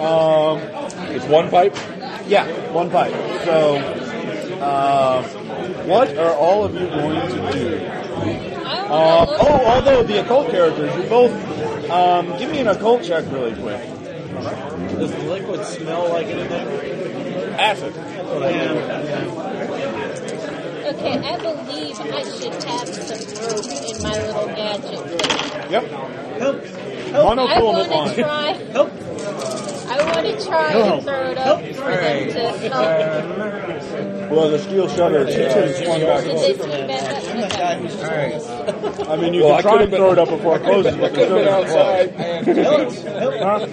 Um, It's one pipe. yeah, one pipe. So, uh, what are all of you going to do? Uh, oh, although the occult characters, you both um, give me an occult check really quick. Does the liquid smell like anything? Acid. Okay, I believe I should have some rope in my little gadget. Yep. Help! One I want line. to try. Help! I want to try and throw it up for them to help. Well, the steel shutter is uh, swung back Did closed. they see that? Okay. I mean, you Well, can try could've and throw it up before it closes, but the could have been shutter's closed. outside.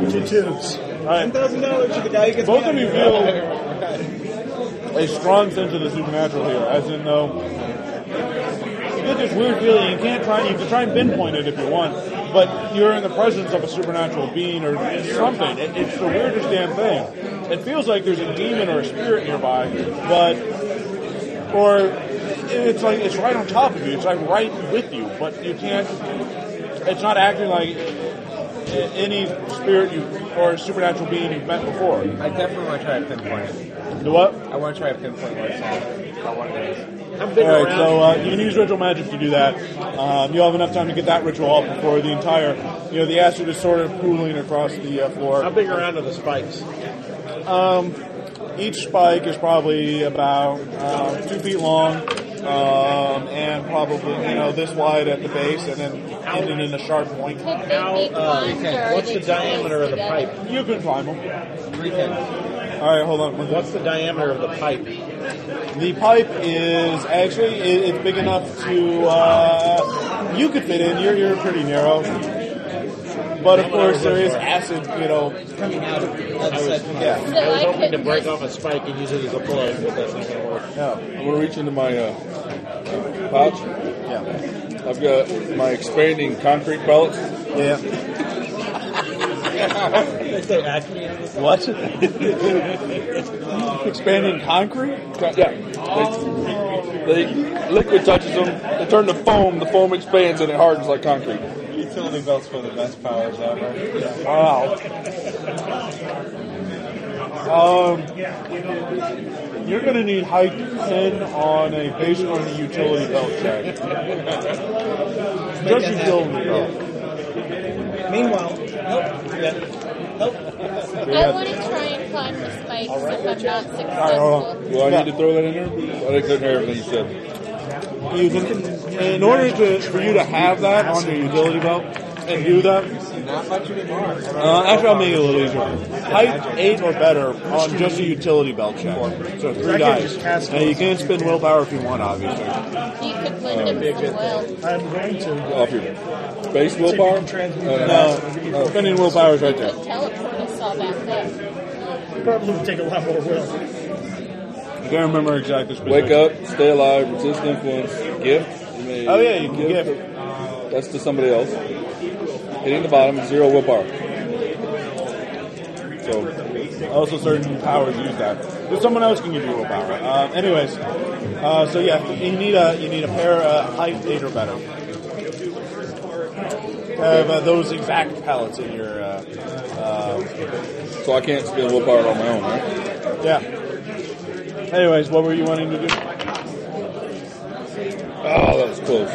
Huh? Two tubes. All right. Thousand dollars to the guy who gets Both of you feel a strong sense of the supernatural here, as in though you get this weird feeling. You can't try. You can try and pinpoint it if you want, but you're in the presence of a supernatural being or something. It, it's the weirdest damn thing. It feels like there's a demon or a spirit nearby, but or it's like it's right on top of you. It's like right with you, but you can't. It's not acting like any spirit you or supernatural being you've met before. I definitely want to try to pinpoint it. The what? I want to try to pinpoint where it's at. Or what it is. I'm big All right, so uh, you can use ritual magic to do that. Um, you'll have enough time to get that ritual off before the entire, you know, the acid is sort of pooling across the uh, floor. How big around are the spikes? Um, each spike is probably about uh, two feet long, um, and probably you know this wide at the base, and then ending in a sharp point. Could they be climbed or What's the diameter of the together? pipe? You can climb them. Three pins. All right, hold on. What's the diameter of the pipe? The pipe is actually it, it's big enough to uh, you could fit in. You're you're pretty narrow, but of course there is acid. You know, coming out of I was, yeah. I was I hoping to break off a spike and use it as a plug, but that's not going to work. No. I'm gonna reach into my uh, pouch. Yeah. I've got my expanding concrete pellets. Yeah. They say acne on this. What? Expanding concrete? Yeah. They, they liquid touches them. They turn to foam. The foam expands and it hardens like concrete. Utility belts for the best powers ever. Wow. Um, you're going to need height 10 on a base on a utility belt check. Just utility belt. Meanwhile, nope. Yeah. Nope. I want to try and climb the spikes if I'm not successful. All right, hold on. Do I need to throw that in there? I couldn't hear everything you said. You can, in order to, for you to have that on your utility belt and do that, Not much anymore. Uh, actually I'll make it a little easier. Height 8 or better on just a utility belt check. So three can dice. just cast Now you can spend willpower if you want, obviously. You could lend him some will. I'm going to. Off your base willpower? Uh, No, spinning willpower is right there. Teleport us all back up. Probably would take a lot more will. I can't remember exactly. Wake up, stay alive, resist influence, gift. Oh, yeah, you can gift. That's to somebody else. Hitting the bottom, zero willpower. So, Also, certain powers use that. But someone else can give you willpower. Uh, anyways, uh, so yeah, you need a you need a pair uh, height eight or better. Have uh, those exact pellets in your. Uh, uh, so I can't spin willpower on my own, right? yeah. Anyways, what were you wanting to do? Oh, that was close.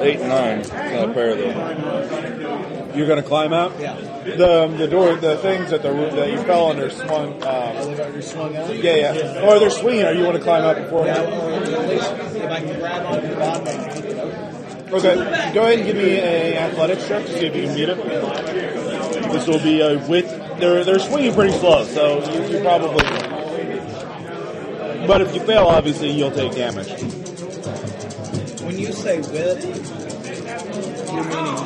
Eight and nine. Not a pair though. You're going to climb out. Yeah. The the door, the things that the that you fell under swung. Um, You're swung out. yeah, yeah. Or they're swinging. Or you want to climb up before? Yeah, or at least if I can grab onto the bottom, I can keep it open. Okay, go ahead and give me a athletics check to see if you can beat it. This will be a width. They're they're swinging pretty slow, so you, you probably. But if you fail, obviously you'll take damage. When you say width, you're meaning.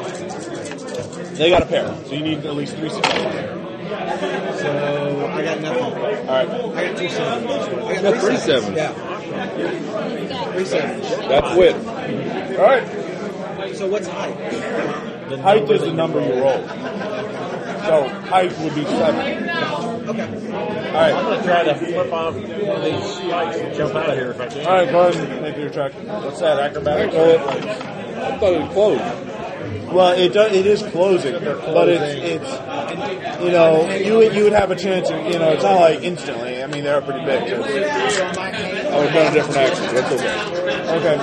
They got a pair, so you need at least three. So I got nothing. All right. I got two sevens. I got got three three sevens. sevens. Yeah, three sevens. That's width. All right. So what's height? Height is the number you roll. So height would be seven. Okay. All I'm right. going to try to flip off one of these spikes and jump out of here if I can. All right. Go ahead and make your check. What's that, acrobatics? I thought it closed. Well, it does, it is closing, but it's it's you know you would you would have a chance. Of, you know, it's not like instantly. I mean, they're pretty big. I would have done a different action. That's okay. Okay.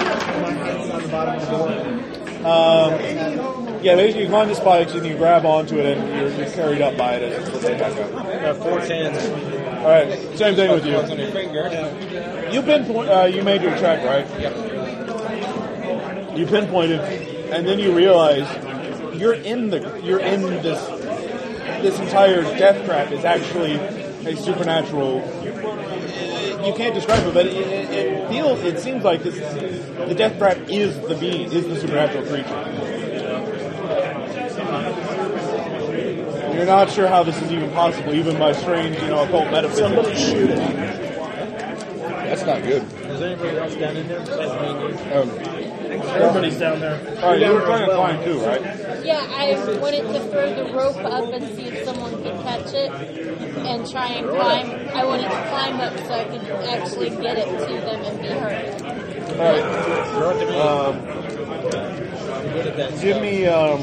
On the bottom of the door. Um, yeah, basically you find the spikes and you grab onto it and you're, you're carried up by it as lifted back up. Got four tens. All right, same thing with you. on your finger. You pinpoint. Uh, you made your check, right? Yep. You pinpointed, and then you realize you're in the you're in this this entire death trap is actually a supernatural. You can't describe it, but it, it, it feels. It seems like this. The death trap is the being, is the supernatural creature. You're not sure how this is even possible, even by strange, you know, occult Somebody metaphysics. shoot it. That's not good. Is anybody else down in there besides me and you? Um, Everybody's down there. All right, you were trying to climb too, right? Yeah, I wanted to throw the rope up and see if someone could catch it and try and climb. I wanted to climb up so I could actually get it to them and be hurt. All right. Throw it to me. Um, I'm good at that give me um,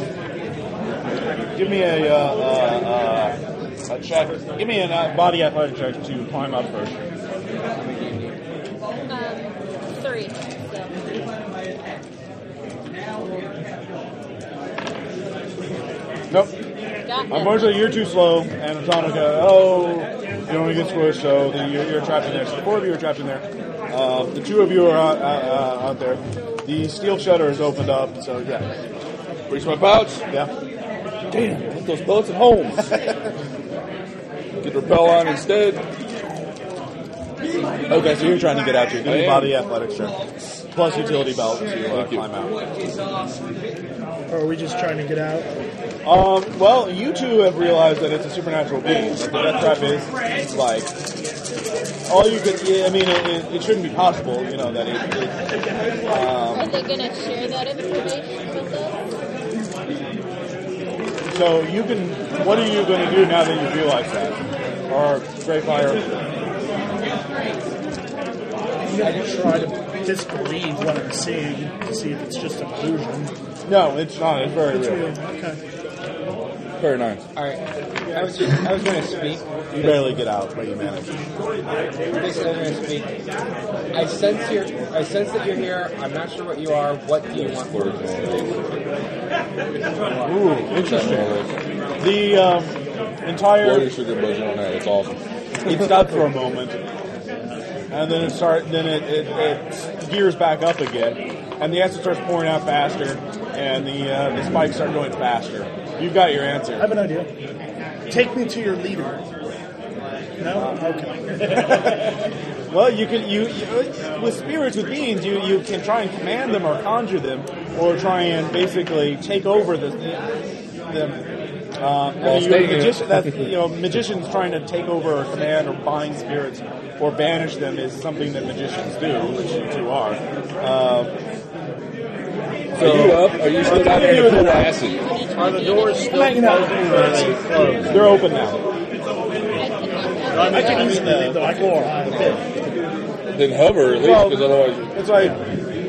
give me a uh, uh, uh, a check. Give me a uh, body athletic check to climb up first. Um, three. Nope. Unfortunately, you're too slow, and Atomica, oh, you only get squished, so the, you're, you're trapped in there. So the four of you are trapped in there. Uh, the two of you are out, out, uh, out there. The steel shutter is opened up, so yeah. Reach my pouch. Yeah. Damn, put those bullets at home. Get repel on instead. Okay, so you're trying to get out. Your I am. body athletics check. Plus utility belt to uh, climb out. Or are we just trying to get out? Um, well, you two have realized that it's a supernatural being. The death trap is like all you could. yeah, I mean, it, it, it shouldn't be possible. You know that it. it Are um, they going to share that information with us? So you can. What are you going to do now that you realize that? Or Greyfire? I try to disbelieve what I'm seeing to see if it's just an illusion. No, it's not. It's very real. Okay. Very nice. All right. I was just I was going to speak. You barely get out, but you manage. Basically, I'm going to speak. I sense your. I sense that you're here. I'm not sure what you are. What do you want? Ooh, interesting. The um, entire Blow your sugar buzzer on that. It's awesome. it stopped for a moment, and then it start. Then it, it, it gears back up again, and the acid starts pouring out faster, and the uh, the spikes start going faster. You've got your answer. I have an idea. Take me to your leader. No? Okay. Well, you can you, you with spirits with beings, you you can try and command them or conjure them, or try and basically take over the them. Um, Well, I you're a magician, that's, you know, magicians trying to take over or command or bind spirits or banish them is something that magicians do, which you two are. Um, Are you up? Are you still out there full of acid? Are the doors still Well, you know- closing or are they closed? they're open now. I can easily leave though. I can fly. Then hover at least, Well, because otherwise. It's like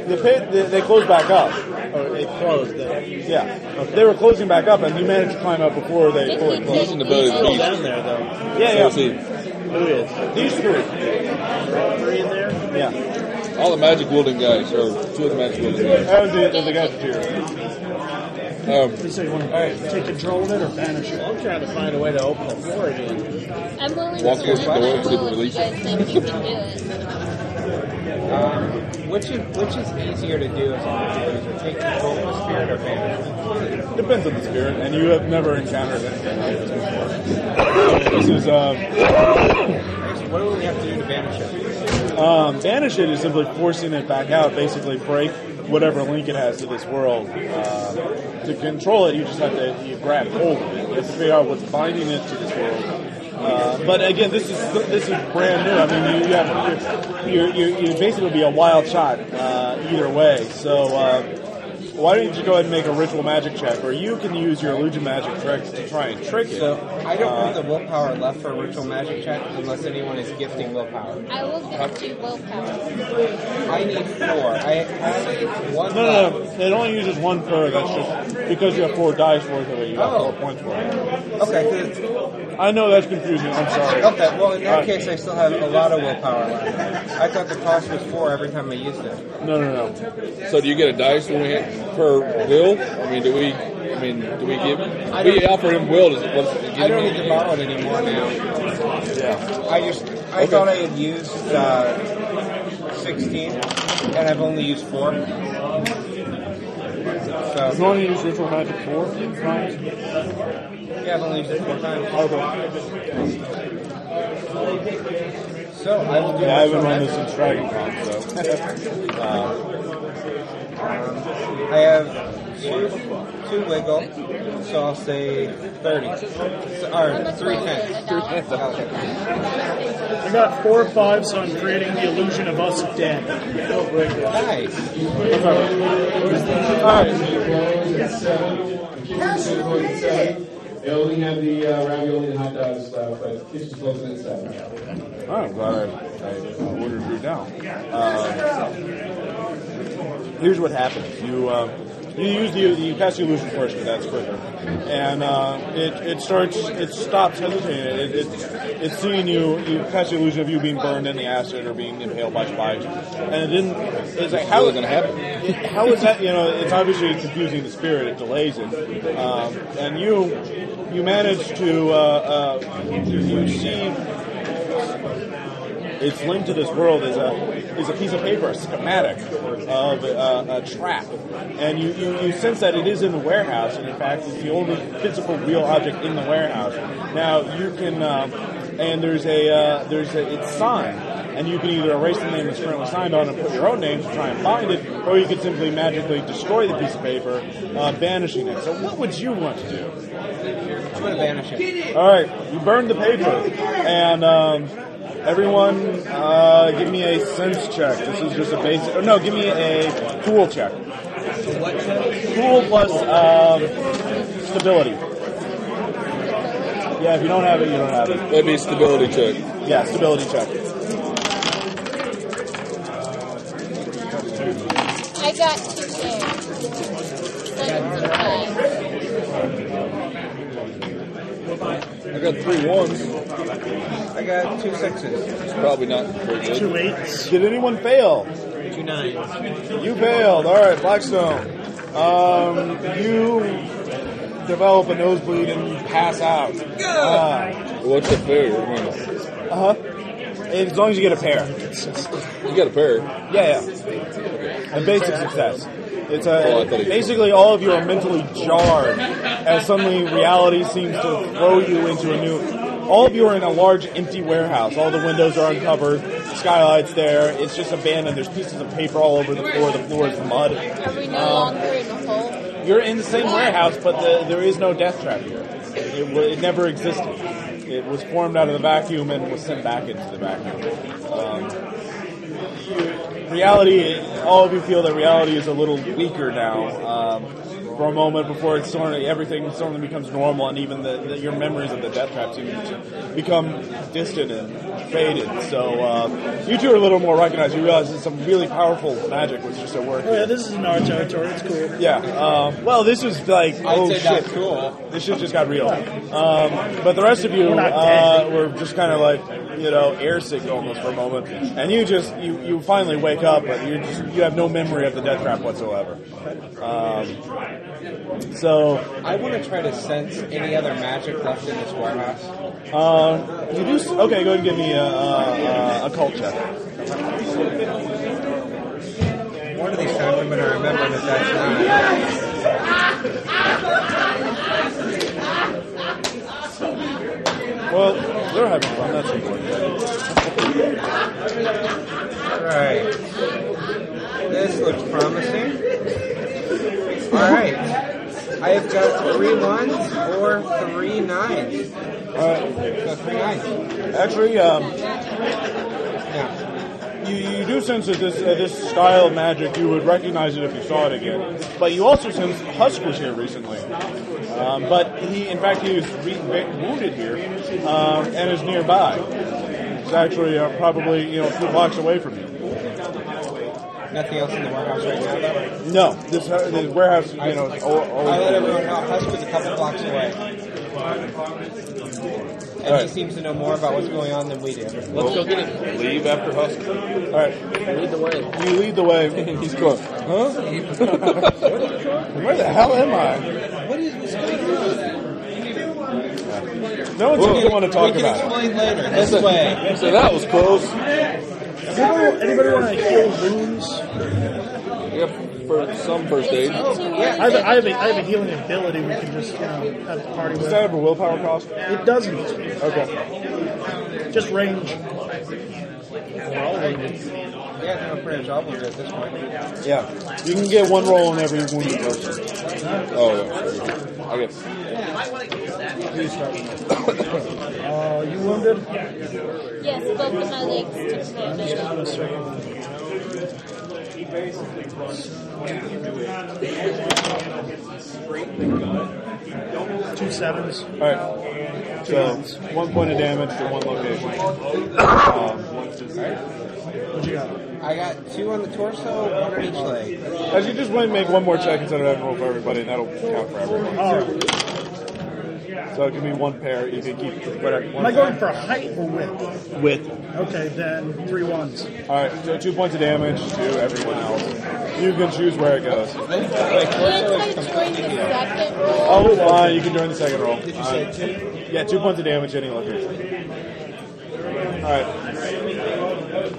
the pit. They, they closed back up. Or they closed then? Yeah, they were closing back up, and you managed to climb up before they fully He's closed. in the boat. Still He's down there though. Yeah, So yeah. is. Who is? These three. Three in there? Yeah, All the magic wielding guys, or two of the magic wielding guys. that was the, the guys here. Um, You say you want to take control of it or banish it? I'm trying to find a way to open the door again. I'm willing Walk to towards the door, learn see if it releases. guys think you can do it. Um, which is which is easier to do as an? Take control of the spirit or banish? it? Depends on the spirit, and you have never encountered anything like this before. This is um, What do we have to do to banish it? um, banish it is simply forcing it back out. Basically, break whatever link it has to this world. Um, to control it, you just have to you grab hold of it. You have to figure out what's binding it to this world. Uh, but again, this is this is brand new. I mean, you, you have you you basically be a wild shot uh, either way. So. Uh, why don't you go ahead and make a ritual magic check, or you can use your illusion magic tricks to try and trick it. So I don't Uh, have the willpower left for a ritual magic check unless anyone is gifting willpower. I will give you willpower. I need four. I have one No, no, no. It only uses one per. That's just because you have four dice worth of it. You got Oh. four points for it. Okay, 'cause it's- I know that's confusing. I'm sorry. okay. Well, in that Alright. case, I still have a lot of willpower left. I thought the cost was four every time I used it. No, no, no. so do you get a dice when we hit per will? I mean, do we? I mean, do we give? I We don't- offer him will. Does it, what's, I don't need to borrow it anymore now. Yeah. I just I Okay. thought I had used uh, sixteen, and I've only used four. So You only use ritual magic four times. yeah, I've only used it four times. Okay. So I will do. Yeah, I haven't ritual run magic. this since Dragon Con, so. um, I have two, two wiggle, so I'll say 30. So, or three tenths. Three tenths. Okay. I got four or five, so I'm creating the illusion of us dead. Nice. They only have the uh, ravioli and hot dogs left, but kitchen's closing at seven. Oh, I'm glad I, I ordered you down. Um, here's what happens. You uh, You use the you cast the illusion first, but that's quicker. And uh, it it starts it stops hesitating. It, it it's seeing you you cast the illusion of you being burned in the acid or being impaled by spikes, and it didn't. It's like how is it gonna happen? How is that? You know, it's obviously confusing the spirit. It delays it, um, and you you manage to uh, uh, you see it's linked to this world is a is a piece of paper, a schematic of uh, a trap, and you, you, you sense that it is in the warehouse, and in fact, it's the only physical real object in the warehouse. Now you can, um, and there's a uh, there's a it's signed, and you can either erase the name that's currently signed on and put your own name to try and find it, or you could simply magically destroy the piece of paper, uh, banishing it. So, what would you want to do? I'm gonna banish it. All right, you burned the paper, and um, everyone, uh, give me a sense check. This is just a basic. Or no, give me a cool check. What check? Cool plus um, stability. Yeah, if you don't have it, you don't have it. That'd be a stability check. Yeah, stability check. I got two there. I got three ones. I got two sixes. It's probably not very good. Two eights. Did anyone fail? Two nines. You failed. All right, Blackstone. Um, you develop a nosebleed and pass out. Uh What's the fair? I mean, huh. As long as you get a pair. you got a pair. Yeah, yeah. A basic success. It's Oh, I a thought he- basically all of you are mentally jarred as suddenly reality seems to throw you into a new. All of you are in a large empty warehouse. All the windows are uncovered. Skylights there. It's just abandoned. There's pieces of paper all over the floor. The floor is mud. Are we no Um, longer in the hole? You're in the same warehouse, but the, there is no death trap here. It, wa- it never existed. It was formed out of the vacuum and was sent back into the vacuum. Um, reality, all of you feel that reality is a little weaker now. Um, for a moment before it's sort of everything suddenly becomes normal, and even the, the, your memories of the death trap seem to become distant and faded. So uh, you two are a little more recognized. You realize that some really powerful magic was just at work. Oh, yeah, this is in our territory. It's cool. Yeah. Um, well, this was like, I'd oh say shit, that's cool. this shit just got real. Um, but the rest of you We're uh, were just kind of like, you know, air sick almost for a moment, and you just you, you finally wake up, but you just you have no memory of the death trap whatsoever. Um, so I want to try to sense any other magic left in this warehouse. um, you do okay. Go ahead and give me a, a, a occult check. One of these times I'm going to remember that that's not. Well, they're having fun. That's important. Right. This looks promising. Alright. I have got three ones or three nines. All right. So three nines. Actually, um, Yeah. you, you do sense that this uh, this style of magic, you would recognize it if you saw it again. But you also sense Husk was here recently. Um, but he, in fact, he was re- wounded here um, and is nearby. It's actually uh, probably you know a few blocks away from you. Nothing else in the warehouse right now, though. No, this, this warehouse, you know, is al- I let always. everyone know Husk was a couple blocks away. And he seems to know more about what's going on than we do. Let's go get him. Leave after Husk. All right, Lead the way. you lead the way. He's going, huh? Where the hell am I? What is what's going on? No one seems to want to talk we can about it. explain later. This way. So that was close. Anybody, anybody want to heal wounds? Yep, for some first aid. I have, a, I, have a, I have a healing ability we can just you know, have the party Does with. that have a willpower cost? It doesn't. Okay. Just range. Yeah, no, pretty much all of them at this point. Yeah. You can get one roll on every wounded person. Oh, yeah. I guess. Uh, you wounded? Yes, both of my legs took damage. Two sevens. Alright. So, one point of damage to one location. Um, What you got? I got two on the torso, one on each leg. As you just went and make one more check instead of having to roll for everybody, and that'll count for everyone. All right. So it can be one pair. You can keep whatever. Am I going for height or width? Width. Okay, then three ones. All right, so two points of damage to everyone else. You can choose where it goes. Can I join the second roll? Oh, fine. You can join the second roll. Did you say two? Yeah, two points of damage any location. All right.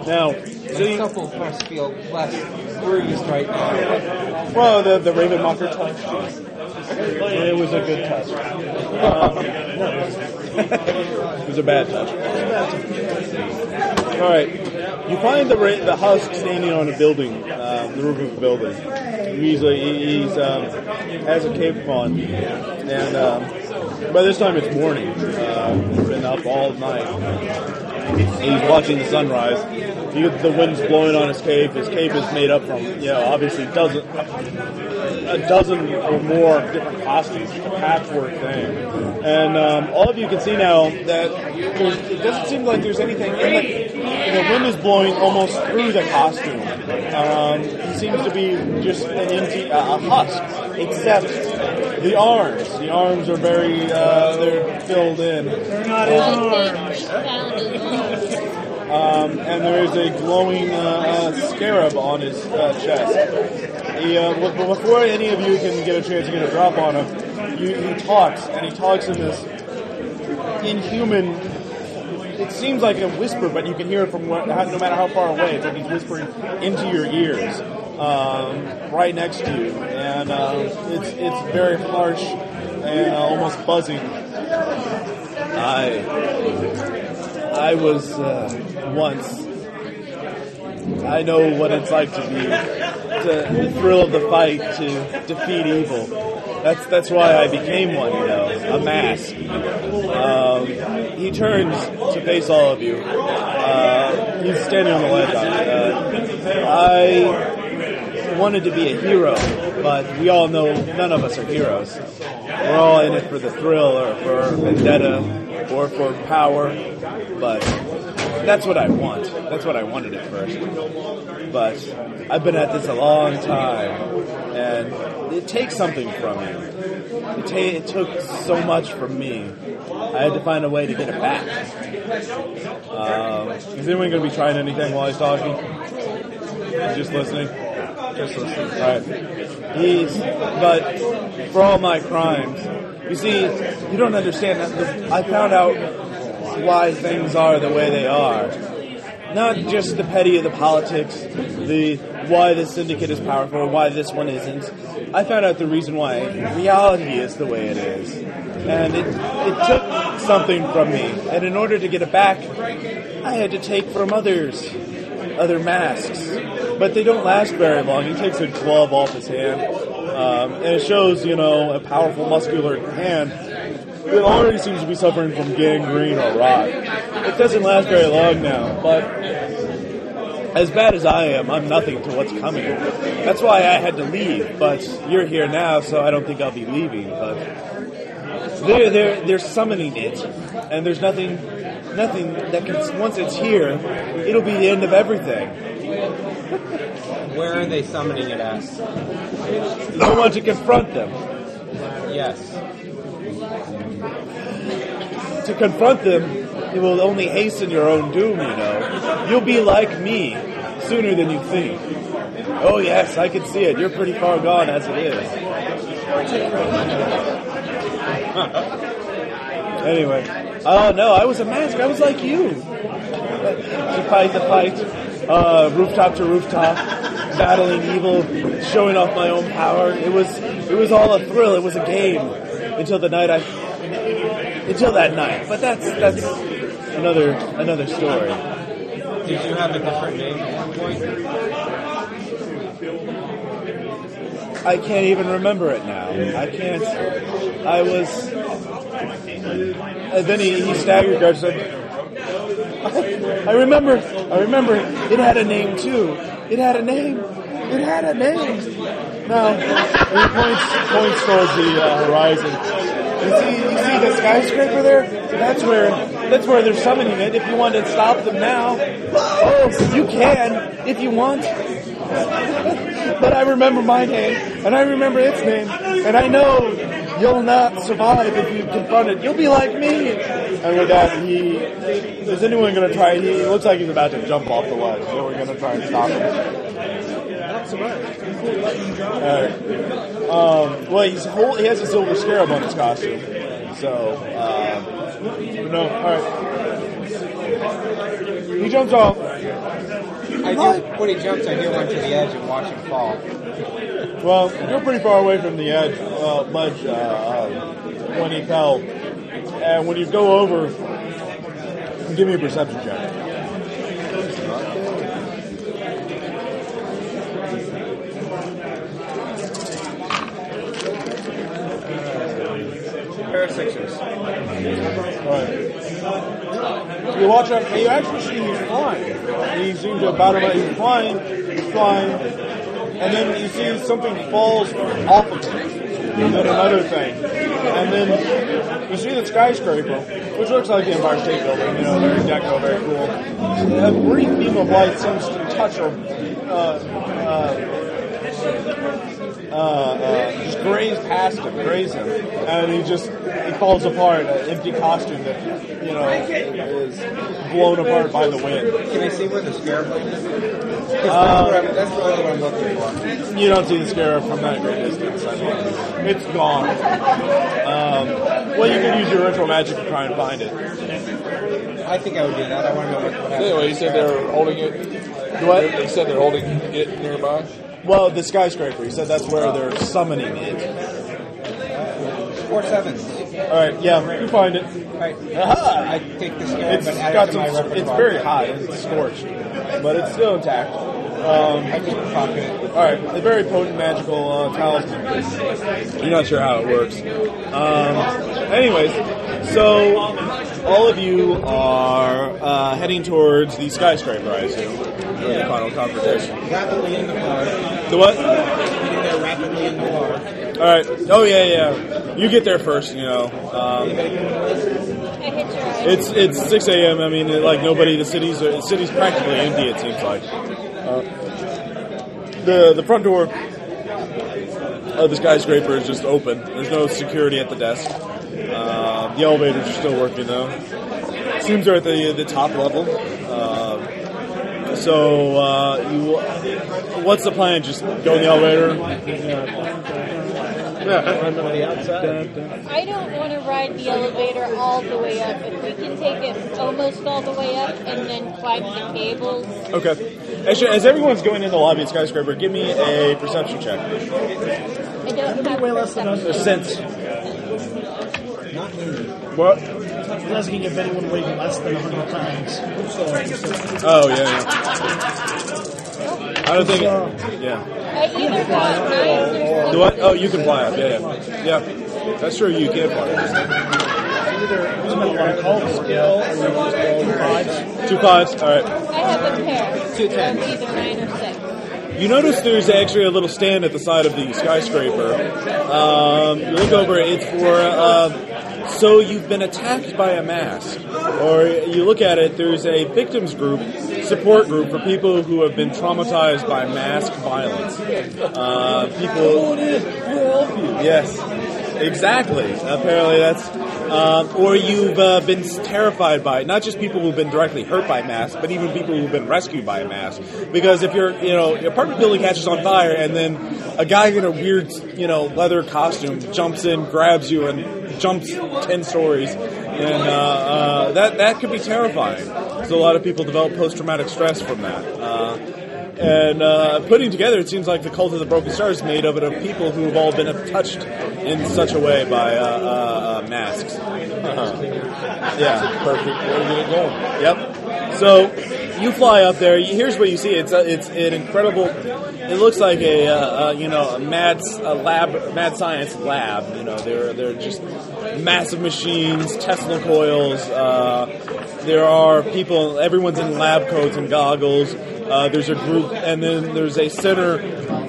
Now, you, Couple must feel less bruised right now. well, the the Raven Mocker touch. It was a good touch. Um, it was a bad touch. All right. You find the ra- the husk standing on a building, um, the roof of a building. He's a, he- he's um, has a cape on, and um, by this time it's morning. Uh, he's been up all night. He's watching the sunrise. He, the wind's blowing on his cape. His cape is made up from, you know, obviously dozen, a dozen or more different costumes. A patchwork thing. And um, all of you can see now that it doesn't seem like there's anything in the, wind is blowing almost through the costume. Um, he seems to be just an empty, uh, a husk, except the arms. The arms are very, uh, they're filled in. They're not his arms. um, and there is a glowing uh, uh, scarab on his uh, chest. He, uh, before any of you can get a chance to get a drop on him, you, he talks, and he talks in this inhuman. It seems like a whisper, but you can hear it from where, no matter how far away. It's like he's whispering into your ears, um, right next to you, and uh, it's it's very harsh and uh, almost buzzing. I I was uh, once. I know what it's like to be to the thrill of the fight to defeat evil. That's that's why I became one. You know, a mask. Um, he turns to face all of you. Uh, he's standing on the ledge. Uh, I wanted to be a hero, but we all know none of us are heroes. We're all in it for the thrill, or for vendetta, or for power. But that's what I want. That's what I wanted at first. But I've been at this a long time, and it takes something from you. It, it took so much from me. I had to find a way to get it back. Um, is anyone going to be trying anything while he's talking? Just listening. Just right. He's, but for all my crimes, you see, you don't understand. that I found out why things are the way they are. Not just the petty of the politics, the why this syndicate is powerful, and why this one isn't. I found out the reason why reality is the way it is. And it, it took something from me. And in order to get it back, I had to take from others, other masks. But they don't last very long. He takes a glove off his hand. Um, and it shows, you know, a powerful muscular hand it already seems to be suffering from gangrene or rot. It doesn't last very long now, but as bad as I am, I'm nothing to what's coming. That's why I had to leave, but you're here now, so I don't think I'll be leaving. But they're they're they're summoning it, and there's nothing nothing that can once it's here, it'll be the end of everything. Where are they summoning it at? No one to confront them. Yes. to confront them, it will only hasten your own doom, you know. You'll be like me sooner than you think. Oh, yes, I can see it. You're pretty far gone as it is. anyway. Oh, no, I was a mask. I was like you. She fight the fight, uh, rooftop to rooftop, battling evil, showing off my own power. It was, it was all a thrill. It was a game until the night I until that night. But that's that's another another story. Did you have a different name at one point? I can't even remember it now. I can't. I was. And then he, he staggered. Said, I remember. I remember. It had a name too. It had a name. It had a name. Now, he points points towards the uh, horizon. You see, you see the skyscraper there? That's where that's where they're summoning it. If you want to stop them now, oh, you can if you want. but I remember my name, and I remember its name, and I know you'll not survive if you confront it. You'll be like me. And with that, he is anyone going to try? He looks like he's about to jump off the ledge. So we're going to try and stop him. Not so much. Alright. Um, well, he's whole, he has a silver scarab on his costume. So, um, no, alright. He jumps off. I do, when he jumps, I do run to the edge and watch him fall. Well, you're pretty far away from the edge, uh, ledge uh, when he fell. And when you go over, give me a perception check. Pair. Alright. You watch up, you actually see he's flying. He seems to about him. He's flying, he's flying, and then you see something falls off of it, And then another thing. And then you see the skyscraper, which looks like the Empire State Building, you know, very deco, very cool. A brief beam of light seems to touch or uh, uh, uh, uh, just graze past him, graze him, and he just he falls apart. An empty costume that you know is blown apart by the wind. Can I see where the scarab is? Uh, that's, what I'm, really what I'm looking for. You don't see the scarab from that great distance. I mean, it's gone. Um, well, you can use your ritual magic to try and find it. I think I would do that. I want to know what, what happens. Anyway, you said they're holding it. What? They said they're holding it nearby. Well, the skyscraper. He said that's where they're summoning it. Four sevens. All right, yeah, you find it. Right. Aha! I take the scarab It's add got it to some. my It's very hot. It's scorched, but it's still intact. Um, I just pocket it. all right, a very potent magical uh, talisman. You're not sure how it works. Um, anyways, so all of you are uh, heading towards the skyscraper, I assume, for the final confrontation. Rapidly in the car. The what? Getting there rapidly in the car. All right. Oh yeah, yeah. You get there first. You know. Um, I hit your eye. It's it's 6 a.m. I mean, like nobody. The city's the city's practically empty. It seems like. Uh, the the front door of the skyscraper is just open. There's no security at the desk. Uh, the elevators are still working though. Seems they're at the the top level. Uh, so uh, you, what's the plan? Just go in the elevator. Yeah. I don't want to ride the elevator all the way up. If we can take it almost all the way up and then climb the cables. Okay. Actually, as everyone's going in the lobby of skyscraper, give me a perception check. I don't have way less than Or perception. sense. Not me. What? It doesn't give anyone weighing less than 100 pounds. Oh yeah. yeah. I don't think. Yeah. I either got nines or The what? Oh, you can fly up. Yeah, yeah. Yeah. That's true. You can fly. up. Either doesn't matter I call skill, or you just roll fives. Two fives. All right. I have a pair. Two tens. Of either nine or six. You notice there's actually a little stand at the side of the skyscraper. Um, you look over. It's for. Uh, so you've been attacked by a mask, or you look at it. There's a victims group, support group for people who have been traumatized by mask violence. Uh, people. Yes, exactly. Apparently, that's. Um, or you've uh, been terrified by it. Not just people who've been directly hurt by masks, but even people who've been rescued by a mask. Because if you're, you know, your apartment building catches on fire, and then a guy in a weird, you know, leather costume jumps in, grabs you, and jumps ten stories, and uh, uh, that that could be terrifying. So a lot of people develop post-traumatic stress from that. And uh, putting together, it seems like the cult of the broken stars is made of it of people who have all been touched in such a way by uh, uh, uh, masks. Yeah, perfect. Way to get it going. Yep. So you fly up there. Here's what you see. It's a, it's an incredible. It looks like a uh, uh, you know a mad a lab mad science lab. You know they're they're just massive machines, Tesla coils. Uh, there are people. Everyone's in lab coats and goggles. Uh, there's a group, and then there's a center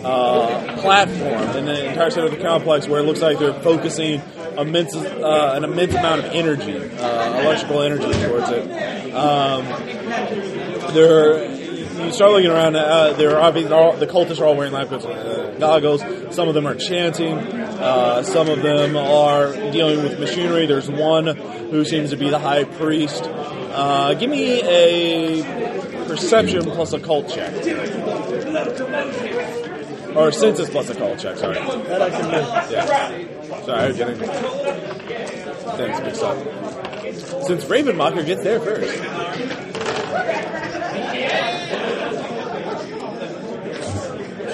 uh, platform in the entire center of the complex where it looks like they're focusing immense, uh, an immense amount of energy, uh, electrical energy towards it. Um, there, you start looking around. Uh, there are obviously all, the cultists are all wearing coats, uh, goggles. Some of them are chanting. Uh, some of them are dealing with machinery. There's one who seems to be the high priest. Uh, give me a perception plus a cult check, or senses plus a cult check. Sorry. That I can do. Yeah. Sorry, I was getting things mixed up. Since Raven Mocker gets there first.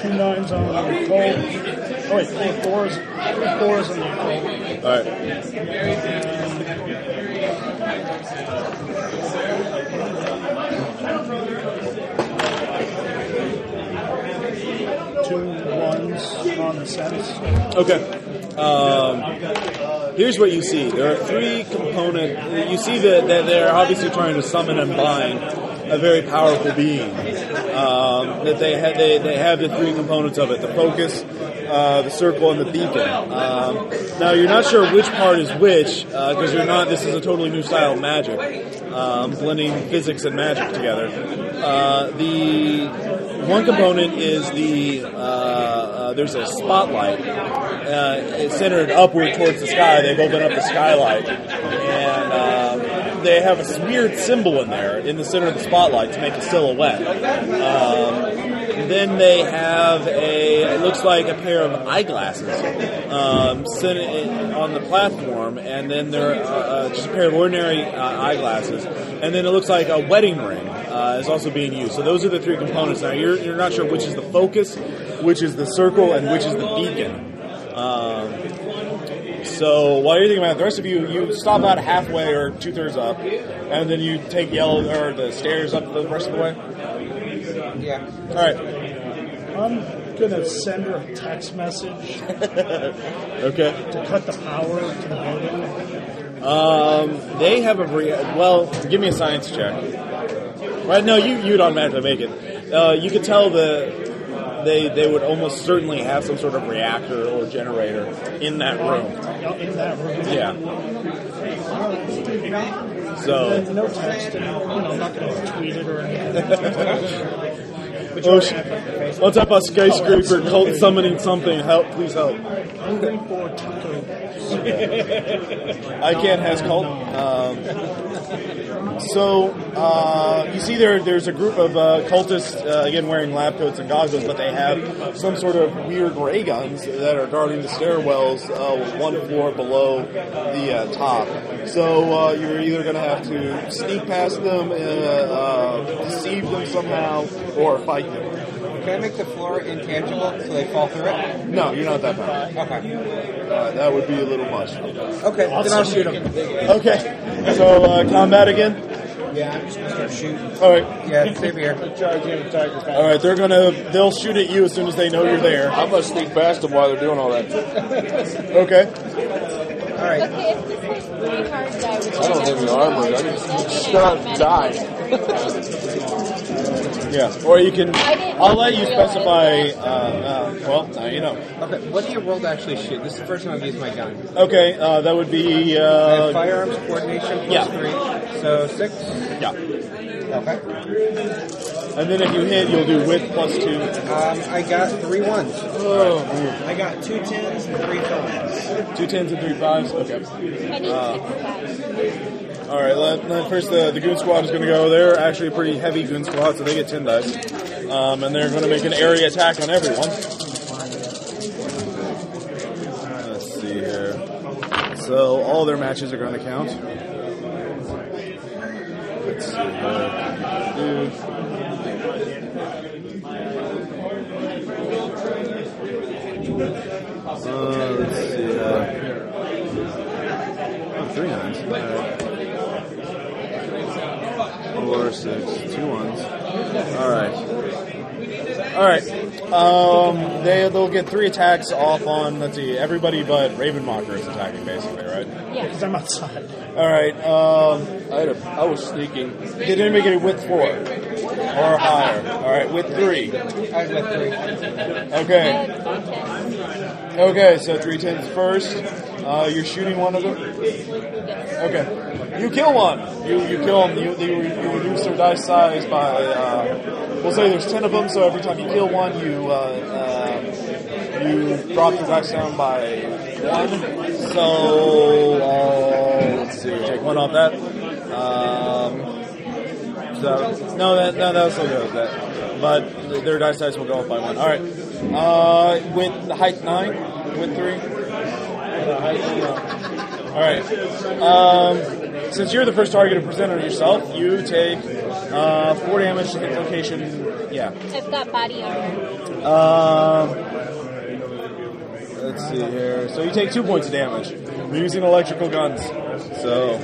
Two nines on the cold. Oh wait, four fours. Three fours on the cold. All right. Two ones on the. Okay. Um, here's what you see. There are three component. You see that, that they're obviously trying to summon and bind a very powerful being. Um, that they have they, they have the three components of it: the focus, uh, the circle, and the beacon. Um, now you're not sure which part is which because you're not. This is a totally new style of magic, um, blending physics and magic together. Uh, the one component is the uh, uh, there's a spotlight. Uh, it's centered upward towards the sky. They've opened up the skylight, and um, they have a weird symbol in there in the center of the spotlight to make a silhouette. Um, then they have a it looks like a pair of eyeglasses um, on the platform, and then they're uh, just a pair of ordinary uh, eyeglasses, and then it looks like a wedding ring uh, is also being used. So those are the three components. Now you're you're not sure which is the focus, which is the circle, and which is the beacon. Um, so while you're thinking about it, the rest of you, you stop out halfway or two thirds up, and then you take yellow or the stairs up the rest of the way. Yeah. All right. I'm gonna send her a text message Okay. to cut the power to the building. Um, they have a re- well. Give me a science check. Right? No, you you'd automatically make it. Uh, you could tell the they they would almost certainly have some sort of reactor or generator in that room. In that room. Yeah. So. no texting. You know, I'm not gonna tweet it or anything. Oh, sh- what's up, a skyscraper cult summoning something? Help, please help. Hungry for tacos. I can't has cult. Um, so uh, you see, there there's a group of uh, cultists uh, again wearing lab coats and goggles, but they have some sort of weird ray guns that are guarding the stairwells uh, one floor below the uh, top. So uh, you're either going to have to sneak past them, uh, deceive them somehow, or fight them. Can I make the floor intangible so they fall through it? No, you're not that powerful. Okay. Uh, that would be a little much. Okay, then I'll shoot them. Okay, so uh, combat again. Yeah, I'm just gonna start shooting. All right. Yeah, same here. Charge in tigers. All right, they're gonna they'll shoot at you as soon as they know you're there. I'm gonna sneak past them while they're doing all that. Okay. All right. Okay, if this was three hard die, which I don't have any armor. I can just not die. Yeah. Or you can. I'll let you specify. Uh, uh, well, now you know. Okay, what do you roll to actually shoot? This is the first time I've used my gun. Okay, uh, that would be. Uh, firearms coordination plus yeah. three, so six. yeah. Okay. And then if you hit, you'll do width plus two. Um, I got three ones. Oh, I got two tens and three fives. two tens and three fives. Okay. I need six dice. All right. Let, let- first, the, the goon squad is going to go. They're actually a pretty heavy goon squad, so they get ten dice, um, and they're going to make an area attack on everyone. Let's see here. So all their matches are going to count. Let's see. Uh, let's see. Uh, oh, three nines. All right. Four, six, two ones. All right. All right. Um, they they'll get three attacks off on. Let's see. Everybody but Raven Mocker is attacking, basically, right? Yeah. Because I'm outside. All right. Um, I had a, I was sneaking. did anybody get a width four or higher? All right, with three. I went three. Okay. Three tens. Okay, so three tens first. Uh, you're shooting one of them. Okay. You kill one. You you kill them. You, you, you reduce their dice size by. Uh, we'll say there's ten of them. So every time you kill one, you uh, uh, you drop the dice down by one. So uh, let's see. Take one off that. Um, so no, that no, that'll still go with that. But their dice size will go up by one. All right. Uh, with height nine, with three. All right. Um, since you're the first target to present on yourself, you take uh, four damage to hit location. Yeah. I've got body armor. Um, let's see here. So you take two points of damage. We're using electrical guns. So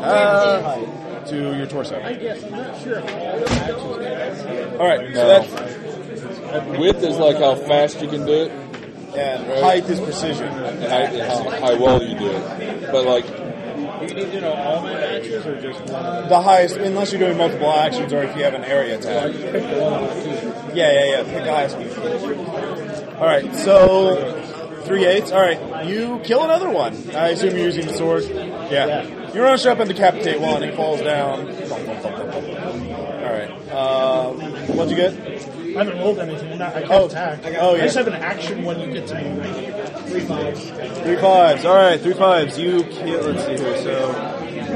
uh, to your torso. I guess I'm not sure. All right. So No. that's Width is like how fast you can do it, and height is precision. and height is how, how well you do it. But like, Do you need to know all my matches or just one? The highest, unless you're doing multiple actions or if you have an area attack. Pick the one on two. Yeah, yeah, yeah. Pick the highest one. All right, so three eights. All right, you kill another one. I assume you're using the sword. Yeah. You rush up and decapitate one. He falls down. All right. Uh, what'd you get? I haven't rolled anything. I'm not, I can't Oh, attack. oh, I just have an action when you get to me. Three fives. Three fives. All right, three fives. You kill. Let's see here. So,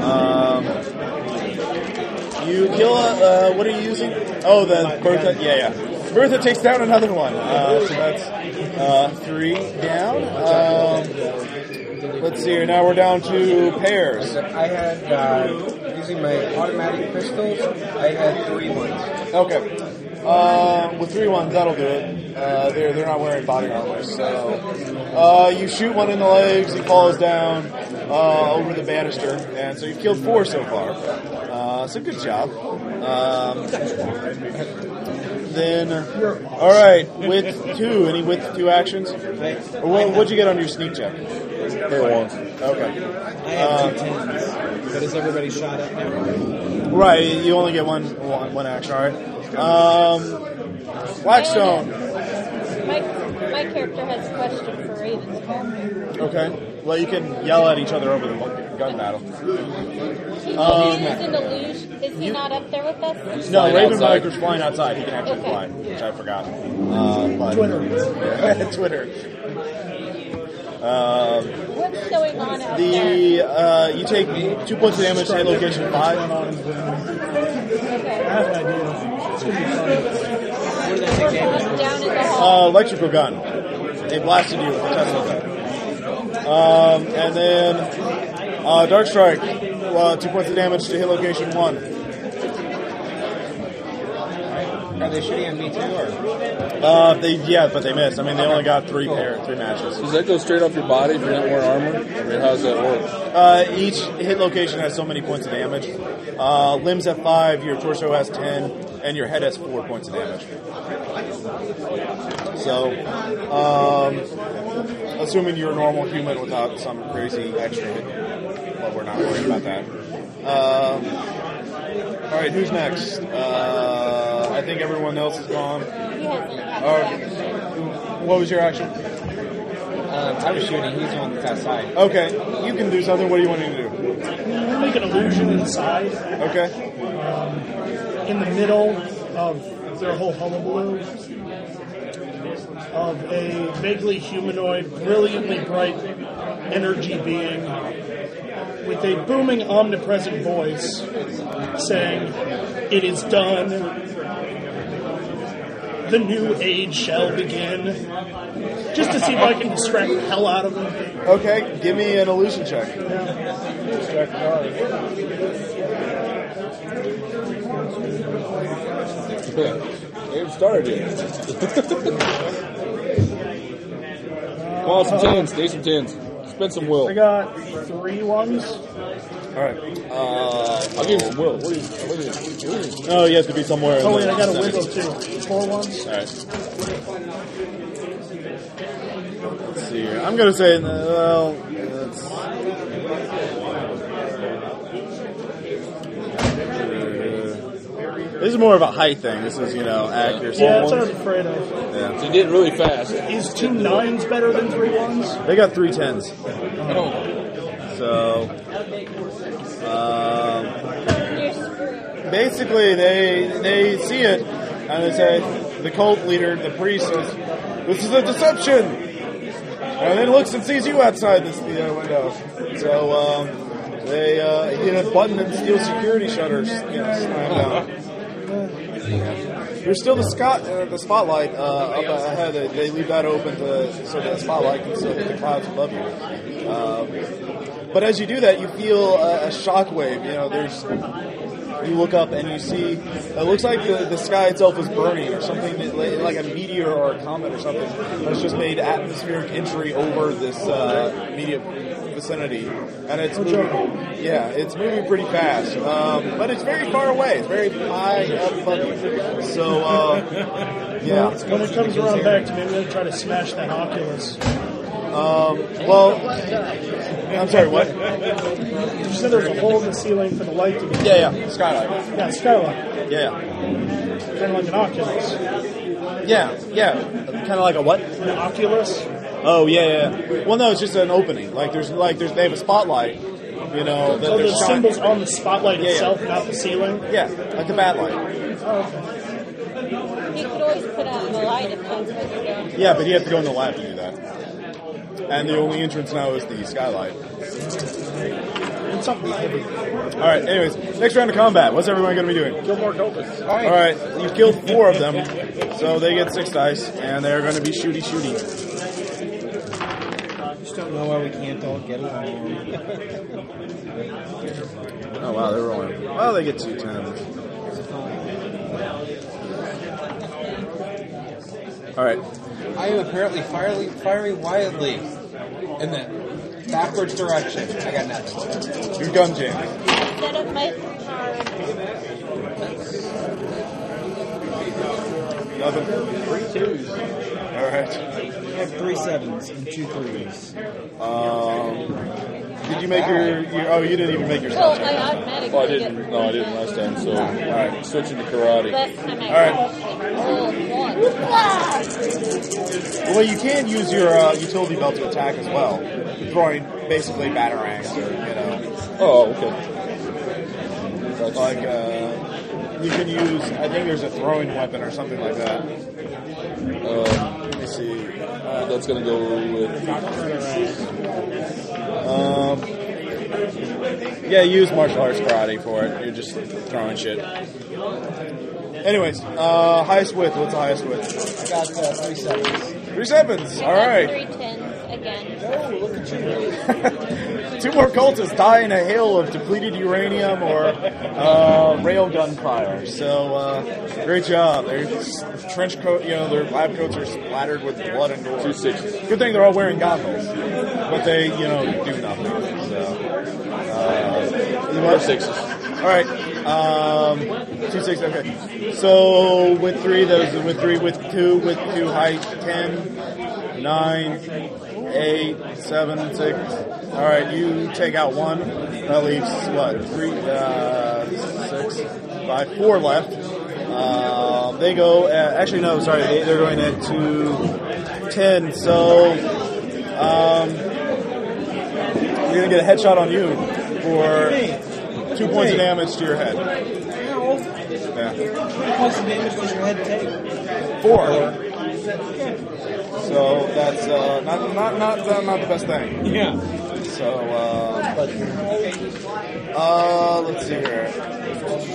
um, you kill. A, uh, what are you using? Oh, the Bertha. Yeah, yeah. Bertha takes down another one. Uh, so that's uh, three down. Um, let's see here. Now we're down to pairs. I had, uh, using my automatic pistols, I had three ones. Okay. Uh, with three ones, that'll do it. Uh, they're they're not wearing body armor, so uh, you shoot one in the legs. He falls down uh, over the banister, and so you've killed four so far. Uh, so good job. Um, then, all right, with two, any with two actions? Or what, what'd you get on your sneak check? Here one. Okay. I have two tens. But is everybody shot up now? Right, you only get one one, one action. All right. Um, Blackstone. My, my character has a question for Raven's character. Okay. Well, you can yell at each other over the gun battle. He Um, is an illusion. Is he not up there with us? No, Flying Raven outside. Biker's flying outside. He can actually Okay. fly, which I forgot. Uh, but Twitter. Twitter. Um, What's going on out there? the uh, you take two points of damage to hit location five. I have an idea. It's gonna be fun. I'm down in the hall. Uh, electrical gun. They blasted you with a Tesla gun. Um, and then uh, Dark Strike. Uh, two points of damage to hit location one. Are they shooting at me too, or? Uh, they yeah, but they missed. I mean, they only got three pair, three matches. Does that go straight off your body if you're not wearing armor? I mean, how does that work? Uh, each hit location has so many points of damage. Uh, limbs have five, your torso has ten, and your head has four points of damage. So, um, assuming you're a normal human without some crazy extra hit, well, we're not worried about that. Um, all right, who's next? Uh, I think everyone else is gone. He hasn't had All an right. What was your action? Um, I was shooting. He's on the one that's outside. Okay, you can do something. What do you want to do? Make an illusion inside, Okay. In the middle of their whole hullabaloo, of a vaguely humanoid, brilliantly bright energy being with a booming, omnipresent voice saying, It is done. The new age shall begin. Just to see if I can distract the hell out of them. Okay, give me an illusion check. They haven't started yet. Come on, some tens. Need some tens. Spend some will. I got three ones. All right. Uh, I'll give you some will. What do you, what do you, what do you Oh, you have to be somewhere. Oh wait, I got a window too. Four ones. All right. Let's see here. I'm gonna say, uh, well, This is more of a height thing. This is, you know, accuracy. Yeah, that's what I was afraid of. Yeah. So you did it really fast. Is two nines better than three ones? They got three tens. So, um, basically, they they see it and they say the cult leader, the priest, says, "This is a deception," and then looks and sees you outside this the uh, window. So um, they uh, hit a button and steel security shutters. You know, slam down. There's still the scot, uh, the spotlight uh, up ahead. They, leave that open to, so that the spotlight can still hit the clouds above you. Um, but as you do that, you feel a, a shockwave. You know, there's you look up and you see it looks like the, the sky itself is burning or something that- like a meteor or a comet or something has just made atmospheric entry over this uh, immediate vicinity and it's moving, yeah it's moving pretty fast um, but it's very far away it's very high up above so uh, yeah When it comes around back to me, we're gonna try to smash that Oculus. um, well I'm sorry what You said there's a hole in the ceiling for the light to get. yeah yeah skylight Yeah, skylight. yeah Kind of like an Oculus. yeah yeah kind of like a what An Oculus? Oh yeah, yeah. Well, no, it's just an opening. Like there's like there's they have a spotlight. You know, that So the shine- symbol's on the spotlight Yeah, yeah. itself, not the ceiling? Yeah, like a bat light. Oh, okay. You could always put out the light if that's what you're doing. Yeah, but you have to go in the lab to do that. And the only entrance now is the skylight. It's something heavy. All right. Anyways, next round of combat. What's everyone going to be doing? Kill more cultists. All right. You've killed four of them, so they get six dice, and they're going to be shooty shooty. Just don't know why we can't all get along. Oh wow, they're rolling. Well, they get two tens. All right. I am apparently firing, firing wildly in the backwards direction. I got next. Your gun jam. Set up my card. Nothing. Three twos. All right. I have three sevens and two threes. Um, did you make your, your? Oh, you didn't even make your Well, spell I automatically Well, I didn't. No, I didn't last time. So, Alright. switching to karate. Last time I All right. Well, you can use your uh, utility belt to attack as well, throwing basically batarangs or you know, Oh, okay. Like uh, you can use. I think there's a throwing weapon or something like that. Um, Let me see. That's gonna go with. Um, yeah, use martial arts karate for it. You're just throwing shit. Anyways, uh, highest width. What's the highest width? I got uh, three sevens. Three sevens. All right. Three tens again. Oh, look at you. Two more cultists die in a hail of depleted uranium or uh, railgun fire. So, uh, great job. Their trench coat, you know, their lab coats are splattered with blood and gore. Two sixes. Good thing they're all wearing goggles, but they, you know, do nothing. So, uh, Four sixes. all right. Um, two six. Okay. So with three, those with three, with two, with two height, ten, nine, eight, seven, six. All right. You take out one. That leaves what? Three, uh, six, five, four left. Uh, they go. Uh, actually, no. Sorry. They, they're going at two, ten. So. Um, we're gonna get a headshot on you for two points of damage to your head. Yeah. How much damage does your head take? Four. So that's uh, not not not uh, not the best thing. Yeah. So uh, uh, let's see here.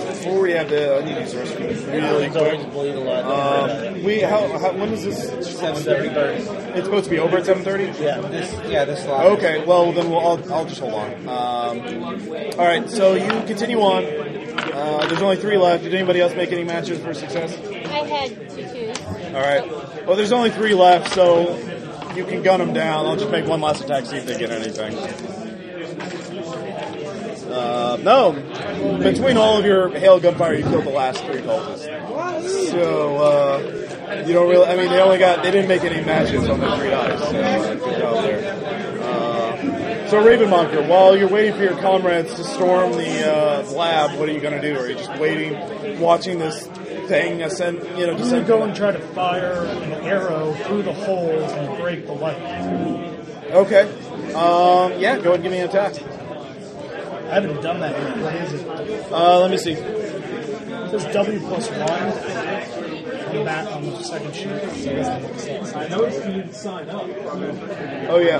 Before we have the, I need to use the restroom really quick. bleed a lot. Um, we how, how when is this? Seven thirty. It's supposed to be over at seven thirty. Yeah. This, yeah, this lot. Okay, well then we'll, I'll, I'll just hold on. Um, all right, so you continue on. Uh, there's only three left. Did anybody else make any matches for success? I had two twos. All right. Well, there's only three left, so you can gun them down. I'll just make one last attack, see if they get anything. Uh, no. Between all of your hail gunfire, you killed the last three cultists. So uh, you don't really. I mean, they only got. They didn't make any matches on the three dice. So uh. Uh, So Raven Mocker, while you're waiting for your comrades to storm the uh, lab, what are you going to do? Are you just waiting, watching this thing ascend? You know, I'm descend? go and try to fire an arrow through the hole and break the light. Okay. Um, yeah, go ahead and give me an attack. I haven't done that yet. What is it? Uh, let me see. It says W plus one. On that on the second sheet. I noticed you didn't sign up. Oh yeah.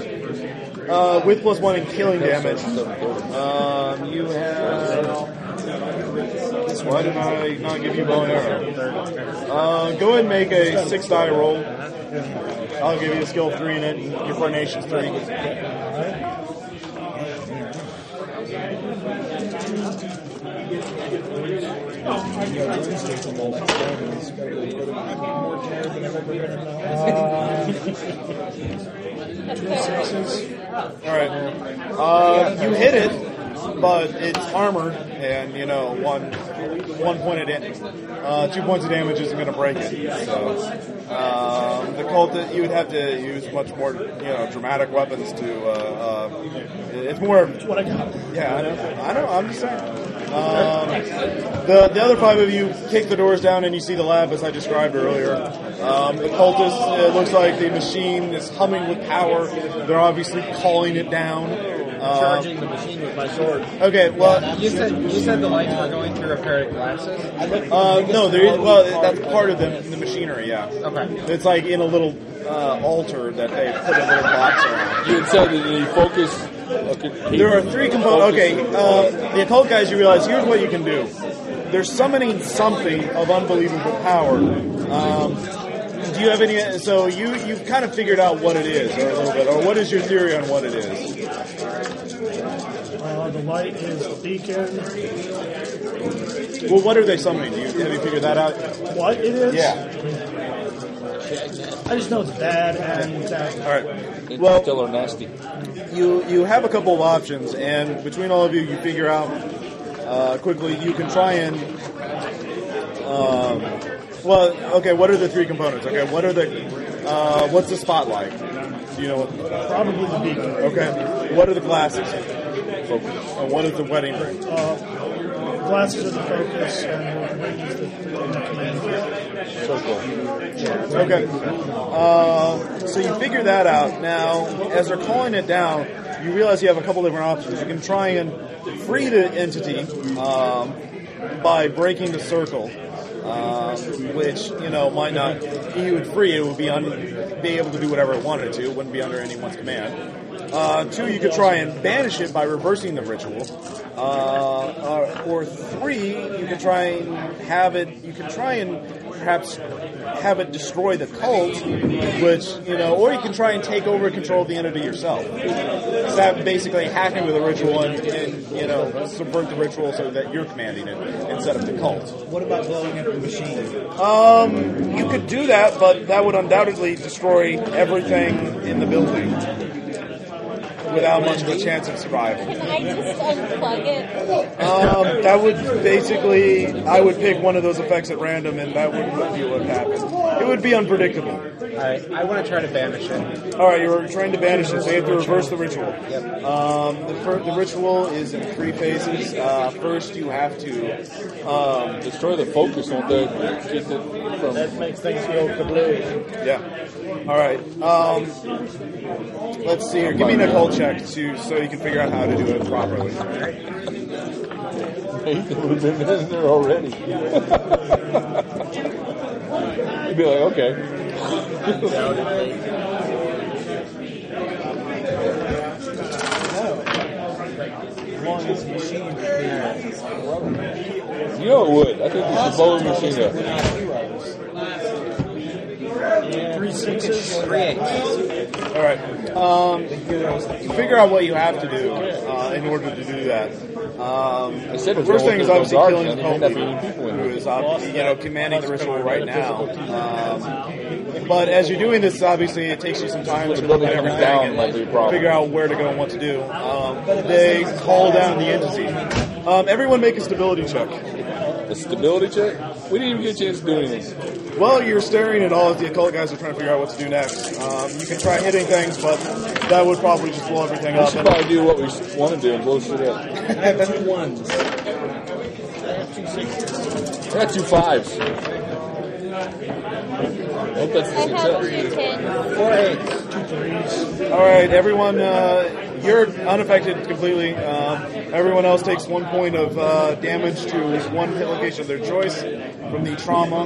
Uh, width plus one in killing damage. Um, you have. Why did I not give you bow and arrow? Uh, go ahead and make a six die roll. I'll give you a skill three in it. Your coordination's three. All right. Uh, you hit it, but it's armored, and you know one one point of damage, uh, two points of damage isn't going to break it. So um, the cult you would have to use much more you know dramatic weapons to. Uh, uh, it's more. What I got. Yeah, I know. I'm just saying. Um, the the other five of you kick the doors down, and you see the lab as I described earlier. Um, the cultists. It looks like the machine is humming with power. They're obviously calling it down. Um, Charging the machine with my sword. Okay, well, You said you said the lights were going through a pair of glasses. Uh, no, there is, well, that's part of the, the machinery, yeah. Okay. It's like in a little uh, altar that they put a little box around. You said that you focus. Okay, There are three components. Okay, uh, the occult guys, you realize here's what you can do. They're summoning something of unbelievable power. Um, do you have any? So you you've kind of figured out what it is, or a little bit, or what is your theory on what it is? Uh, the light is the beacon. Well, what are they summoning? Do you, have you figured that out? What it is? Yeah. I just know it's bad and that. All right. Well, Interstellar nasty. you you have a couple of options, and between all of you, you figure out uh, quickly. You can try and. Um, well, okay. What are the three components? Okay. What are the? Uh, what's the spotlight? Do you know what? Probably the beacon. Okay. What are the glasses? Focus. And what is the wedding ring? Uh, glasses are the focus and the ring is the, the command. Okay. Uh, so you figure that out. Now, as they're calling it down, you realize you have a couple different options. You can try and free the entity um, by breaking the circle, um, which you know might not. Would free it; it would be un, be able to do whatever it wanted to. It wouldn't be under anyone's command. Uh, two, you could try and banish it by reversing the ritual. Uh, uh, or three, you could try and have it. You could try and perhaps have it destroy the cult, which you know, or you can try and take over control of the entity yourself. So that basically hacking with a ritual and, and you know subvert the ritual so that you're commanding it instead of the cult. What about blowing up the machine? Um, you could do that, but that would undoubtedly destroy everything in the building without much of a chance of survival. Can I just unplug it? Um, that would basically, I would pick one of those effects at random, and that would be what would happen. It would be unpredictable. Alright, I want to try to banish it. All right, you're trying to banish it, so you have to reverse the ritual. Um, the, fir- the ritual is in three phases. Uh, first, you have to um, destroy the focus on the keep it from. That makes things go kablooey. Yeah. All right. Um, let's see here. Give me an occult check to so you can figure out how to do it properly. Nathan would have been in there already. You'd be like, okay. You know it would. I think it's a the machine. Three sixes. Three eights. All right. Um, figure out what you have to do uh, in order to do that. Um, I said the first thing is obviously guards, killing the and there may not be cult people leader, in who there. is you know commanding the ritual right now. Um, but as you're doing this, obviously it takes you some time to look at everything and might be a problem. figure out where to go and what to do. Um, they call down the entity. Um, everyone make a stability check. The stability check? We didn't even get a chance to do anything. Well, you're staring at all of the occult guys are trying to figure out what to do next. Um, you can try hitting things, but that would probably just blow everything We up. should probably do what we want to do and blow shit up. I have two ones. I got two fives. I hope that's a I have success. two tens. Four eights. All right, everyone, uh, you're unaffected completely. Um, everyone else takes one point of uh, damage to one hit location of their choice from the trauma,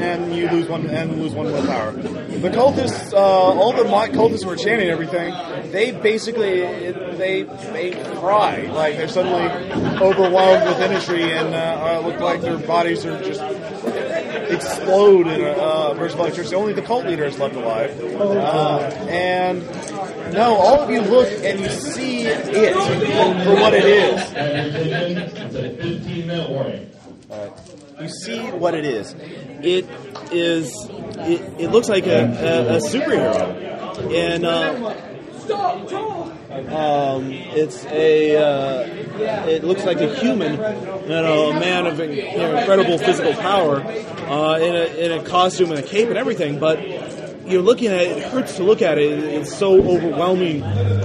and you lose one and lose one willpower. The cultists, uh, all the cultists who are chanting everything, they basically they they fry like they're suddenly overwhelmed with energy and uh, uh, look like their bodies are just explode in a uh, burst of electricity. Only the cult leader is left alive. Uh, and no, all of you look and you see it for what it is. And it's a 15 minute warning. You see what it is. It is. It, it looks like a, a, a superhero, and uh, um, it's a. Uh, it looks like a human, you know, a man of you know, incredible physical power, uh, in a in a costume and a cape and everything. But you're looking at it; it hurts to look at it. It's so overwhelming,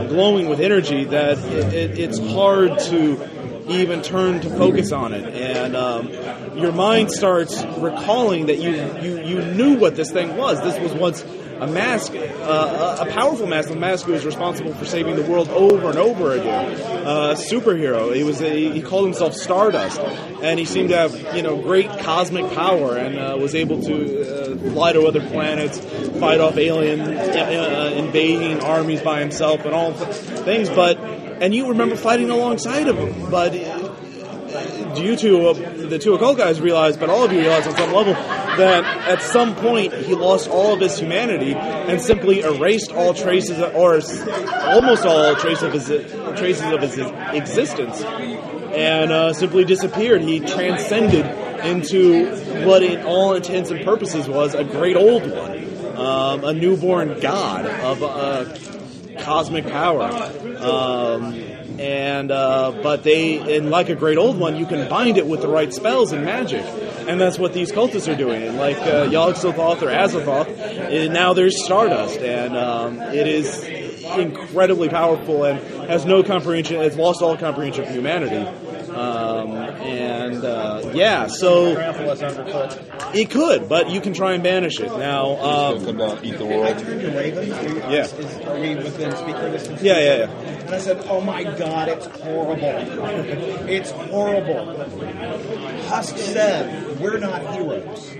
glowing with energy that it, it, it's hard to even turn to focus on it, and um, your mind starts recalling that you, you you knew what this thing was. This was once a mask, uh, a powerful mask, a mask who was responsible for saving the world over and over again. Uh, superhero. He was a, he called himself Stardust, and he seemed to have you know great cosmic power and uh, was able to uh, fly to other planets, fight off alien uh, invading armies by himself, and all th- things. But and you remember fighting alongside of him, but you two, uh, the two occult guys realized, but all of you realized on some level that at some point he lost all of his humanity and simply erased all traces, or almost all traces of his traces of his existence, and uh, simply disappeared. He transcended into what, in all intents and purposes, was a great old one, um, a newborn god of uh, cosmic power. Um, and uh, but they, and like a great old one, you can bind it with the right spells and magic, and that's what these cultists are doing. And like uh, Yog-Sothoth or Azathoth, eh, now there's Stardust, and um, it is incredibly powerful and has no comprehension. It's lost all comprehension of humanity. Um, and uh, yeah, so it could, but you can try and banish it now. Um, come down, eat the I world. turned to Raven. Yeah. Are we within speaking distance? Yeah, yeah, yeah. And I said, "Oh my God, it's horrible! it's horrible." Husk said, "We're not heroes.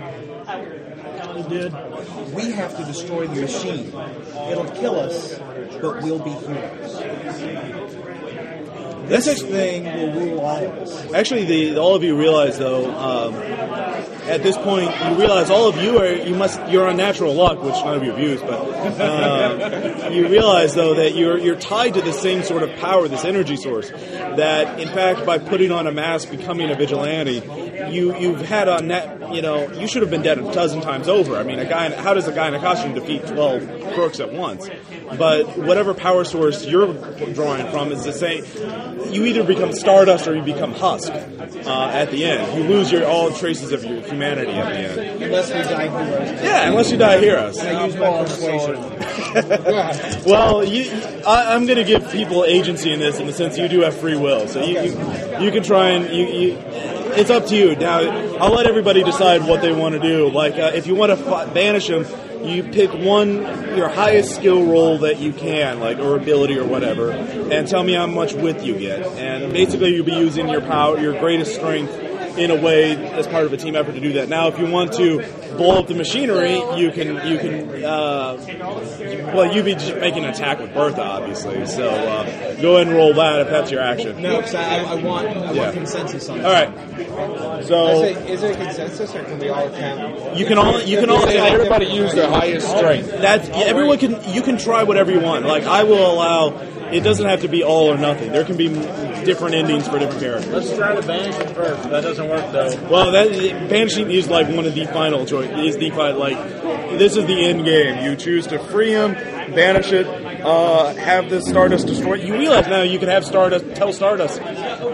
He did. We have to destroy the machine. It'll kill us, but we'll be heroes. This thing will rule all of us." Actually, the all of you realize though, um, at this point, you realize all of you are you must you're on natural luck, which none of you have used, but uh, you realize though that you're you're tied to the same sort of power, this energy source. That in fact, by putting on a mask, becoming a vigilante, you you've had a net. You know, you should have been dead a dozen times over. I mean, a guy. In, how does a guy in a costume defeat twelve crooks at once? But whatever power source you're drawing from is the same. You either become Stardust or you become Husk uh, at the end. You lose your all traces of your humanity the end. Unless we die heroes. Yeah, unless you die heroes. I use my persuasion. well, you, I, I'm going to give people agency in this, in the sense you do have free will. So you, you, you can try and you, you. It's up to you. Now, I'll let everybody decide what they want to do. Like, uh, if you want to f- banish them, you pick one your highest skill roll that you can, like or ability or whatever, and tell me how much width you get. And basically, you'll be using your power, your greatest strength, in a way as part of a team effort to do that. Now, if you want to blow up the machinery, you can you can. Uh, well, you'd be just making an attack with Bertha, obviously. So uh, go ahead and roll that if that's your action. No, because I, I want I Yeah. want consensus on All this. right. Is So it, is it a consensus, or can we all attempt? you can all you can all Everybody use their highest strength. That's yeah, everyone can. You can try whatever you want. Like I will allow. It doesn't have to be all or nothing. There can be different endings for different characters. Let's try to banish it first. That doesn't work though. Well, that banishing is like one of the final choice. Is the like this is the end game. You choose to free him, banish it, uh, have the Stardust destroy. You realize now you can have Stardust tell Stardust.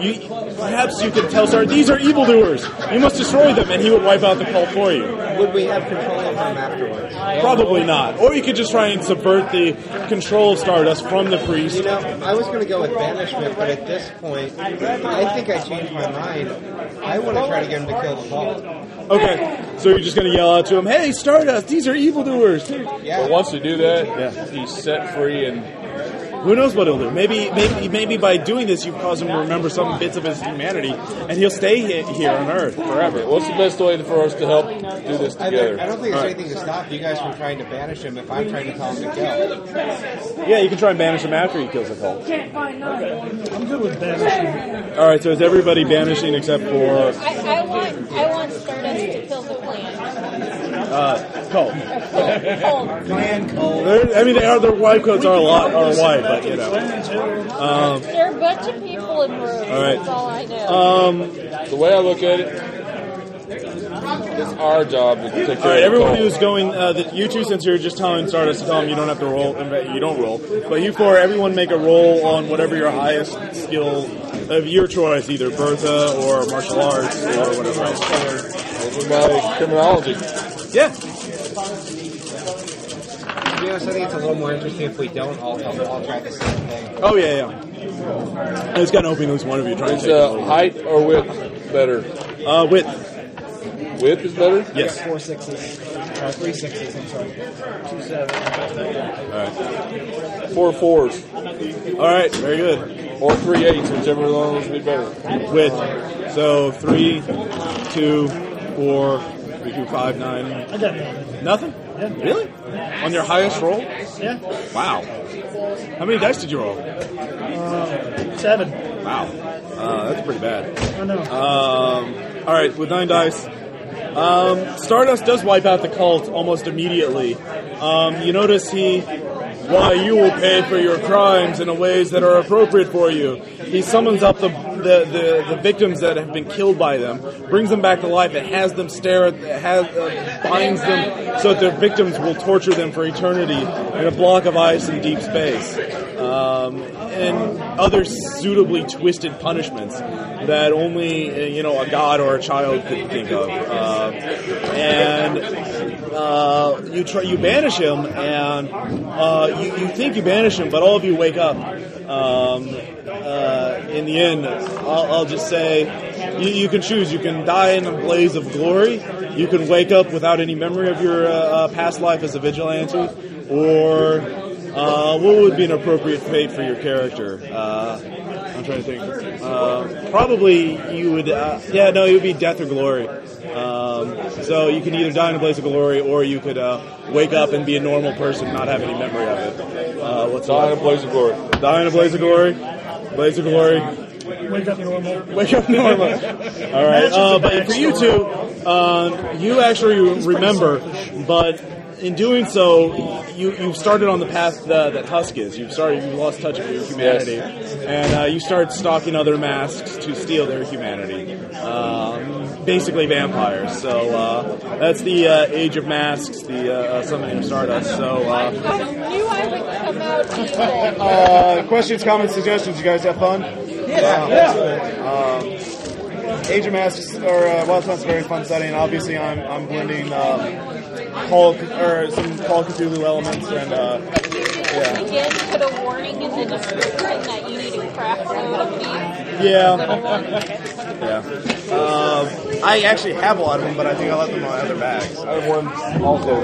You perhaps you could tell Star, these are evildoers. You must destroy them, and he would wipe out the cult for you. Would we have control of them afterwards? Probably not. Or you could just try and subvert the control of Stardust from the priest. You know, I was going to go with banishment, but at this point, I think I changed my mind. I want to try to get him to kill the vault. Okay, so you're just going to yell out to him, "Hey, Stardust! These are evildoers!" But once you do that, he's set free and Who knows what he'll do? Maybe, maybe, maybe by doing this, you cause him to remember some bits of his humanity, and he'll stay here on Earth forever. What's the best way for us to help do this I, together? don't- I don't think there's anything to stop you guys from trying to banish him if I'm trying to tell him to kill. Yeah, you can try and banish him after he kills the cult. I'm good with banishing. All right, so is everybody banishing except for I, I want I want Stardust to kill the clan. Uh, cult? Cult. Clan cold. They're- I mean, they are, their white coats are a lot are white, but you know. Um, There are a bunch of people in robes. All right. That's all I know. um, the way I look at it, it's our job to take care all right, of the everyone who's going, uh, the, you two, since you're just telling Stardust to tell him you don't have to roll, you don't roll. But you four, everyone make a roll on whatever your highest skill of your choice, either Bertha or martial arts or whatever else. Those are criminology. Yeah. To be honest, I think it's a little more interesting if we don't all, all, all try the same thing. Oh yeah, yeah. I just got to hoping there's one of you trying to Is take uh, height or width better? Uh, width. Width is better? Yes. Four sixes. Uh, three sixes, I'm sorry. Two sevens. All right. Four fours. All right. Very good. Or three eights, whichever one would be better. Width. So three, two, four, three, two, five, nine. I got nothing. Nothing. Really? On your highest roll? Yeah. Wow. How many dice did you roll? Uh, seven. Wow. Uh, that's pretty bad. I know. Um, all right, with nine dice. Um, Stardust does wipe out the cult almost immediately. Um, you notice he, why you will pay for your crimes in ways that are appropriate for you. He summons up the, the, the, the victims that have been killed by them, brings them back to life, and has them stare at, has, uh, binds them so that their victims will torture them for eternity in a block of ice in deep space. Um, and other suitably twisted punishments that only uh, you know a god or a child could think of. Uh, and uh, you try you banish him, and uh, you, you think you banish him, but all of you wake up. Um, uh, in the end, I'll, I'll just say you, you can choose. You can die in a blaze of glory. You can wake up without any memory of your uh, uh, past life as a vigilante, or uh, what would be an appropriate fate for your character? Uh, I'm trying to think. Uh, probably you would. Uh, yeah, no, it would be death or glory. Um, so you can either die in a blaze of glory, or you could uh, wake up and be a normal person, not have any memory of it. Uh, what's Die in a blaze of glory. Die in a blaze of glory. Blaze of glory. Wake up normal. Wake up normal. All right. Uh, but for you two, um, you actually remember, but in doing so, you you've started on the path that, that Husk is. You've started. you've lost touch with your humanity, and uh, you start stalking other masks to steal their humanity. Um, basically, vampires. So uh, that's the uh, age of masks, the uh, uh, summoning of Stardust. So. Uh, I knew I would come out uh, questions, comments, suggestions. You guys have fun? Yeah. Um, Age of Masks or uh, Wild Talents a very fun setting. Obviously, I'm I'm blending um, Call or some Call of Cthulhu elements and uh, yeah, Again, put a warning in the description that you need a craft load of these. yeah, yeah. Um, I actually have a lot of them, but I think I left them on other bags. I have one also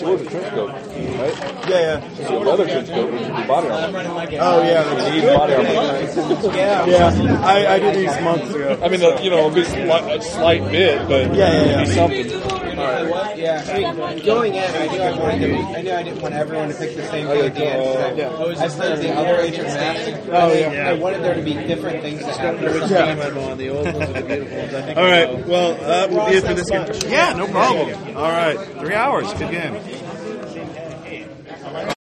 thought. Was a trench coat, right? Yeah, yeah. She's a leather trench coat with your body armor. Oh yeah, You need body armor. yeah, yeah. I, I did these months ago. I mean, uh, you know, a, bit slight, a slight bit, but Yeah, yeah, yeah. it'd be something. Yeah, I mean, going in, I knew I wanted to. I knew I didn't want everyone to pick the same thing at the end. Yeah. I played the other Age of Masks. Oh, I, yeah. I wanted there to be different things to happen. Which on? The old ones or the beautiful ones? I think All I right. know. Well, that would be it for this game. Yeah, no problem. All right. Three hours. Good game. Bye-bye.